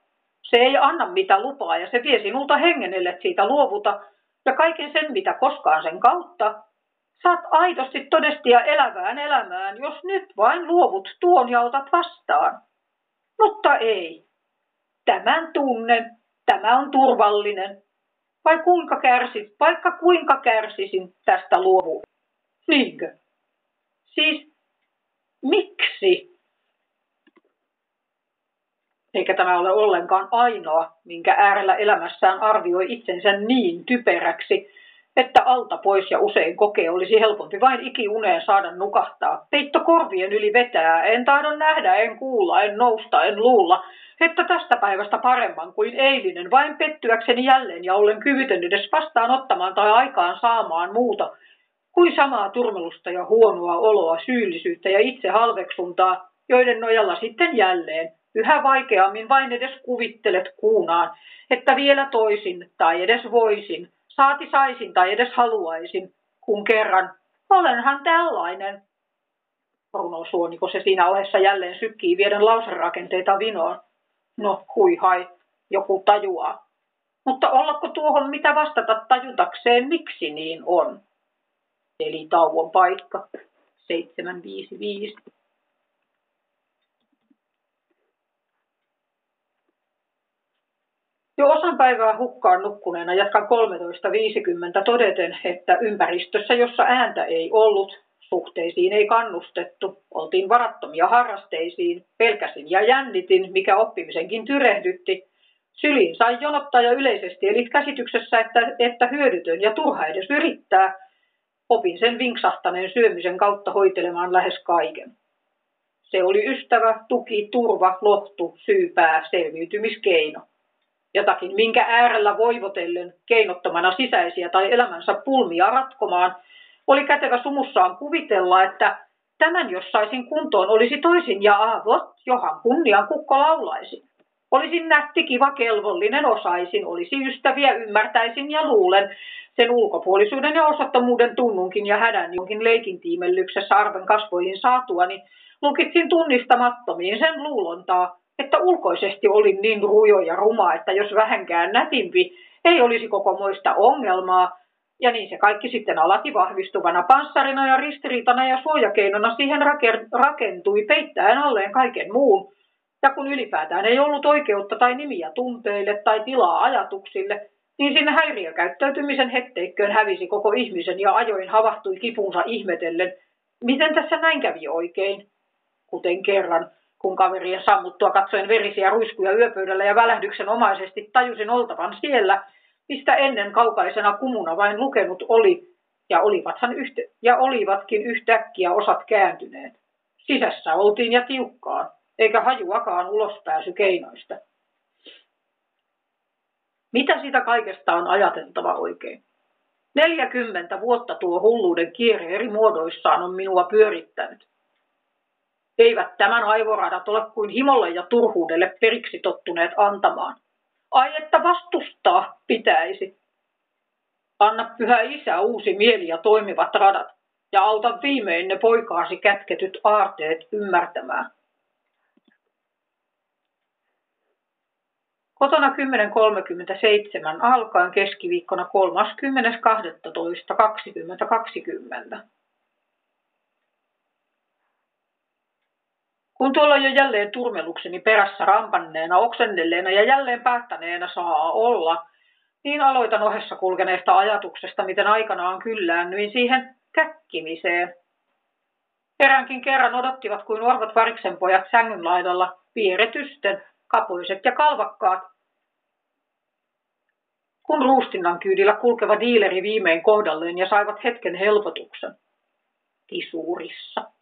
Se ei anna mitä lupaa ja se vie sinulta hengen, siitä luovuta, ja kaiken sen, mitä koskaan sen kautta, Saat aidosti todestia elävään elämään, jos nyt vain luovut tuon ja otat vastaan. Mutta ei. Tämän tunnen, tämä on turvallinen. Vai kuinka kärsit, vaikka kuinka kärsisin tästä luovu. Niinkö? Siis miksi? Eikä tämä ole ollenkaan ainoa, minkä äärellä elämässään arvioi itsensä niin typeräksi, että alta pois ja usein kokee olisi helpompi vain ikiuneen saada nukahtaa. Peitto korvien yli vetää, en tahdon nähdä, en kuulla, en nousta, en luulla, että tästä päivästä paremman kuin eilinen, vain pettyäkseni jälleen ja ollen kyvytön edes vastaanottamaan tai aikaan saamaan muuta kuin samaa turmelusta ja huonoa oloa, syyllisyyttä ja itse halveksuntaa, joiden nojalla sitten jälleen yhä vaikeammin vain edes kuvittelet kuunaan, että vielä toisin tai edes voisin, saati saisin tai edes haluaisin, kun kerran olenhan tällainen. Runosuoniko se siinä ohessa jälleen sykkii vieden lauserakenteita vinoon. No, hui hai, joku tajuaa. Mutta ollako tuohon mitä vastata tajutakseen, miksi niin on? Eli tauon paikka 755. Jo osan päivää hukkaan nukkuneena jatkan 13.50 todeten, että ympäristössä, jossa ääntä ei ollut, suhteisiin ei kannustettu, oltiin varattomia harrasteisiin, pelkäsin ja jännitin, mikä oppimisenkin tyrehdytti. Syliin sai jonottaa ja yleisesti, eli käsityksessä, että, että hyödytön ja turha edes yrittää. Opin sen vinksahtaneen syömisen kautta hoitelemaan lähes kaiken. Se oli ystävä, tuki, turva, lohtu, syypää, selviytymiskeino. Jotakin, minkä äärellä voivotellen, keinottomana sisäisiä tai elämänsä pulmia ratkomaan, oli kätevä sumussaan kuvitella, että tämän jos saisin kuntoon olisi toisin ja aavot, johan kunnian kukko laulaisin. Olisin nätti, kiva, kelvollinen, osaisin, olisi ystäviä, ymmärtäisin ja luulen. Sen ulkopuolisuuden ja osattomuuden tunnunkin ja hädän jonkin leikin tiimellyksessä arven kasvoihin saatuani, lukitsin tunnistamattomiin sen luulontaa, että ulkoisesti olin niin rujo ja ruma, että jos vähänkään nätimpi, ei olisi koko moista ongelmaa, ja niin se kaikki sitten alati vahvistuvana panssarina ja ristiriitana ja suojakeinona siihen rakentui peittäen alleen kaiken muun, ja kun ylipäätään ei ollut oikeutta tai nimiä tunteille tai tilaa ajatuksille, niin sinne häiriökäyttäytymisen hetteikköön hävisi koko ihmisen ja ajoin havahtui kipunsa ihmetellen, miten tässä näin kävi oikein. Kuten kerran, kun kaverien sammuttua katsoen verisiä ruiskuja yöpöydällä ja välähdyksen omaisesti tajusin oltavan siellä, mistä ennen kaukaisena kumuna vain lukenut oli, ja, olivathan yhtä, ja olivatkin yhtäkkiä osat kääntyneet. Sisässä oltiin ja tiukkaan eikä hajuakaan ulospääsy keinoista. Mitä siitä kaikesta on ajateltava oikein? 40 vuotta tuo hulluuden kierre eri muodoissaan on minua pyörittänyt. Eivät tämän aivoradat ole kuin himolle ja turhuudelle periksi tottuneet antamaan. Ai että vastustaa pitäisi. Anna pyhä isä uusi mieli ja toimivat radat, ja auta viimein ne poikaasi kätketyt aarteet ymmärtämään. Kotona 10.37 alkaen keskiviikkona 30.12.2020. Kun tuolla jo jälleen turmelukseni perässä rampanneena, oksennelleena ja jälleen päättäneenä saa olla, niin aloitan ohessa kulkeneesta ajatuksesta, miten aikanaan kylläännyin siihen käkkimiseen. Eräänkin kerran odottivat kuin orvat variksen pojat sängyn laidalla vieretysten kapuiset ja kalvakkaat. Kun ruustinnan kyydillä kulkeva diileri viimein kohdalleen ja saivat hetken helpotuksen. Tisuurissa.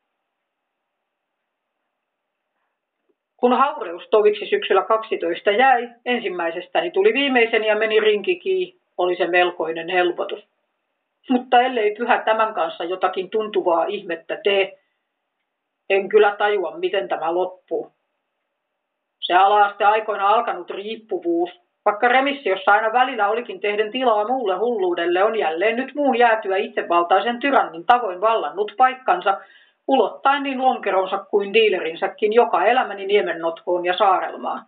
Kun haureus toviksi syksyllä 12 jäi, ensimmäisestäni tuli viimeisen ja meni rinkikii, oli se melkoinen helpotus. Mutta ellei pyhä tämän kanssa jotakin tuntuvaa ihmettä tee, en kyllä tajua, miten tämä loppuu. Se ala aikoina alkanut riippuvuus, vaikka remissiossa aina välillä olikin tehden tilaa muulle hulluudelle, on jälleen nyt muun jäätyä itsevaltaisen tyrannin tavoin vallannut paikkansa, ulottaen niin lonkeronsa kuin diilerinsäkin joka elämäni niemennotkoon ja saarelmaan.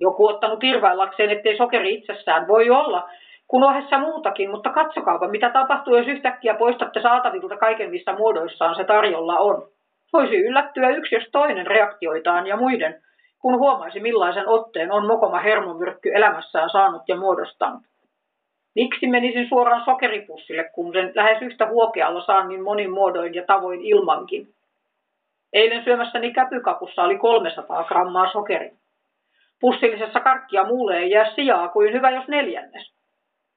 Joku ottanut irvaillakseen, ettei sokeri itsessään voi olla, kun ohessa muutakin, mutta katsokaapa, mitä tapahtuu, jos yhtäkkiä poistatte saatavilta kaiken, missä muodoissaan se tarjolla on. Voisi yllättyä yksi jos toinen reaktioitaan ja muiden, kun huomaisi millaisen otteen on mokoma hermomyrkky elämässään saanut ja muodostanut. Miksi menisin suoraan sokeripussille, kun sen lähes yhtä huokealla saan niin monin muodoin ja tavoin ilmankin? Eilen syömässäni käpykakussa oli 300 grammaa sokeria. Pussillisessa karkkia muulle ei jää sijaa kuin hyvä jos neljännes.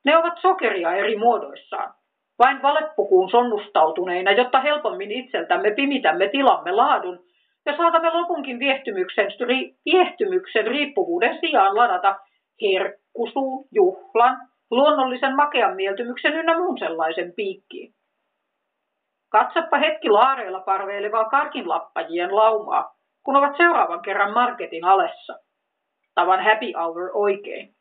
Ne ovat sokeria eri muodoissaan. Vain valeppukuun sonnustautuneina, jotta helpommin itseltämme pimitämme tilamme laadun ja saatamme lopunkin viehtymyksen, ri, viehtymyksen riippuvuuden sijaan ladata herkkusuun, juhlan, luonnollisen makean mieltymyksen ynnä muun sellaisen piikkiin. Katsoppa hetki laareilla parveilevaa karkinlappajien laumaa, kun ovat seuraavan kerran marketin alessa. Tavan happy hour oikein.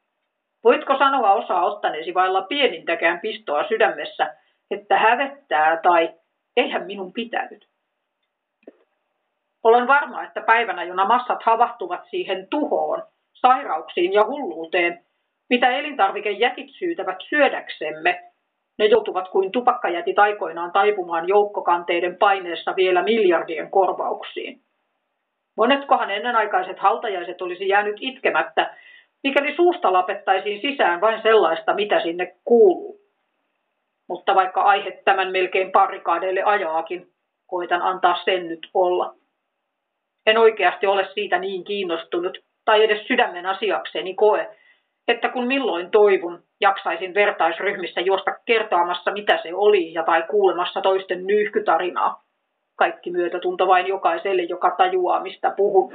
Voitko sanoa osaa ottaneesi vailla pienintäkään pistoa sydämessä, että hävettää tai eihän minun pitänyt? Olen varma, että päivänä, jona massat havahtuvat siihen tuhoon, sairauksiin ja hulluuteen, mitä elintarvikejätit syytävät syödäksemme, ne joutuvat kuin tupakkajätit aikoinaan taipumaan joukkokanteiden paineessa vielä miljardien korvauksiin. Monetkohan ennenaikaiset haltajaiset olisi jäänyt itkemättä, mikäli suusta lapettaisiin sisään vain sellaista, mitä sinne kuuluu. Mutta vaikka aihe tämän melkein parikaadeille ajaakin, koitan antaa sen nyt olla. En oikeasti ole siitä niin kiinnostunut tai edes sydämen asiakseni koe, että kun milloin toivun, jaksaisin vertaisryhmissä juosta kertoamassa, mitä se oli, ja tai kuulemassa toisten nyyhkytarinaa. kaikki myötätunto vain jokaiselle, joka tajuaa, mistä puhun.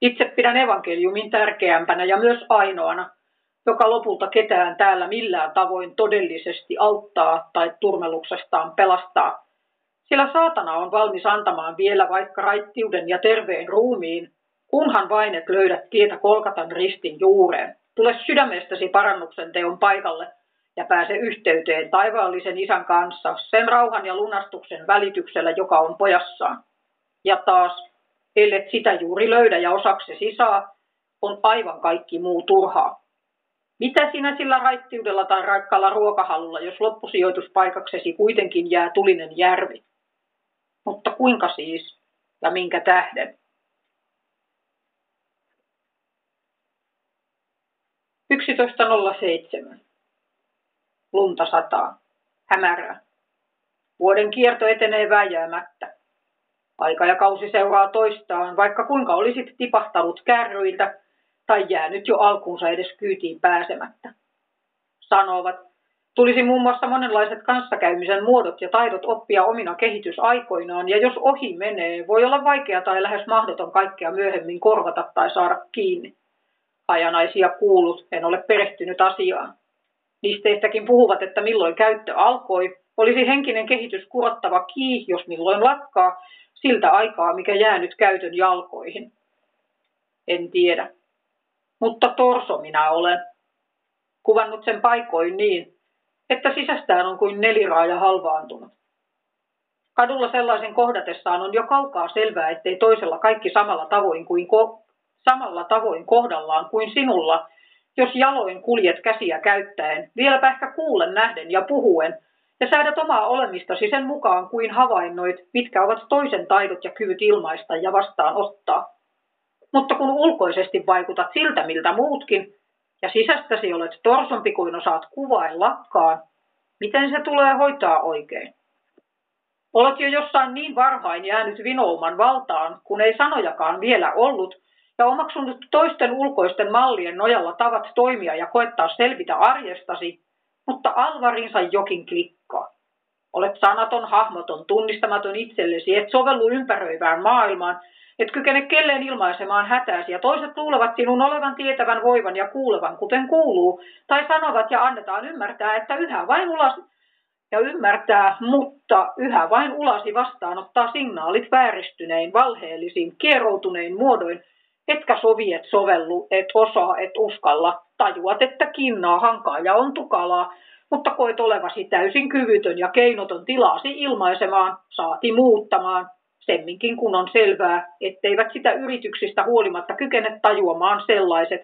Itse pidän evankeliumin tärkeämpänä ja myös ainoana, joka lopulta ketään täällä millään tavoin todellisesti auttaa tai turmeluksestaan pelastaa. Sillä saatana on valmis antamaan vielä vaikka raittiuden ja terveen ruumiin, kunhan vain et löydät tietä kolkatan ristin juureen. Tule sydämestäsi parannuksen teon paikalle ja pääse yhteyteen taivaallisen isän kanssa sen rauhan ja lunastuksen välityksellä, joka on pojassaan. Ja taas, ellet sitä juuri löydä ja osaksesi saa, on aivan kaikki muu turhaa. Mitä sinä sillä raittiudella tai raikkaalla ruokahalulla, jos loppusijoituspaikaksesi kuitenkin jää tulinen järvi? Mutta kuinka siis ja minkä tähden? 11.07. Lunta sataa. Hämärää. Vuoden kierto etenee väjäämättä. Aika ja kausi seuraa toistaan, vaikka kuinka olisit tipahtanut kärryiltä tai jäänyt jo alkuunsa edes kyytiin pääsemättä. Sanovat, tulisi muun muassa monenlaiset kanssakäymisen muodot ja taidot oppia omina kehitysaikoinaan, ja jos ohi menee, voi olla vaikea tai lähes mahdoton kaikkea myöhemmin korvata tai saada kiinni. Hajanaisia kuulut, en ole perehtynyt asiaan. Nisteistäkin puhuvat, että milloin käyttö alkoi, olisi henkinen kehitys kurottava kii, jos milloin lakkaa, siltä aikaa, mikä jäänyt käytön jalkoihin. En tiedä. Mutta torso minä olen. Kuvannut sen paikoin niin, että sisästään on kuin neliraaja halvaantunut. Kadulla sellaisen kohdatessaan on jo kaukaa selvää, ettei toisella kaikki samalla tavoin kuin ko- samalla tavoin kohdallaan kuin sinulla, jos jaloin kuljet käsiä käyttäen, vieläpä ehkä kuulen nähden ja puhuen, ja säädät omaa olemistasi sen mukaan kuin havainnoit, mitkä ovat toisen taidot ja kyvyt ilmaista ja vastaanottaa. Mutta kun ulkoisesti vaikutat siltä, miltä muutkin, ja sisästäsi olet torsompi kuin osaat kuvaillakaan, miten se tulee hoitaa oikein? Olet jo jossain niin varhain jäänyt vinouman valtaan, kun ei sanojakaan vielä ollut, ja omaksunut toisten ulkoisten mallien nojalla tavat toimia ja koettaa selvitä arjestasi, mutta alvarinsa jokin klikkaa. Olet sanaton, hahmoton, tunnistamaton itsellesi, et sovellu ympäröivään maailmaan, et kykene kelleen ilmaisemaan hätääsi ja toiset luulevat sinun olevan tietävän, voivan ja kuulevan, kuten kuuluu, tai sanovat ja annetaan ymmärtää, että yhä vain ulas ja ymmärtää, mutta yhä vain ulasi vastaanottaa signaalit vääristynein, valheellisin, kieroutunein muodoin, etkä sovi, et sovellu, et osaa, et uskalla, tajuat, että kinnaa, hankaa ja on tukalaa, mutta koet olevasi täysin kyvytön ja keinoton tilasi ilmaisemaan, saati muuttamaan, semminkin kun on selvää, etteivät sitä yrityksistä huolimatta kykene tajuamaan sellaiset,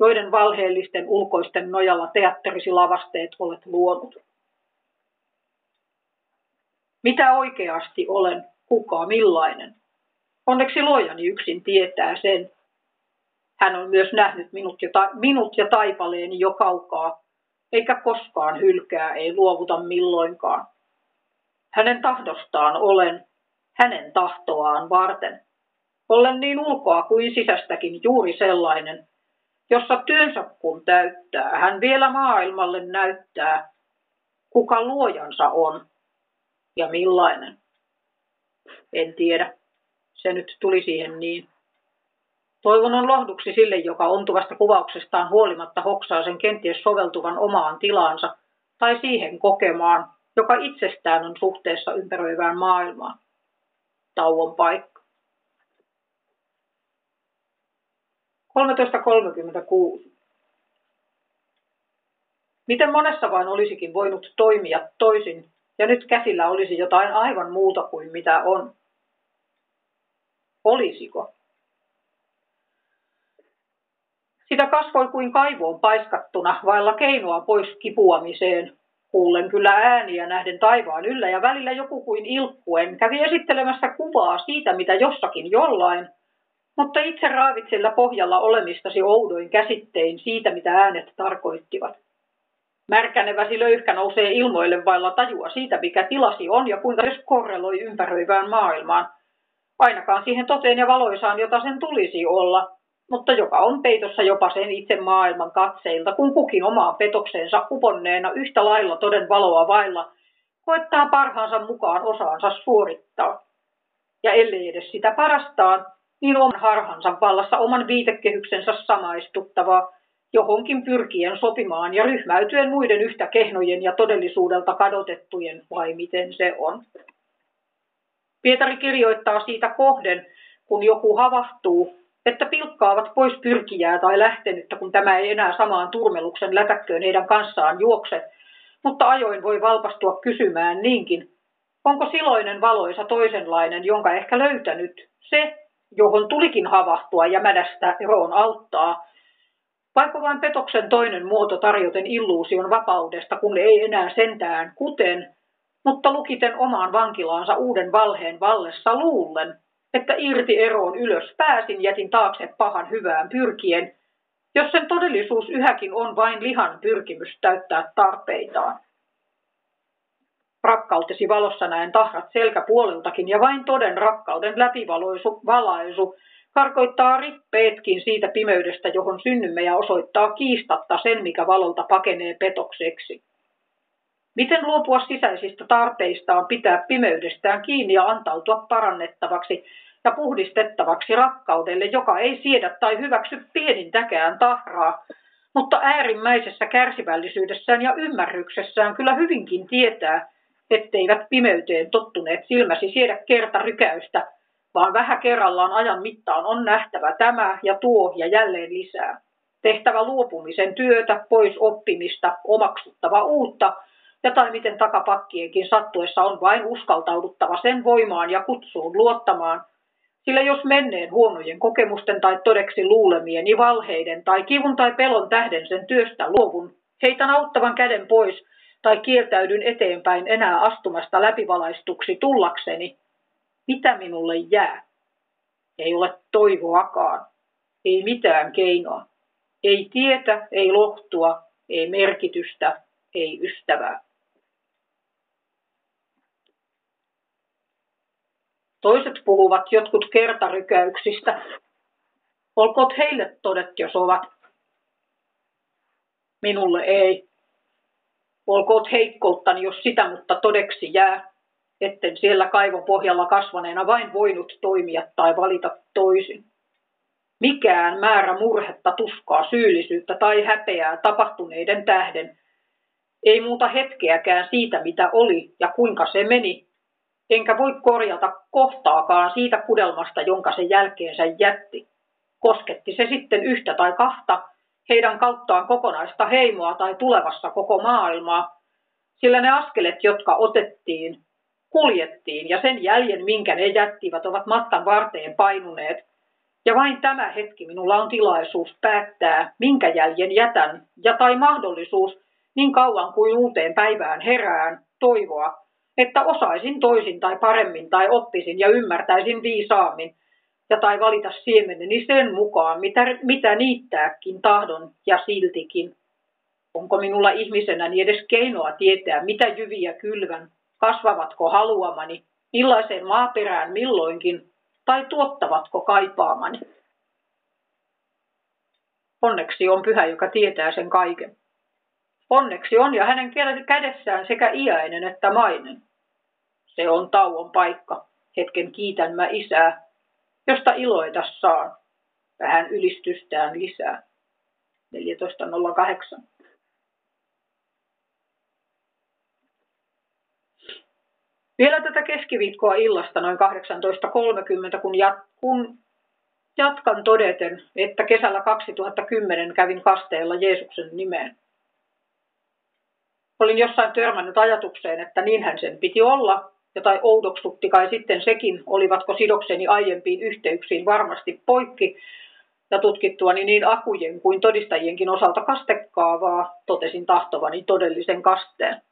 joiden valheellisten ulkoisten nojalla teatterisi lavasteet olet luonut. Mitä oikeasti olen, kuka, millainen? Onneksi luojani yksin tietää sen. Hän on myös nähnyt minut ja, ta- minut ja taipaleeni jo kaukaa, eikä koskaan hylkää, ei luovuta milloinkaan. Hänen tahdostaan olen, hänen tahtoaan varten. Olen niin ulkoa kuin sisästäkin juuri sellainen, jossa työnsä kun täyttää, hän vielä maailmalle näyttää, kuka luojansa on ja millainen. En tiedä. Se nyt tuli siihen niin. Toivon on lohduksi sille, joka ontuvasta kuvauksestaan huolimatta hoksaa sen kenties soveltuvan omaan tilaansa tai siihen kokemaan, joka itsestään on suhteessa ympäröivään maailmaan. Tauon paikka. 13.36. Miten monessa vain olisikin voinut toimia toisin, ja nyt käsillä olisi jotain aivan muuta kuin mitä on. Olisiko? Sitä kasvoi kuin kaivoon paiskattuna, vailla keinoa pois kipuamiseen. Kuulen kyllä ääniä nähden taivaan yllä ja välillä joku kuin ilkkuen kävi esittelemässä kuvaa siitä, mitä jossakin jollain, mutta itse raavit sillä pohjalla olemistasi oudoin käsittein siitä, mitä äänet tarkoittivat. Märkäneväsi löyhkä nousee ilmoille vailla tajua siitä, mikä tilasi on ja kuinka se korreloi ympäröivään maailmaan. Ainakaan siihen toteen ja valoisaan, jota sen tulisi olla, mutta joka on peitossa jopa sen itse maailman katseilta, kun kukin omaan petokseensa uponneena yhtä lailla toden valoa vailla, koettaa parhaansa mukaan osaansa suorittaa. Ja ellei edes sitä parastaan, niin on harhansa vallassa oman viitekehyksensä samaistuttavaa, johonkin pyrkien sopimaan ja ryhmäytyen muiden yhtä kehnojen ja todellisuudelta kadotettujen, vai miten se on. Pietari kirjoittaa siitä kohden, kun joku havahtuu, että pilkkaavat pois pyrkijää tai lähtenyttä, kun tämä ei enää samaan turmeluksen lätäkköön heidän kanssaan juokse, mutta ajoin voi valpastua kysymään niinkin, onko siloinen valoisa toisenlainen, jonka ehkä löytänyt, se, johon tulikin havahtua ja mädästä eroon auttaa, vaikka vain petoksen toinen muoto tarjoten illuusion vapaudesta, kun ei enää sentään kuten, mutta lukiten omaan vankilaansa uuden valheen vallessa luullen, että irti eroon ylös pääsin, jätin taakse pahan hyvään pyrkien, jos sen todellisuus yhäkin on vain lihan pyrkimys täyttää tarpeitaan. Rakkautesi valossa näen tahrat selkäpuoleltakin ja vain toden rakkauden läpivaloisu valaisu karkoittaa rippeetkin siitä pimeydestä, johon synnymme ja osoittaa kiistatta sen, mikä valolta pakenee petokseksi. Miten luopua sisäisistä tarpeistaan, pitää pimeydestään kiinni ja antautua parannettavaksi ja puhdistettavaksi rakkaudelle, joka ei siedä tai hyväksy pienintäkään tahraa, mutta äärimmäisessä kärsivällisyydessään ja ymmärryksessään kyllä hyvinkin tietää, etteivät pimeyteen tottuneet silmäsi siedä kerta rykäystä, vaan vähän kerrallaan ajan mittaan on nähtävä tämä ja tuo ja jälleen lisää. Tehtävä luopumisen työtä, pois oppimista, omaksuttava uutta, ja tai miten takapakkienkin sattuessa on vain uskaltauduttava sen voimaan ja kutsuun luottamaan, sillä jos menneen huonojen kokemusten tai todeksi luulemieni valheiden tai kivun tai pelon tähden sen työstä luovun, heitän auttavan käden pois tai kieltäydyn eteenpäin enää astumasta läpivalaistuksi tullakseni, mitä minulle jää? Ei ole toivoakaan, ei mitään keinoa, ei tietä, ei lohtua, ei merkitystä, ei ystävää. Toiset puhuvat jotkut kertarykäyksistä. Olkoot heille todet, jos ovat. Minulle ei. Olkoot heikkouttani, jos sitä mutta todeksi jää, etten siellä kaivon pohjalla kasvaneena vain voinut toimia tai valita toisin. Mikään määrä murhetta, tuskaa, syyllisyyttä tai häpeää tapahtuneiden tähden ei muuta hetkeäkään siitä, mitä oli ja kuinka se meni, enkä voi korjata kohtaakaan siitä kudelmasta, jonka se jälkeensä jätti. Kosketti se sitten yhtä tai kahta, heidän kauttaan kokonaista heimoa tai tulevassa koko maailmaa, sillä ne askelet, jotka otettiin, kuljettiin ja sen jäljen, minkä ne jättivät, ovat matkan varteen painuneet. Ja vain tämä hetki minulla on tilaisuus päättää, minkä jäljen jätän, ja tai mahdollisuus, niin kauan kuin uuteen päivään herään, toivoa, että osaisin toisin tai paremmin tai oppisin ja ymmärtäisin viisaammin ja tai valita siemeneni sen mukaan, mitä, mitä niittääkin tahdon ja siltikin. Onko minulla ihmisenä niin edes keinoa tietää, mitä jyviä kylvän, kasvavatko haluamani, millaiseen maaperään milloinkin, tai tuottavatko kaipaamani. Onneksi on pyhä, joka tietää sen kaiken. Onneksi on ja hänen kädessään sekä iäinen että mainen. Se on tauon paikka. Hetken kiitän mä isää, josta iloita saan. Vähän ylistystään lisää. 14.08. Vielä tätä keskiviikkoa illasta noin 18.30, kun, jat- kun jatkan todeten, että kesällä 2010 kävin kasteella Jeesuksen nimeen. Olin jossain törmännyt ajatukseen, että niinhän sen piti olla, ja tai oudoksutti kai sitten sekin, olivatko sidokseni aiempiin yhteyksiin varmasti poikki, ja tutkittuani niin akujen kuin todistajienkin osalta kastekaavaa, totesin tahtovani todellisen kasteen.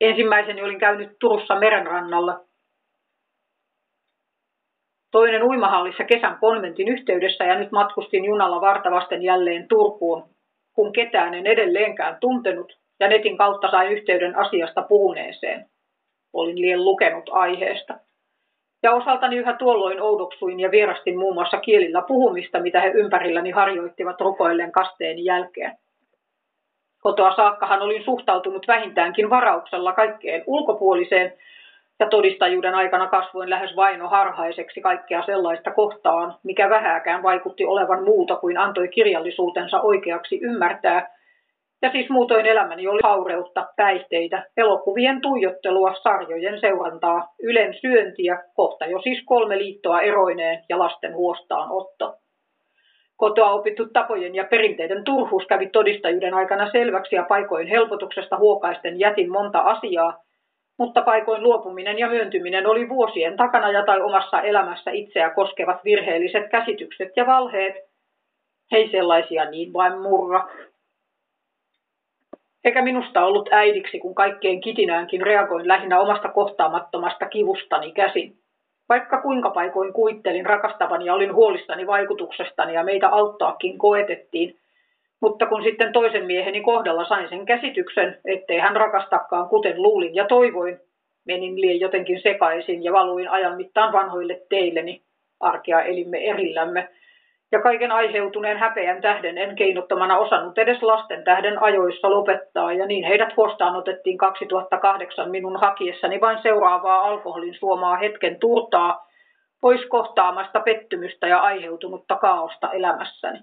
Ensimmäiseni olin käynyt Turussa merenrannalla. Toinen uimahallissa kesän konventin yhteydessä ja nyt matkustin junalla vartavasten jälleen Turkuun, kun ketään en edelleenkään tuntenut ja netin kautta sain yhteyden asiasta puhuneeseen. Olin liian lukenut aiheesta. Ja osaltani yhä tuolloin oudoksuin ja vierastin muun muassa kielillä puhumista, mitä he ympärilläni harjoittivat rukoilleen kasteeni jälkeen. Kotoa saakkahan olin suhtautunut vähintäänkin varauksella kaikkeen ulkopuoliseen, ja todistajuuden aikana kasvoin lähes vainoharhaiseksi kaikkea sellaista kohtaan, mikä vähääkään vaikutti olevan muuta kuin antoi kirjallisuutensa oikeaksi ymmärtää, ja siis muutoin elämäni oli haureutta, päihteitä, elokuvien tuijottelua, sarjojen seurantaa, ylen syöntiä, kohta jo siis kolme liittoa eroineen ja lasten huostaanotto. Kotoa opittu tapojen ja perinteiden turhuus kävi todistajuuden aikana selväksi ja paikoin helpotuksesta huokaisten jätin monta asiaa, mutta paikoin luopuminen ja myöntyminen oli vuosien takana ja tai omassa elämässä itseä koskevat virheelliset käsitykset ja valheet. Hei sellaisia niin vain murra. Eikä minusta ollut äidiksi, kun kaikkeen kitinäänkin reagoin lähinnä omasta kohtaamattomasta kivustani käsin. Vaikka kuinka paikoin kuittelin rakastavani ja olin huolissani vaikutuksestani ja meitä auttaakin koetettiin, mutta kun sitten toisen mieheni kohdalla sain sen käsityksen, ettei hän rakastakaan kuten luulin ja toivoin, menin lien jotenkin sekaisin ja valuin ajan mittaan vanhoille teilleni. Arkea elimme erillämme, ja kaiken aiheutuneen häpeän tähden en keinottomana osannut edes lasten tähden ajoissa lopettaa, ja niin heidät huostaan otettiin 2008 minun hakiessani vain seuraavaa alkoholin suomaa hetken turtaa, pois kohtaamasta pettymystä ja aiheutunutta kaaosta elämässäni.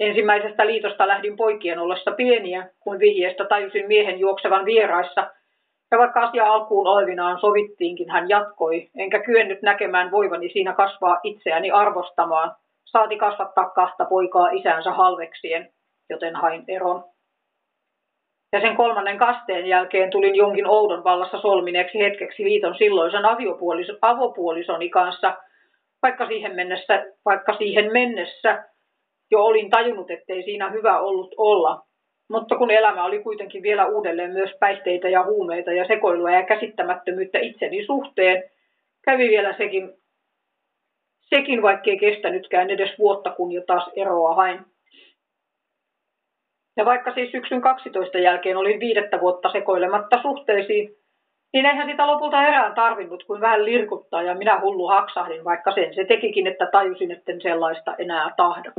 Ensimmäisestä liitosta lähdin poikien ollessa pieniä, kun vihjeestä tajusin miehen juoksevan vieraissa, ja vaikka asia alkuun olevinaan sovittiinkin, hän jatkoi, enkä kyennyt näkemään voivani siinä kasvaa itseäni arvostamaan, saati kasvattaa kahta poikaa isänsä halveksien, joten hain eron. Ja sen kolmannen kasteen jälkeen tulin jonkin oudon vallassa solmineeksi hetkeksi liiton silloisen avopuolisoni kanssa, vaikka siihen mennessä, vaikka siihen mennessä jo olin tajunnut, ettei siinä hyvä ollut olla. Mutta kun elämä oli kuitenkin vielä uudelleen myös päihteitä ja huumeita ja sekoilua ja käsittämättömyyttä itseni suhteen, kävi vielä sekin, sekin vaikkei kestänytkään edes vuotta, kun jo taas eroa hain. Ja vaikka siis syksyn 12 jälkeen olin viidettä vuotta sekoilematta suhteisiin, niin eihän sitä lopulta erään tarvinnut kuin vähän lirkuttaa ja minä hullu haksahdin, vaikka sen se tekikin, että tajusin, etten sellaista enää tahdo.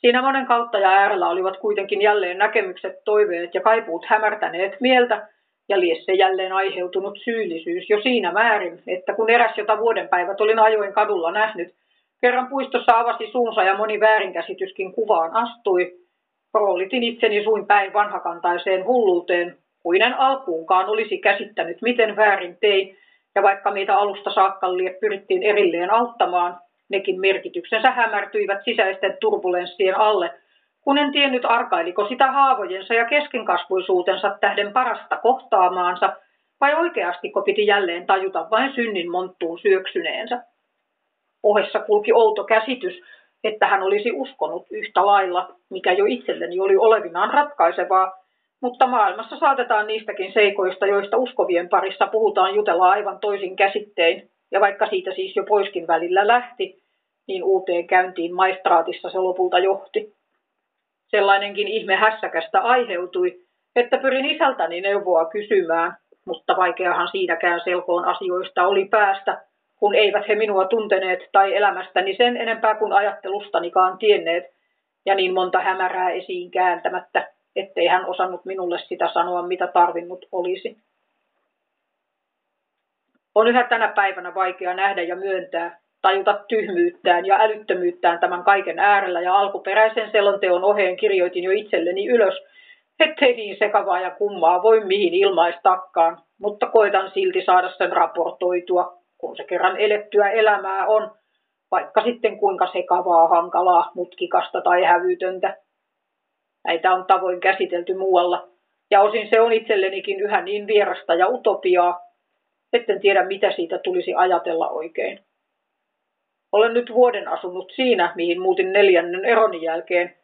Siinä monen kautta ja äärellä olivat kuitenkin jälleen näkemykset, toiveet ja kaipuut hämärtäneet mieltä, ja liesse jälleen aiheutunut syyllisyys jo siinä määrin, että kun eräs jota vuodenpäivät olin ajoin kadulla nähnyt, kerran puistossa avasi suunsa ja moni väärinkäsityskin kuvaan astui, roolitin itseni suin päin vanhakantaiseen hulluuteen, kuin en alkuunkaan olisi käsittänyt, miten väärin tein, ja vaikka meitä alusta saakka pyrittiin erilleen auttamaan, Nekin merkityksensä hämärtyivät sisäisten turbulenssien alle, kun en tiennyt arkailiko sitä haavojensa ja keskenkasvuisuutensa tähden parasta kohtaamaansa, vai oikeastiko piti jälleen tajuta vain synnin monttuun syöksyneensä. Ohessa kulki outo käsitys, että hän olisi uskonut yhtä lailla, mikä jo itselleni oli olevinaan ratkaisevaa, mutta maailmassa saatetaan niistäkin seikoista, joista uskovien parissa puhutaan jutella aivan toisin käsittein, ja vaikka siitä siis jo poiskin välillä lähti, niin uuteen käyntiin maistraatissa se lopulta johti. Sellainenkin ihme hässäkästä aiheutui, että pyrin isältäni neuvoa kysymään, mutta vaikeahan siinäkään selkoon asioista oli päästä, kun eivät he minua tunteneet tai elämästäni sen enempää kuin ajattelustanikaan tienneet, ja niin monta hämärää esiin kääntämättä, ettei hän osannut minulle sitä sanoa, mitä tarvinnut olisi. On yhä tänä päivänä vaikea nähdä ja myöntää, tajuta tyhmyyttään ja älyttömyyttään tämän kaiken äärellä ja alkuperäisen selonteon oheen kirjoitin jo itselleni ylös, ettei niin sekavaa ja kummaa voi mihin ilmaistakaan, mutta koitan silti saada sen raportoitua, kun se kerran elettyä elämää on, vaikka sitten kuinka sekavaa, hankalaa, mutkikasta tai hävytöntä. Näitä on tavoin käsitelty muualla, ja osin se on itsellenikin yhä niin vierasta ja utopiaa, etten tiedä mitä siitä tulisi ajatella oikein. Olen nyt vuoden asunut siinä, mihin muutin neljännen eroni jälkeen,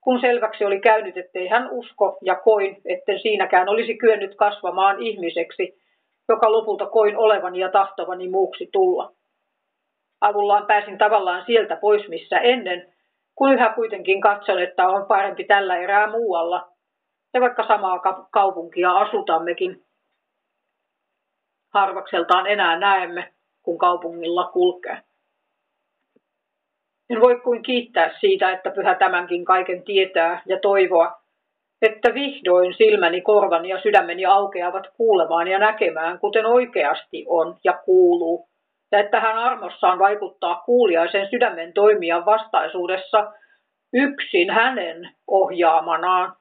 kun selväksi oli käynyt, ettei hän usko ja koin, etten siinäkään olisi kyennyt kasvamaan ihmiseksi, joka lopulta koin olevani ja tahtovani muuksi tulla. Avullaan pääsin tavallaan sieltä pois, missä ennen, kun yhä kuitenkin katson, että on parempi tällä erää muualla, ja vaikka samaa kaupunkia asutammekin. Harvakseltaan enää näemme, kun kaupungilla kulkee. En voi kuin kiittää siitä, että pyhä tämänkin kaiken tietää ja toivoa, että vihdoin silmäni, korvani ja sydämeni aukeavat kuulemaan ja näkemään, kuten oikeasti on ja kuuluu, ja että hän armossaan vaikuttaa kuuliaisen sydämen toimia vastaisuudessa yksin hänen ohjaamanaan.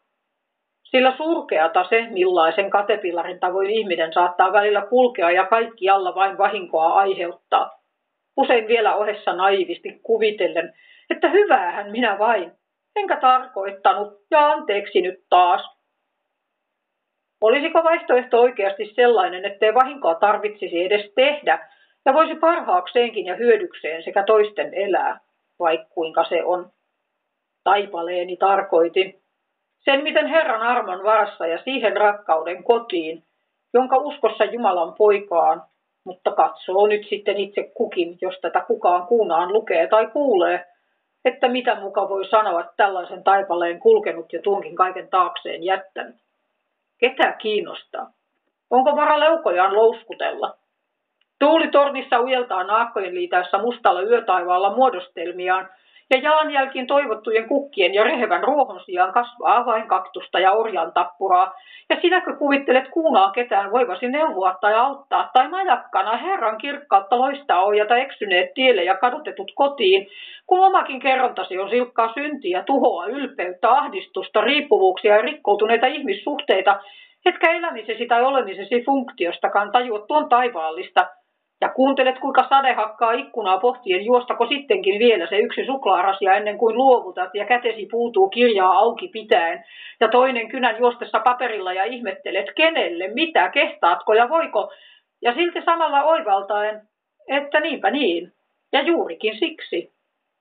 Sillä surkeata se, millaisen katepillarin tavoin ihminen saattaa välillä kulkea ja kaikki alla vain vahinkoa aiheuttaa. Usein vielä ohessa naivisti kuvitellen, että hyväähän minä vain, enkä tarkoittanut ja anteeksi nyt taas. Olisiko vaihtoehto oikeasti sellainen, ettei vahinkoa tarvitsisi edes tehdä ja voisi parhaakseenkin ja hyödykseen sekä toisten elää, vaikka kuinka se on? Taipaleeni tarkoitin. Sen, miten Herran armon varassa ja siihen rakkauden kotiin, jonka uskossa Jumalan poikaan, mutta katsoo nyt sitten itse kukin, jos tätä kukaan kuunaan lukee tai kuulee, että mitä muka voi sanoa tällaisen taipaleen kulkenut ja tuonkin kaiken taakseen jättänyt. Ketä kiinnostaa? Onko vara leukojaan louskutella? Tuulitornissa ujeltaa naakkojen liitäessä mustalla yötaivaalla muodostelmiaan, ja jalanjälkiin toivottujen kukkien ja rehevän ruohon sijaan kasvaa vain kaktusta ja orjan tappuraa. Ja sinäkö kuvittelet kuunaa ketään voivasi neuvoa tai auttaa, tai majakkana Herran kirkkautta loistaa ohjata eksyneet tielle ja kadotetut kotiin, kun omakin kerrontasi on silkkaa syntiä, tuhoa, ylpeyttä, ahdistusta, riippuvuuksia ja rikkoutuneita ihmissuhteita, etkä elämisesi tai olemisesi funktiostakaan tajua tuon taivaallista – ja kuuntelet, kuinka sade hakkaa ikkunaa pohtien, juostako sittenkin vielä se yksi suklaarasia ennen kuin luovutat ja kätesi puutuu kirjaa auki pitäen. Ja toinen kynän juostessa paperilla ja ihmettelet, kenelle, mitä, kehtaatko ja voiko. Ja silti samalla oivaltaen, että niinpä niin, ja juurikin siksi.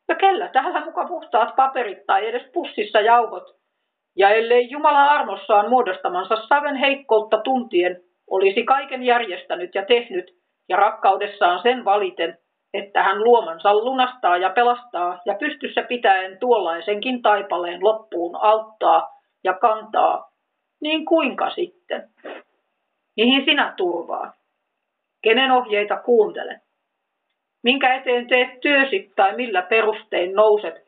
Ja kellä täällä muka puhtaat paperit tai edes pussissa jauhot. Ja ellei Jumala armossaan muodostamansa saven heikkoutta tuntien olisi kaiken järjestänyt ja tehnyt, ja rakkaudessaan sen valiten, että hän luomansa lunastaa ja pelastaa ja pystyssä pitäen tuollaisenkin taipaleen loppuun auttaa ja kantaa, niin kuinka sitten? Mihin sinä turvaa? Kenen ohjeita kuuntele? Minkä eteen teet työsi tai millä perustein nouset,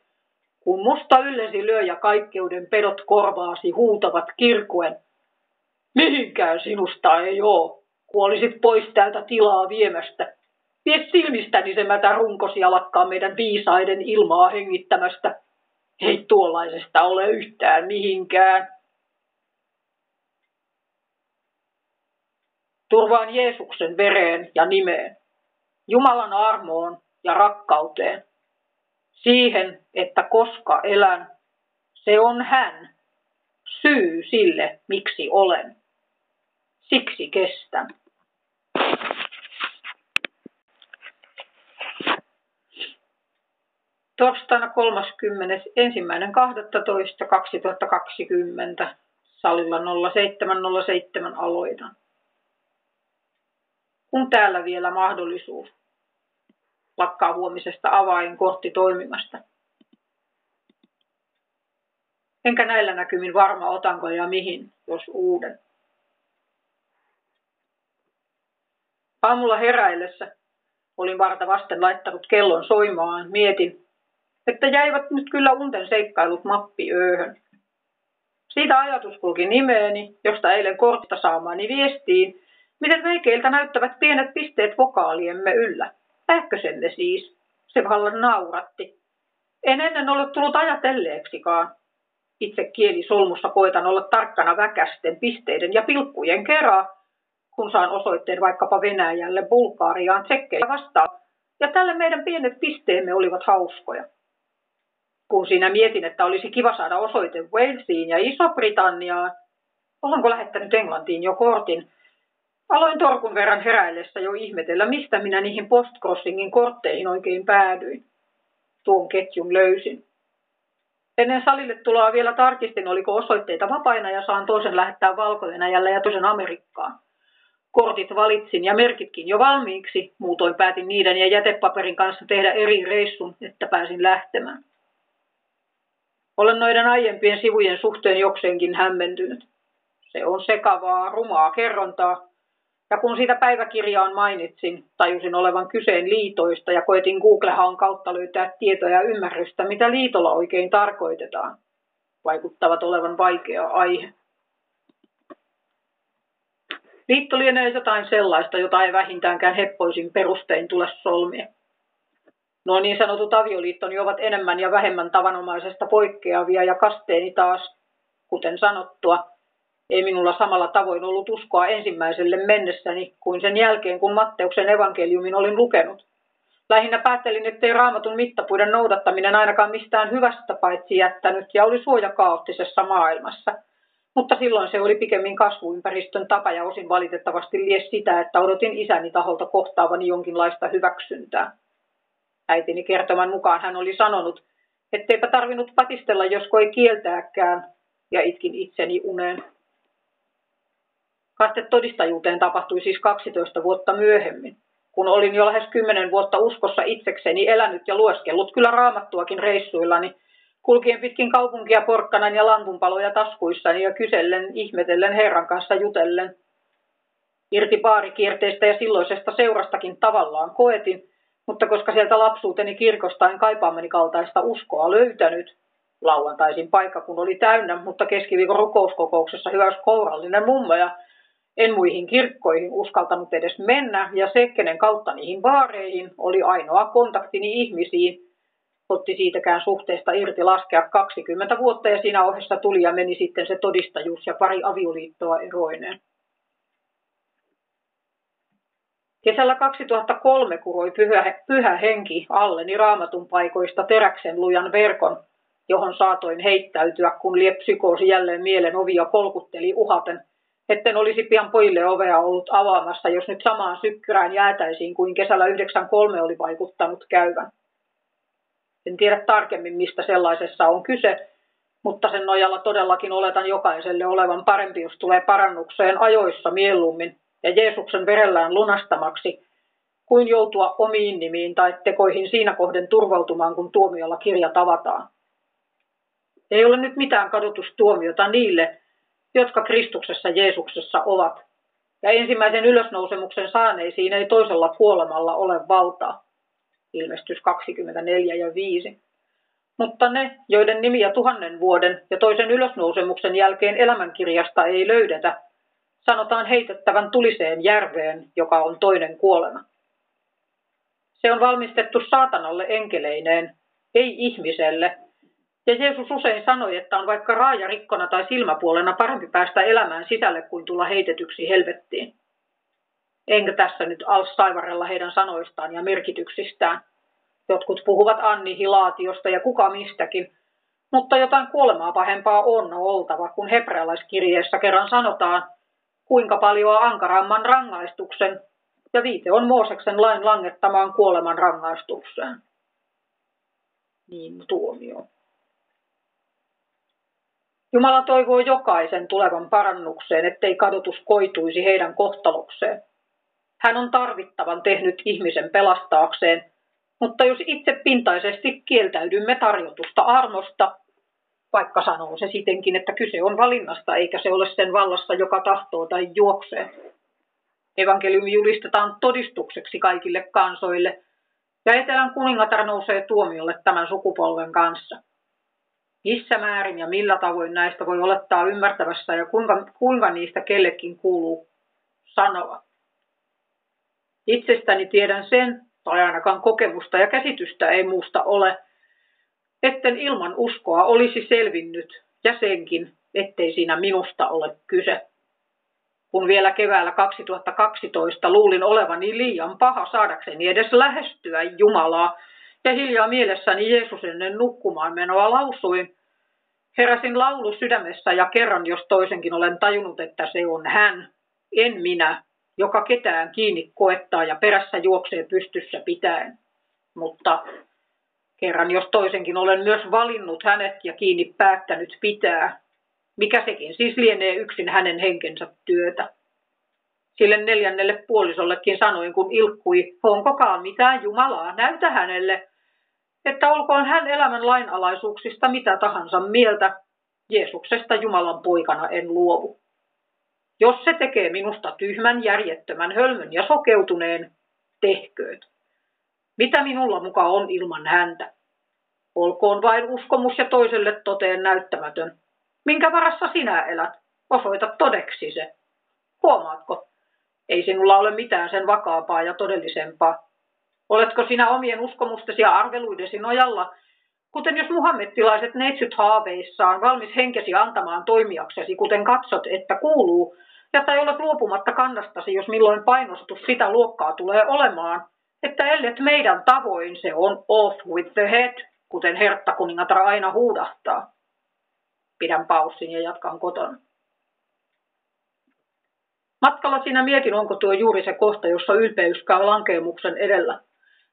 kun musta yllesi lyö ja kaikkeuden pedot korvaasi huutavat kirkuen? Mihinkään sinusta ei oo, kuolisit pois täältä tilaa viemästä. Vie silmistäni se mätä runkosi ja meidän viisaiden ilmaa hengittämästä. Ei tuollaisesta ole yhtään mihinkään. Turvaan Jeesuksen vereen ja nimeen, Jumalan armoon ja rakkauteen. Siihen, että koska elän, se on hän, syy sille, miksi olen. Siksi kestän. Torstaina 31.12.2020 salilla 0707 aloitan. Kun täällä vielä mahdollisuus lakkaa huomisesta avainkortti toimimasta. Enkä näillä näkymin varma otanko ja mihin, jos uuden. Aamulla heräillessä olin varta vasten laittanut kellon soimaan, mietin, että jäivät nyt kyllä unten seikkailut mappiööhön. Siitä ajatus kulki nimeeni, josta eilen kortista saamaani viestiin, miten veikeiltä näyttävät pienet pisteet vokaaliemme yllä. Ähkösemme siis. Se vallan nauratti. En ennen ollut tullut ajatelleeksikaan. Itse kieli solmussa koitan olla tarkkana väkästen, pisteiden ja pilkkujen kerran, kun saan osoitteen vaikkapa Venäjälle, Bulgaariaan, Tsekkejä vastaan. Ja tälle meidän pienet pisteemme olivat hauskoja kun siinä mietin, että olisi kiva saada osoite Walesiin ja Iso-Britanniaan, olenko lähettänyt Englantiin jo kortin, aloin torkun verran heräillessä jo ihmetellä, mistä minä niihin postcrossingin kortteihin oikein päädyin. Tuon ketjun löysin. Ennen salille tuloa vielä tarkistin, oliko osoitteita vapaina ja saan toisen lähettää valko ja toisen Amerikkaan. Kortit valitsin ja merkitkin jo valmiiksi, muutoin päätin niiden ja jätepaperin kanssa tehdä eri reissun, että pääsin lähtemään. Olen noiden aiempien sivujen suhteen jokseenkin hämmentynyt. Se on sekavaa, rumaa kerrontaa, Ja kun siitä päiväkirjaan mainitsin, tajusin olevan kyseen liitoista ja koetin Googlehan kautta löytää tietoja ja ymmärrystä, mitä liitolla oikein tarkoitetaan. Vaikuttavat olevan vaikea aihe. Liitto lienee jotain sellaista, jota ei vähintäänkään heppoisin perustein tule solmia. Nuo niin sanotut avioliittoni ovat enemmän ja vähemmän tavanomaisesta poikkeavia ja kasteeni taas, kuten sanottua, ei minulla samalla tavoin ollut uskoa ensimmäiselle mennessäni kuin sen jälkeen, kun Matteuksen evankeliumin olin lukenut. Lähinnä päättelin, ettei raamatun mittapuiden noudattaminen ainakaan mistään hyvästä paitsi jättänyt ja oli suoja kaoottisessa maailmassa. Mutta silloin se oli pikemmin kasvuympäristön tapa ja osin valitettavasti lies sitä, että odotin isäni taholta kohtaavani jonkinlaista hyväksyntää. Äitini kertoman mukaan hän oli sanonut, etteipä tarvinnut patistella, josko ei kieltääkään, ja itkin itseni uneen. Kaste todistajuuteen tapahtui siis 12 vuotta myöhemmin, kun olin jo lähes 10 vuotta uskossa itsekseni elänyt ja lueskellut kyllä raamattuakin reissuillani, kulkien pitkin kaupunkia porkkanan ja lampunpaloja taskuissani ja kysellen, ihmetellen Herran kanssa jutellen. Irti baarikierteestä ja silloisesta seurastakin tavallaan koetin, mutta koska sieltä lapsuuteni kirkosta en kaipaamani kaltaista uskoa löytänyt, lauantaisin paikka kun oli täynnä, mutta keskiviikon rukouskokouksessa hyväys kourallinen mummo ja en muihin kirkkoihin uskaltanut edes mennä ja se, kenen kautta niihin baareihin, oli ainoa kontaktini ihmisiin. Otti siitäkään suhteesta irti laskea 20 vuotta ja siinä ohessa tuli ja meni sitten se todistajuus ja pari avioliittoa eroineen. Kesällä 2003 kuroi pyhä, pyhä henki alleni raamatun paikoista teräksen lujan verkon, johon saatoin heittäytyä, kun liepsykoosi jälleen mielen ovia polkutteli uhaten – etten olisi pian pojille ovea ollut avaamassa, jos nyt samaan sykkyrään jäätäisiin kuin kesällä 93 oli vaikuttanut käyvän. En tiedä tarkemmin, mistä sellaisessa on kyse, mutta sen nojalla todellakin oletan jokaiselle olevan parempi, jos tulee parannukseen ajoissa mieluummin ja Jeesuksen verellään lunastamaksi, kuin joutua omiin nimiin tai tekoihin siinä kohden turvautumaan, kun tuomiolla kirja tavataan. Ei ole nyt mitään kadotustuomiota niille, jotka Kristuksessa Jeesuksessa ovat. Ja ensimmäisen ylösnousemuksen saaneisiin ei toisella kuolemalla ole valtaa. Ilmestys 24 ja 5. Mutta ne, joiden nimiä tuhannen vuoden ja toisen ylösnousemuksen jälkeen elämänkirjasta ei löydetä, sanotaan heitettävän tuliseen järveen, joka on toinen kuolema. Se on valmistettu saatanalle enkeleineen, ei ihmiselle, ja Jeesus usein sanoi, että on vaikka raaja rikkona tai silmäpuolena parempi päästä elämään sisälle kuin tulla heitetyksi helvettiin. Enkä tässä nyt als saivarella heidän sanoistaan ja merkityksistään. Jotkut puhuvat annihilaatiosta ja kuka mistäkin, mutta jotain kuolemaa pahempaa on oltava, kun hebrealaiskirjeessä kerran sanotaan, kuinka paljon ankaramman rangaistuksen, ja viite on Mooseksen lain langettamaan kuoleman rangaistukseen. Niin tuomio. Jumala toivoo jokaisen tulevan parannukseen, ettei kadotus koituisi heidän kohtalokseen. Hän on tarvittavan tehnyt ihmisen pelastaakseen, mutta jos itse pintaisesti kieltäydymme tarjotusta armosta, vaikka sanoo se sitenkin, että kyse on valinnasta eikä se ole sen vallassa, joka tahtoo tai juoksee. Evankeliumi julistetaan todistukseksi kaikille kansoille, ja etelän kuningatar nousee tuomiolle tämän sukupolven kanssa missä määrin ja millä tavoin näistä voi olettaa ymmärtävässä ja kuinka, kuinka niistä kellekin kuuluu sanoa. Itsestäni tiedän sen, tai ainakaan kokemusta ja käsitystä ei muusta ole, etten ilman uskoa olisi selvinnyt ja senkin, ettei siinä minusta ole kyse. Kun vielä keväällä 2012 luulin olevani liian paha saadakseni edes lähestyä Jumalaa, ja hiljaa mielessäni Jeesus ennen nukkumaan menoa lausuin, Heräsin laulu sydämessä ja kerran jos toisenkin olen tajunnut, että se on hän, en minä, joka ketään kiinni koettaa ja perässä juoksee pystyssä pitäen. Mutta kerran jos toisenkin olen myös valinnut hänet ja kiinni päättänyt pitää, mikä sekin siis lienee yksin hänen henkensä työtä. Sille neljännelle puolisollekin sanoin, kun ilkkui, onkokaan mitään Jumalaa, näytä hänelle, että olkoon hän elämän lainalaisuuksista mitä tahansa mieltä, Jeesuksesta Jumalan poikana en luovu. Jos se tekee minusta tyhmän, järjettömän, hölmön ja sokeutuneen, tehkööt. Mitä minulla muka on ilman häntä? Olkoon vain uskomus ja toiselle toteen näyttämätön. Minkä varassa sinä elät? Osoita todeksi se. Huomaatko? Ei sinulla ole mitään sen vakaampaa ja todellisempaa. Oletko sinä omien uskomustesi ja arveluidesi nojalla, kuten jos muhammettilaiset neitsyt haaveissaan valmis henkesi antamaan toimijaksesi, kuten katsot, että kuuluu, ja tai olet luopumatta kannastasi, jos milloin painostus sitä luokkaa tulee olemaan, että ellet meidän tavoin se on off with the head, kuten Hertta kuningatar aina huudahtaa. Pidän paussin ja jatkan kotona. Matkalla sinä mietin, onko tuo juuri se kohta, jossa ylpeys käy lankeemuksen edellä,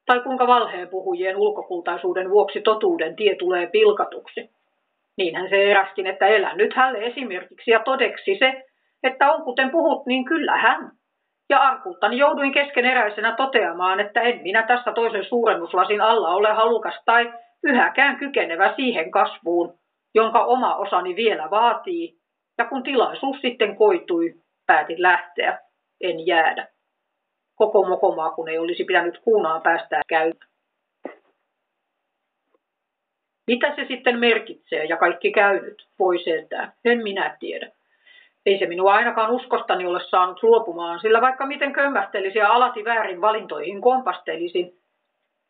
tai kuinka valheen puhujien ulkokultaisuuden vuoksi totuuden tie tulee pilkatuksi. Niinhän se eräskin, että elä nyt hälle esimerkiksi ja todeksi se, että on kuten puhut, niin kyllä hän. Ja arkultani jouduin keskeneräisenä toteamaan, että en minä tässä toisen suurennuslasin alla ole halukas tai yhäkään kykenevä siihen kasvuun, jonka oma osani vielä vaatii, ja kun tilaisuus sitten koitui, päätin lähteä, en jäädä. Koko mokomaa, kun ei olisi pitänyt kuunaan päästää käymään. Mitä se sitten merkitsee ja kaikki käynyt, voi sentään, en minä tiedä. Ei se minua ainakaan uskostani ole saanut luopumaan, sillä vaikka miten kömmähtelisin ja alati väärin valintoihin kompastelisin,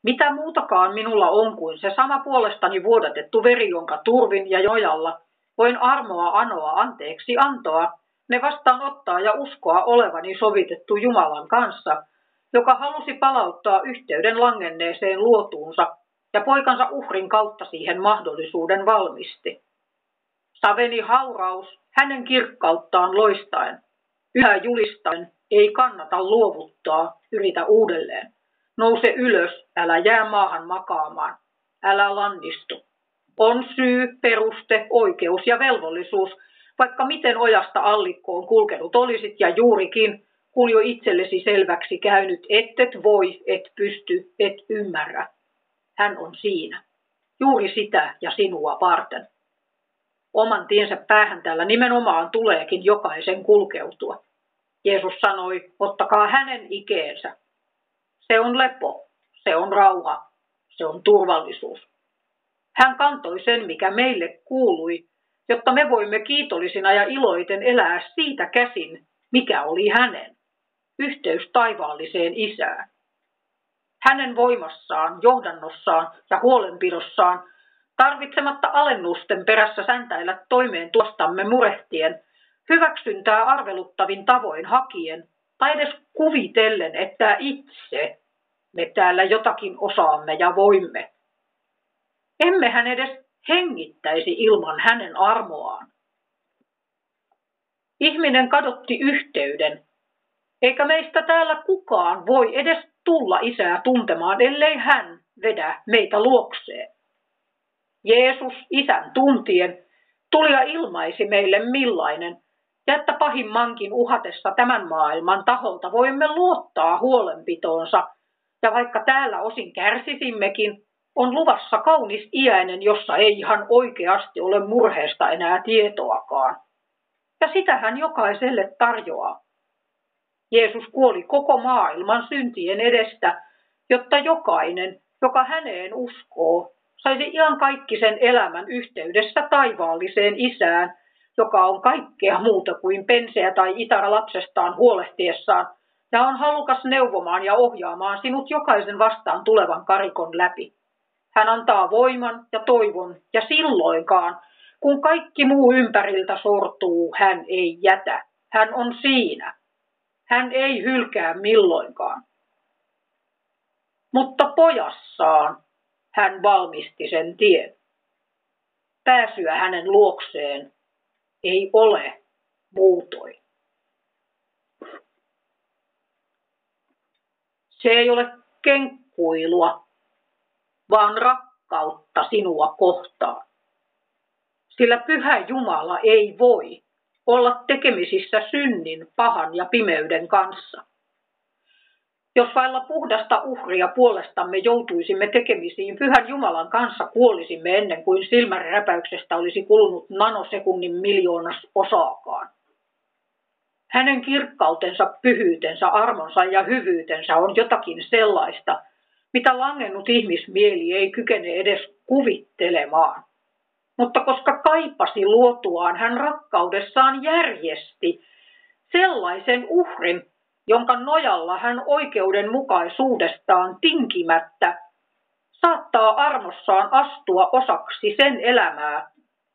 mitä muutakaan minulla on kuin se sama puolestani vuodatettu veri, jonka turvin ja jojalla voin armoa anoa anteeksi antoa, ne vastaan ottaa ja uskoa olevani sovitettu Jumalan kanssa, joka halusi palauttaa yhteyden langenneeseen luotuunsa ja poikansa uhrin kautta siihen mahdollisuuden valmisti. Saveni hauraus hänen kirkkauttaan loistaen, yhä julistaen, ei kannata luovuttaa, yritä uudelleen. Nouse ylös, älä jää maahan makaamaan, älä lannistu. On syy, peruste, oikeus ja velvollisuus, vaikka miten ojasta allikkoon kulkenut olisit ja juurikin, kun jo itsellesi selväksi käynyt, ettet voi, et pysty, et ymmärrä. Hän on siinä, juuri sitä ja sinua varten. Oman tiensä päähän tällä nimenomaan tuleekin jokaisen kulkeutua. Jeesus sanoi, ottakaa hänen ikeensä. Se on lepo, se on rauha, se on turvallisuus. Hän kantoi sen, mikä meille kuului, jotta me voimme kiitollisina ja iloiten elää siitä käsin, mikä oli hänen, yhteys taivaalliseen isään. Hänen voimassaan, johdannossaan ja huolenpidossaan, tarvitsematta alennusten perässä säntäillä toimeen tuostamme murehtien, hyväksyntää arveluttavin tavoin hakien, tai edes kuvitellen, että itse me täällä jotakin osaamme ja voimme. Emmehän edes hengittäisi ilman hänen armoaan. Ihminen kadotti yhteyden, eikä meistä täällä kukaan voi edes tulla isää tuntemaan, ellei hän vedä meitä luokseen. Jeesus, isän tuntien, tuli ja ilmaisi meille millainen, ja että pahimmankin uhatessa tämän maailman taholta voimme luottaa huolenpitoonsa, ja vaikka täällä osin kärsisimmekin, on luvassa kaunis iäinen, jossa ei ihan oikeasti ole murheesta enää tietoakaan. Ja sitä hän jokaiselle tarjoaa. Jeesus kuoli koko maailman syntien edestä, jotta jokainen, joka häneen uskoo, saisi ihan kaikki sen elämän yhteydessä taivaalliseen isään, joka on kaikkea muuta kuin penseä tai itara lapsestaan huolehtiessaan, ja on halukas neuvomaan ja ohjaamaan sinut jokaisen vastaan tulevan karikon läpi. Hän antaa voiman ja toivon, ja silloinkaan, kun kaikki muu ympäriltä sortuu, hän ei jätä. Hän on siinä. Hän ei hylkää milloinkaan. Mutta pojassaan hän valmisti sen tien. Pääsyä hänen luokseen ei ole muutoin. Se ei ole kenkkuilua, vaan rakkautta sinua kohtaan. Sillä pyhä Jumala ei voi olla tekemisissä synnin, pahan ja pimeyden kanssa. Jos vailla puhdasta uhria puolestamme joutuisimme tekemisiin pyhän Jumalan kanssa, kuolisimme ennen kuin silmän räpäyksestä olisi kulunut nanosekunnin miljoonas osaakaan. Hänen kirkkautensa, pyhyytensä, armonsa ja hyvyytensä on jotakin sellaista, mitä langennut ihmismieli ei kykene edes kuvittelemaan. Mutta koska kaipasi luotuaan, hän rakkaudessaan järjesti sellaisen uhrin, jonka nojalla hän oikeudenmukaisuudestaan tinkimättä saattaa armossaan astua osaksi sen elämää,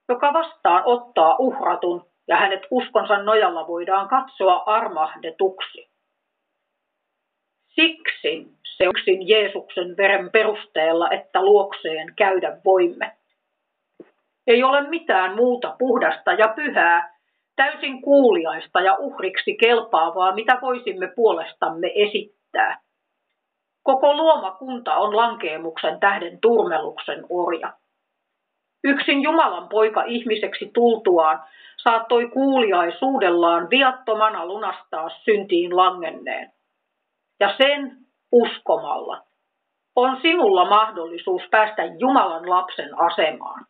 joka vastaan ottaa uhratun ja hänet uskonsa nojalla voidaan katsoa armahdetuksi. Siksi se yksin Jeesuksen veren perusteella, että luokseen käydä voimme. Ei ole mitään muuta puhdasta ja pyhää, täysin kuuliaista ja uhriksi kelpaavaa, mitä voisimme puolestamme esittää. Koko luomakunta on lankeemuksen tähden turmeluksen orja. Yksin Jumalan poika ihmiseksi tultuaan saattoi kuuliaisuudellaan viattomana lunastaa syntiin langenneen. Ja sen uskomalla on sinulla mahdollisuus päästä Jumalan lapsen asemaan.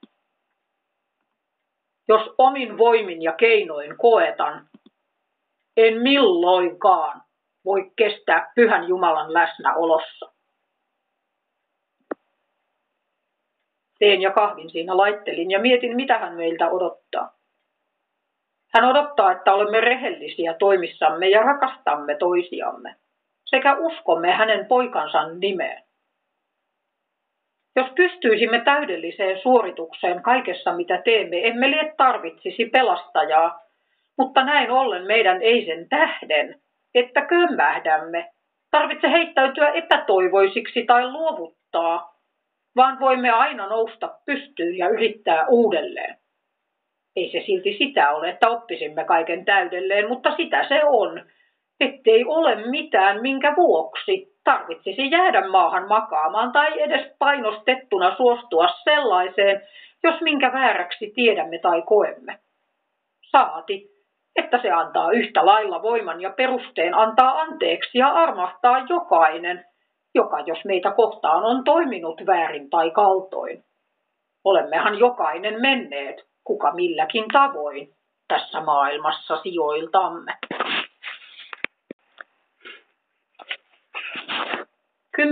Jos omin voimin ja keinoin koetan, en milloinkaan voi kestää pyhän Jumalan läsnäolossa. Teen ja kahvin siinä laittelin ja mietin, mitä hän meiltä odottaa. Hän odottaa, että olemme rehellisiä toimissamme ja rakastamme toisiamme sekä uskomme hänen poikansa nimeen. Jos pystyisimme täydelliseen suoritukseen kaikessa, mitä teemme, emme liet tarvitsisi pelastajaa, mutta näin ollen meidän ei sen tähden, että kömmähdämme, tarvitse heittäytyä epätoivoisiksi tai luovuttaa, vaan voimme aina nousta pystyyn ja yrittää uudelleen. Ei se silti sitä ole, että oppisimme kaiken täydelleen, mutta sitä se on, ettei ole mitään, minkä vuoksi tarvitsisi jäädä maahan makaamaan tai edes painostettuna suostua sellaiseen, jos minkä vääräksi tiedämme tai koemme. Saati, että se antaa yhtä lailla voiman ja perusteen antaa anteeksi ja armahtaa jokainen, joka jos meitä kohtaan on toiminut väärin tai kaltoin. Olemmehan jokainen menneet, kuka milläkin tavoin, tässä maailmassa sijoiltamme. 10.30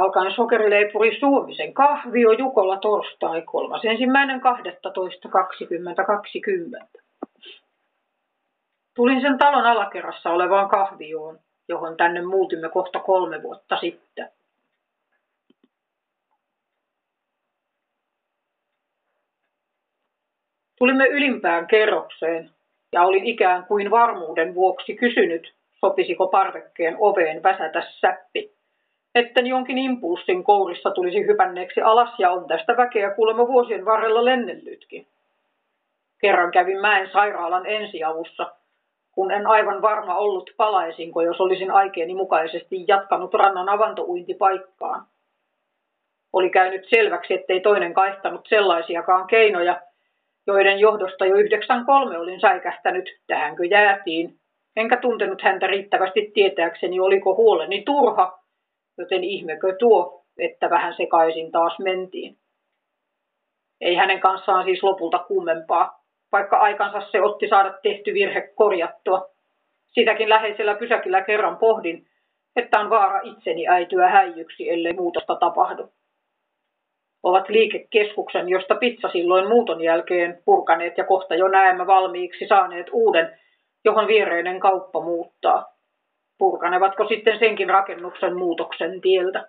alkaen sokerileipuri Suomisen kahvio Jukola torstai 3.1.12.2020. Tulin sen talon alakerrassa olevaan kahvioon, johon tänne muutimme kohta kolme vuotta sitten. Tulimme ylimpään kerrokseen ja olin ikään kuin varmuuden vuoksi kysynyt, sopisiko parvekkeen oveen väsätä säppi etten jonkin impulssin kourissa tulisi hypänneeksi alas ja on tästä väkeä kuulemma vuosien varrella lennellytkin. Kerran kävin mäen sairaalan ensiavussa, kun en aivan varma ollut palaisinko, jos olisin aikeeni mukaisesti jatkanut rannan avantouintipaikkaan. Oli käynyt selväksi, ettei toinen kaihtanut sellaisiakaan keinoja, joiden johdosta jo 93 olin säikähtänyt, tähänkö jäätiin, enkä tuntenut häntä riittävästi tietääkseni, oliko huoleni turha joten ihmekö tuo, että vähän sekaisin taas mentiin. Ei hänen kanssaan siis lopulta kummempaa, vaikka aikansa se otti saada tehty virhe korjattua. Sitäkin läheisellä pysäkillä kerran pohdin, että on vaara itseni äityä häijyksi, ellei muutosta tapahdu. Ovat liikekeskuksen, josta pizza silloin muuton jälkeen purkaneet ja kohta jo näemme valmiiksi saaneet uuden, johon viereinen kauppa muuttaa. Purkanevatko sitten senkin rakennuksen muutoksen tieltä?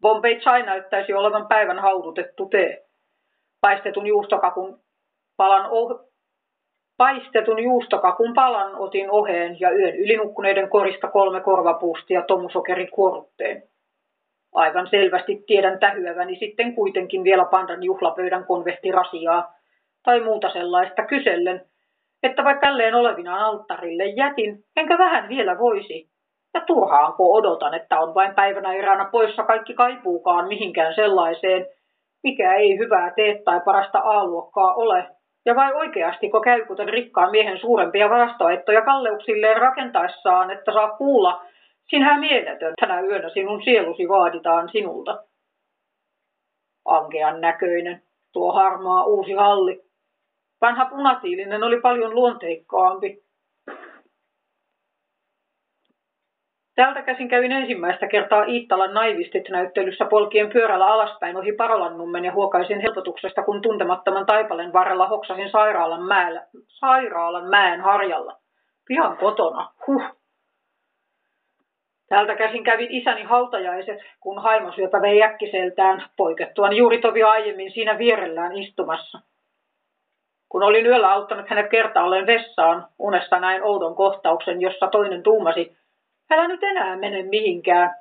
Bombay Chai näyttäisi olevan päivän haudutettu tee. Paistetun juustokakun palan oh... Paistetun juustokakun palan otin oheen ja yön ylinukkuneiden korista kolme korvapuustia tomusokerikuorutteen. Aivan selvästi tiedän tähyäväni sitten kuitenkin vielä pandan juhlapöydän konvehtirasiaa tai muuta sellaista kysellen, että vaikka tälleen olevinaan alttarille jätin, enkä vähän vielä voisi. Ja turhaanko odotan, että on vain päivänä eräänä poissa kaikki kaipuukaan mihinkään sellaiseen, mikä ei hyvää tee tai parasta A-luokkaa ole. Ja vai oikeastiko käy kuten rikkaan miehen suurempia varastoettoja kalleuksilleen rakentaessaan, että saa kuulla, sinä mieletön, tänä yönä sinun sielusi vaaditaan sinulta. Ankean näköinen, tuo harmaa uusi halli, Vanha punatiilinen oli paljon luonteikkaampi. Täältä käsin kävin ensimmäistä kertaa Iittalan naivistit-näyttelyssä polkien pyörällä alaspäin ohi Parolannummen ja huokaisin helpotuksesta, kun tuntemattoman taipalen varrella hoksasin sairaalan, mäellä, sairaalan mäen harjalla. Pian kotona, huh. Täältä käsin kävin isäni hautajaiset, kun haimosyöpä vei äkkiseltään poikettuaan juuri tovi aiemmin siinä vierellään istumassa. Kun olin yöllä auttanut hänet kertaalleen vessaan, unesta näin oudon kohtauksen, jossa toinen tuumasi, älä nyt enää mene mihinkään.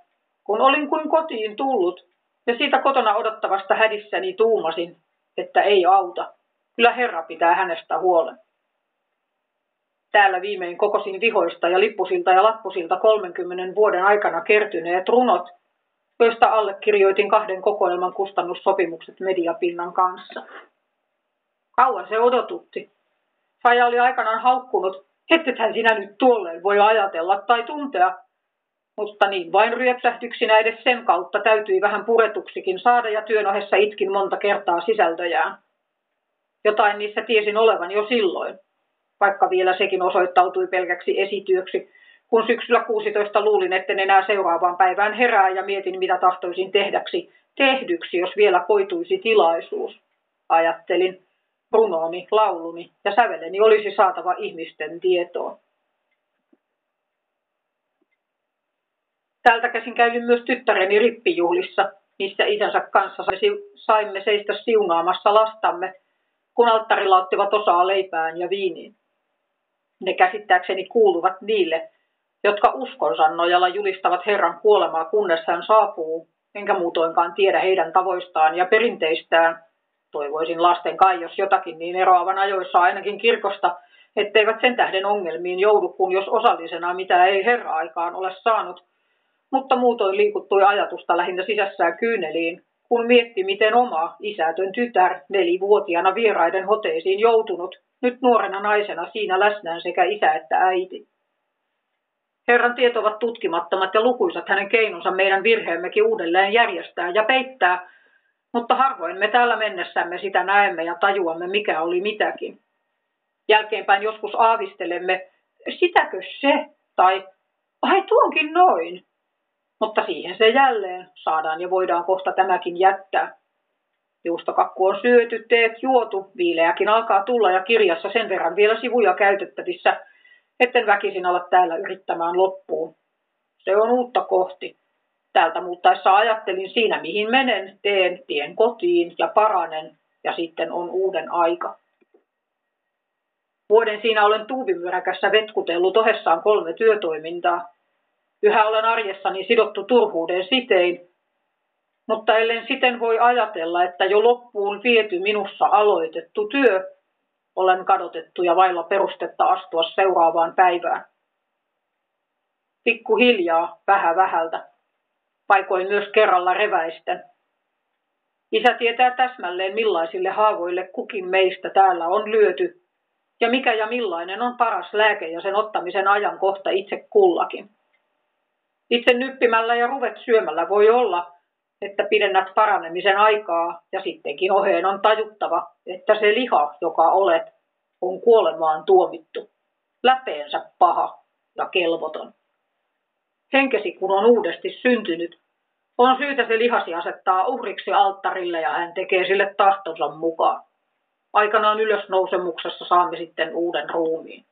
Kun olin kuin kotiin tullut, ja siitä kotona odottavasta hädissäni tuumasin, että ei auta. Kyllä Herra pitää hänestä huolen. Täällä viimein kokosin vihoista ja lippusilta ja lappusilta 30 vuoden aikana kertyneet runot, joista allekirjoitin kahden kokoelman kustannussopimukset mediapinnan kanssa. Kauan se odotutti. Faija oli aikanaan haukkunut, ettethän sinä nyt tuolleen voi ajatella tai tuntea, mutta niin vain ryöpsähtyksinä edes sen kautta täytyi vähän puretuksikin saada ja työn ohessa itkin monta kertaa sisältöjään. Jotain niissä tiesin olevan jo silloin vaikka vielä sekin osoittautui pelkäksi esityöksi, kun syksyllä 16 luulin, etten enää seuraavaan päivään herää ja mietin, mitä tahtoisin tehdäksi, tehdyksi, jos vielä koituisi tilaisuus. Ajattelin, runooni, lauluni ja säveleni olisi saatava ihmisten tietoon. Täältä käsin kävin myös tyttäreni rippijuhlissa, missä isänsä kanssa saimme seistä siunaamassa lastamme, kun alttarilla ottivat osaa leipään ja viiniin. Ne käsittääkseni kuuluvat niille, jotka uskonsa nojalla julistavat Herran kuolemaa, kunnes hän saapuu, enkä muutoinkaan tiedä heidän tavoistaan ja perinteistään. Toivoisin lasten kai, jos jotakin niin eroavan ajoissa ainakin kirkosta, etteivät sen tähden ongelmiin joudu, kun jos osallisena mitä ei Herra-aikaan ole saanut. Mutta muutoin liikuttui ajatusta lähinnä sisässään kyyneliin, kun mietti, miten oma isätön tytär, nelivuotiaana vieraiden hoteisiin joutunut, nyt nuorena naisena siinä läsnään sekä isä että äiti. Herran tiet ovat tutkimattomat ja lukuisat hänen keinonsa meidän virheemmekin uudelleen järjestää ja peittää, mutta harvoin me täällä mennessämme sitä näemme ja tajuamme, mikä oli mitäkin. Jälkeenpäin joskus aavistelemme, sitäkö se, tai ai tuonkin noin. Mutta siihen se jälleen saadaan ja voidaan kohta tämäkin jättää. Juustokakku on syöty, teet juotu, viileäkin alkaa tulla ja kirjassa sen verran vielä sivuja käytettävissä, etten väkisin olla täällä yrittämään loppuun. Se on uutta kohti. Täältä muuttaessa ajattelin siinä, mihin menen, teen tien kotiin ja paranen, ja sitten on uuden aika. Vuoden siinä olen tuuvimyräkässä vetkutellut ohessaan kolme työtoimintaa. Yhä olen arjessani sidottu turhuuden sitein, mutta ellen siten voi ajatella, että jo loppuun viety minussa aloitettu työ, olen kadotettu ja vailla perustetta astua seuraavaan päivään. Pikku hiljaa, vähä vähältä, paikoin myös kerralla reväisten. Isä tietää täsmälleen, millaisille haavoille kukin meistä täällä on lyöty, ja mikä ja millainen on paras lääke ja sen ottamisen ajan kohta itse kullakin. Itse nyppimällä ja ruvet syömällä voi olla, että pidennät paranemisen aikaa ja sittenkin oheen on tajuttava, että se liha, joka olet, on kuolemaan tuomittu, läpeensä paha ja kelvoton. Henkesi kun on uudesti syntynyt, on syytä se lihasi asettaa uhriksi alttarille ja hän tekee sille tahtonsa mukaan. Aikanaan ylösnousemuksessa saamme sitten uuden ruumiin.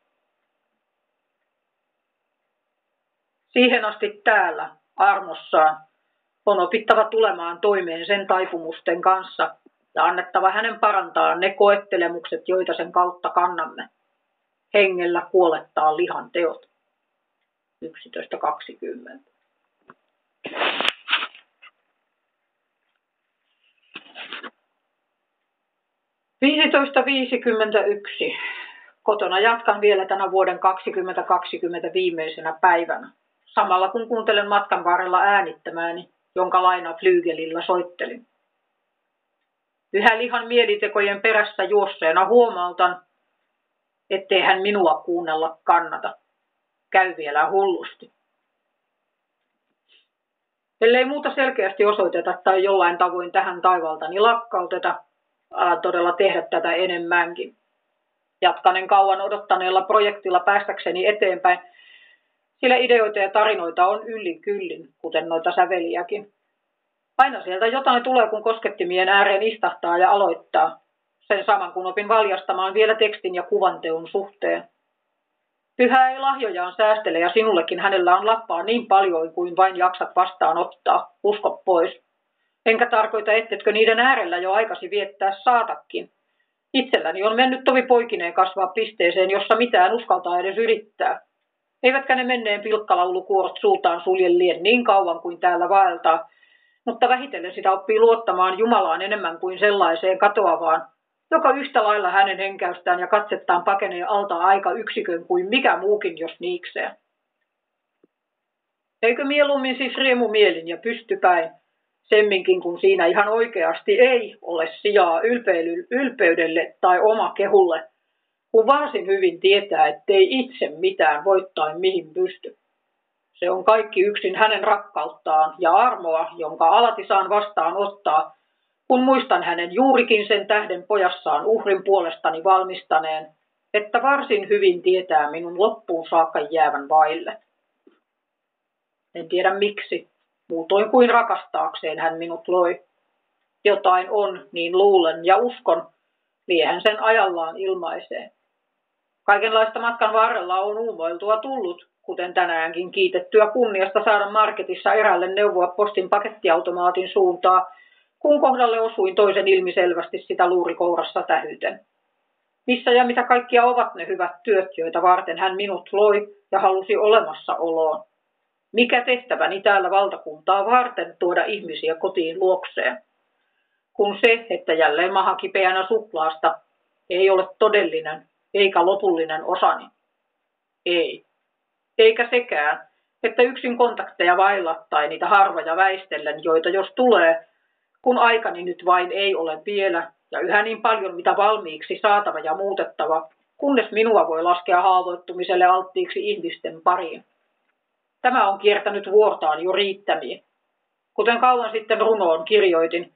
Siihen asti täällä, armossaan, on opittava tulemaan toimeen sen taipumusten kanssa ja annettava hänen parantaa ne koettelemukset, joita sen kautta kannamme. Hengellä kuolettaa lihan teot. 11.20. Viisitoista viisikymmentäyksi. Kotona jatkan vielä tänä vuoden 2020 viimeisenä päivänä. Samalla kun kuuntelen matkan varrella äänittämääni, jonka laina flyygelillä soittelin. Yhä lihan mielitekojen perässä juosseena huomautan, ettei hän minua kuunnella kannata. Käy vielä hullusti. Ellei muuta selkeästi osoiteta tai jollain tavoin tähän taivaltani lakkauteta, alan todella tehdä tätä enemmänkin. Jatkanen kauan odottaneella projektilla päästäkseni eteenpäin, sillä ideoita ja tarinoita on yllin kyllin, kuten noita säveliäkin. Aina sieltä jotain tulee, kun koskettimien ääreen istahtaa ja aloittaa. Sen saman kun opin valjastamaan vielä tekstin ja kuvanteon suhteen. Pyhä ei lahjojaan säästele ja sinullekin hänellä on lappaa niin paljon kuin vain jaksat vastaanottaa. Usko pois. Enkä tarkoita, ettetkö niiden äärellä jo aikasi viettää saatakin. Itselläni on mennyt tovi poikineen kasvaa pisteeseen, jossa mitään uskaltaa edes yrittää. Eivätkä ne menneen pilkkalaulukuorot suutaan sulje lien niin kauan kuin täällä vaeltaa, mutta vähitellen sitä oppii luottamaan Jumalaan enemmän kuin sellaiseen katoavaan, joka yhtä lailla hänen henkäystään ja katsettaan pakenee alta aika yksikön kuin mikä muukin, jos niikseen. Eikö mieluummin siis riemu mielin ja pystypäin, semminkin kun siinä ihan oikeasti ei ole sijaa ylpeydelle tai oma kehulle, kun varsin hyvin tietää, ettei itse mitään voittain mihin pysty. Se on kaikki yksin hänen rakkauttaan ja armoa, jonka alati saan vastaan ottaa, kun muistan hänen juurikin sen tähden pojassaan uhrin puolestani valmistaneen, että varsin hyvin tietää minun loppuun saakka jäävän vaille. En tiedä miksi, muutoin kuin rakastaakseen hän minut loi. Jotain on, niin luulen ja uskon, liehän sen ajallaan ilmaisee. Kaikenlaista matkan varrella on uumoiltua tullut, kuten tänäänkin kiitettyä kunniasta saada marketissa erälle neuvoa postin pakettiautomaatin suuntaa, kun kohdalle osuin toisen ilmiselvästi sitä luurikourassa tähyten. Missä ja mitä kaikkia ovat ne hyvät työt, joita varten hän minut loi ja halusi olemassaoloon? Mikä tehtäväni täällä valtakuntaa varten tuoda ihmisiä kotiin luokseen? Kun se, että jälleen mahakipeänä suklaasta, ei ole todellinen eikä lopullinen osani. Ei. Eikä sekään, että yksin kontakteja vailla tai niitä harvoja väistellen, joita jos tulee, kun aikani nyt vain ei ole vielä ja yhä niin paljon mitä valmiiksi saatava ja muutettava, kunnes minua voi laskea haavoittumiselle alttiiksi ihmisten pariin. Tämä on kiertänyt vuortaan jo riittämiin. Kuten kauan sitten runoon kirjoitin,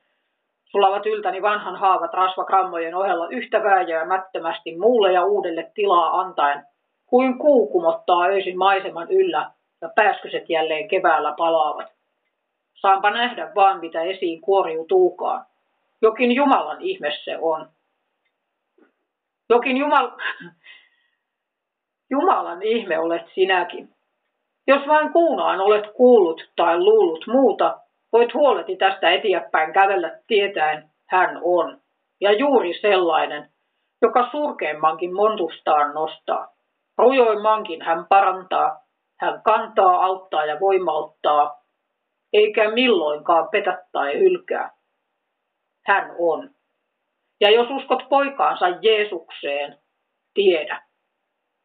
sulavat yltäni vanhan haavat rasvakrammojen ohella yhtä vääjäämättömästi muulle ja uudelle tilaa antaen, kuin kuu kumottaa öisin maiseman yllä ja pääskyset jälleen keväällä palaavat. Saanpa nähdä vaan, mitä esiin kuoriutuukaan. Jokin Jumalan ihme se on. Jokin Jumal... <laughs> Jumalan ihme olet sinäkin. Jos vain kuunaan olet kuullut tai luullut muuta, voit huoleti tästä eteenpäin kävellä tietäen, hän on. Ja juuri sellainen, joka surkeimmankin montustaan nostaa. Rujoimmankin hän parantaa, hän kantaa, auttaa ja voimauttaa, eikä milloinkaan petä tai hylkää. Hän on. Ja jos uskot poikaansa Jeesukseen, tiedä.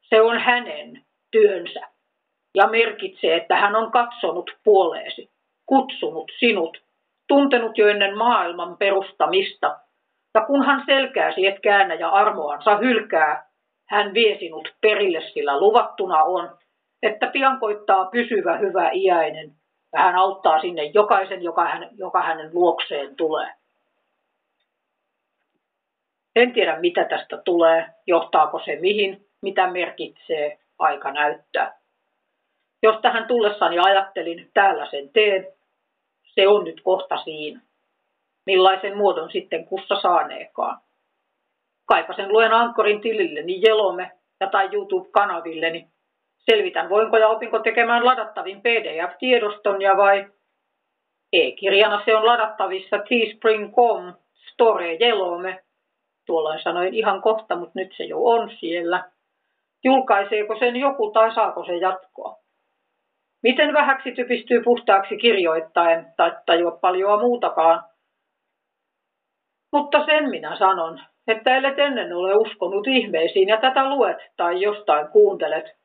Se on hänen työnsä ja merkitsee, että hän on katsonut puoleesi, kutsunut sinut, tuntenut jo ennen maailman perustamista. Ja kun hän selkääsi et käännä ja armoansa hylkää, hän vie sinut perille, sillä luvattuna on, että pian koittaa pysyvä hyvä iäinen, ja hän auttaa sinne jokaisen, joka, hän, joka hänen luokseen tulee. En tiedä, mitä tästä tulee, johtaako se mihin, mitä merkitsee, aika näyttää. Jos tähän tullessani ajattelin, täällä sen teen, se on nyt kohta siinä. Millaisen muodon sitten kussa saaneekaan. Kaipasen luen Ankkorin tililleni Jelome ja tai YouTube-kanavilleni. Selvitän, voinko ja opinko tekemään ladattavin PDF-tiedoston ja vai e-kirjana se on ladattavissa teespring.com Store Jelome. Tuolloin sanoin ihan kohta, mutta nyt se jo on siellä. Julkaiseeko sen joku tai saako se jatkoa? Miten vähäksi typistyy puhtaaksi kirjoittaen tai tajua paljon muutakaan? Mutta sen minä sanon, että ellet ennen ole uskonut ihmeisiin ja tätä luet tai jostain kuuntelet,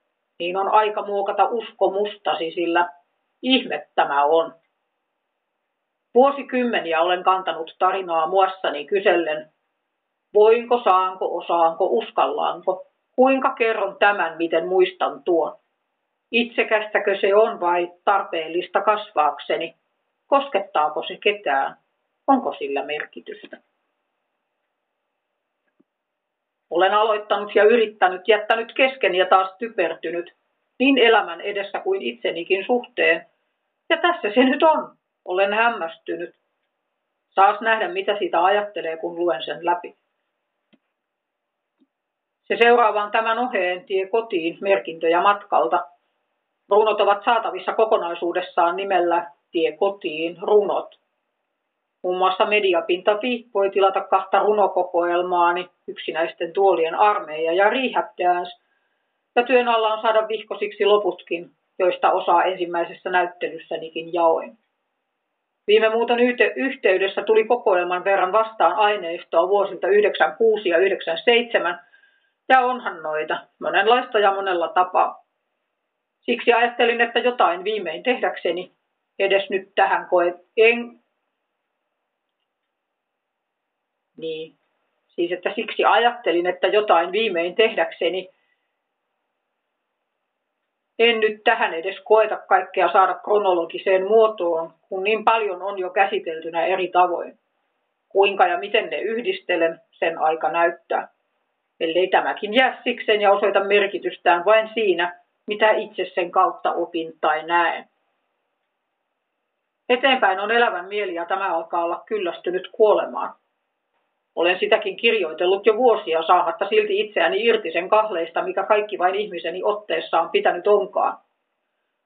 niin on aika muokata uskomustasi, sillä ihme tämä on. Vuosikymmeniä olen kantanut tarinaa muassani kysellen, voinko, saanko, osaanko, uskallaanko, kuinka kerron tämän, miten muistan tuon. Itsekästäkö se on vai tarpeellista kasvaakseni? Koskettaako se ketään? Onko sillä merkitystä? Olen aloittanut ja yrittänyt, jättänyt kesken ja taas typertynyt, niin elämän edessä kuin itsenikin suhteen. Ja tässä se nyt on. Olen hämmästynyt. Saas nähdä, mitä siitä ajattelee, kun luen sen läpi. Se seuraavaan tämän oheen tie kotiin merkintöjä matkalta. Runot ovat saatavissa kokonaisuudessaan nimellä Tie kotiin runot. Muun muassa Mediapinta.fi voi tilata kahta runokokoelmaani, yksinäisten tuolien armeija ja Rehab Dance, ja työn alla on saada vihkosiksi loputkin, joista osaa ensimmäisessä näyttelyssänikin jaoin. Viime muuten yhteydessä tuli kokoelman verran vastaan aineistoa vuosilta 96 ja 97, ja onhan noita, monenlaista ja monella tapaa. Siksi ajattelin, että jotain viimein tehdäkseni, edes nyt tähän koe, en, niin, siis että siksi ajattelin, että jotain viimein tehdäkseni, en nyt tähän edes koeta kaikkea saada kronologiseen muotoon, kun niin paljon on jo käsiteltynä eri tavoin. Kuinka ja miten ne yhdistelen, sen aika näyttää. Ellei tämäkin jää sikseen ja osoita merkitystään vain siinä, mitä itse sen kautta opin tai näen. Eteenpäin on elävän mieli ja tämä alkaa olla kyllästynyt kuolemaan. Olen sitäkin kirjoitellut jo vuosia saamatta silti itseäni irti sen kahleista, mikä kaikki vain ihmiseni otteessa on pitänyt onkaan.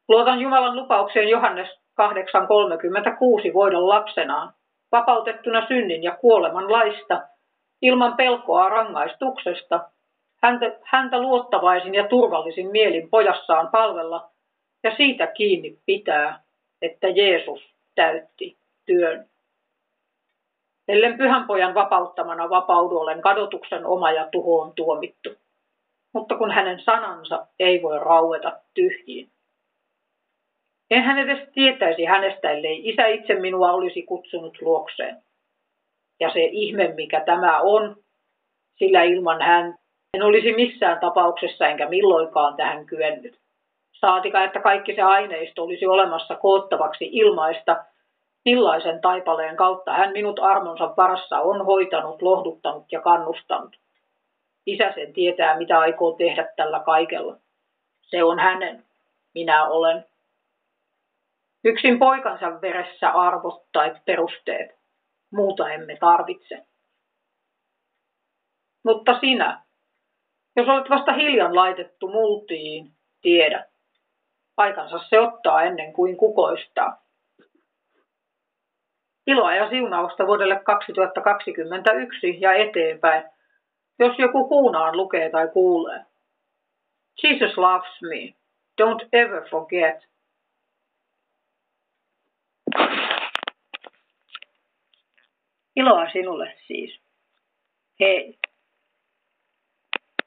Luotan Jumalan lupaukseen Johannes 8.36 voida lapsenaan, vapautettuna synnin ja kuoleman laista, ilman pelkoa rangaistuksesta, häntä, häntä luottavaisin ja turvallisin mielin pojassaan palvella ja siitä kiinni pitää, että Jeesus täytti työn. Ellen pyhän pojan vapauttamana vapaudu olen kadotuksen oma ja tuhoon tuomittu. Mutta kun hänen sanansa ei voi raueta tyhjiin. En hän edes tietäisi hänestä, ellei isä itse minua olisi kutsunut luokseen. Ja se ihme, mikä tämä on, sillä ilman hän en olisi missään tapauksessa enkä milloinkaan tähän kyennyt. Saatika, että kaikki se aineisto olisi olemassa koottavaksi ilmaista, millaisen taipaleen kautta hän minut armonsa varassa on hoitanut, lohduttanut ja kannustanut. Isä sen tietää, mitä aikoo tehdä tällä kaikella. Se on hänen, minä olen. Yksin poikansa veressä arvot tai perusteet. Muuta emme tarvitse. Mutta sinä, jos olet vasta hiljan laitettu multiin, tiedä. Aikansa se ottaa ennen kuin kukoistaa. Iloa ja siunausta vuodelle 2021 ja eteenpäin, jos joku kuunaan lukee tai kuulee. Jesus loves me. Don't ever forget. Iloa sinulle siis. Hei.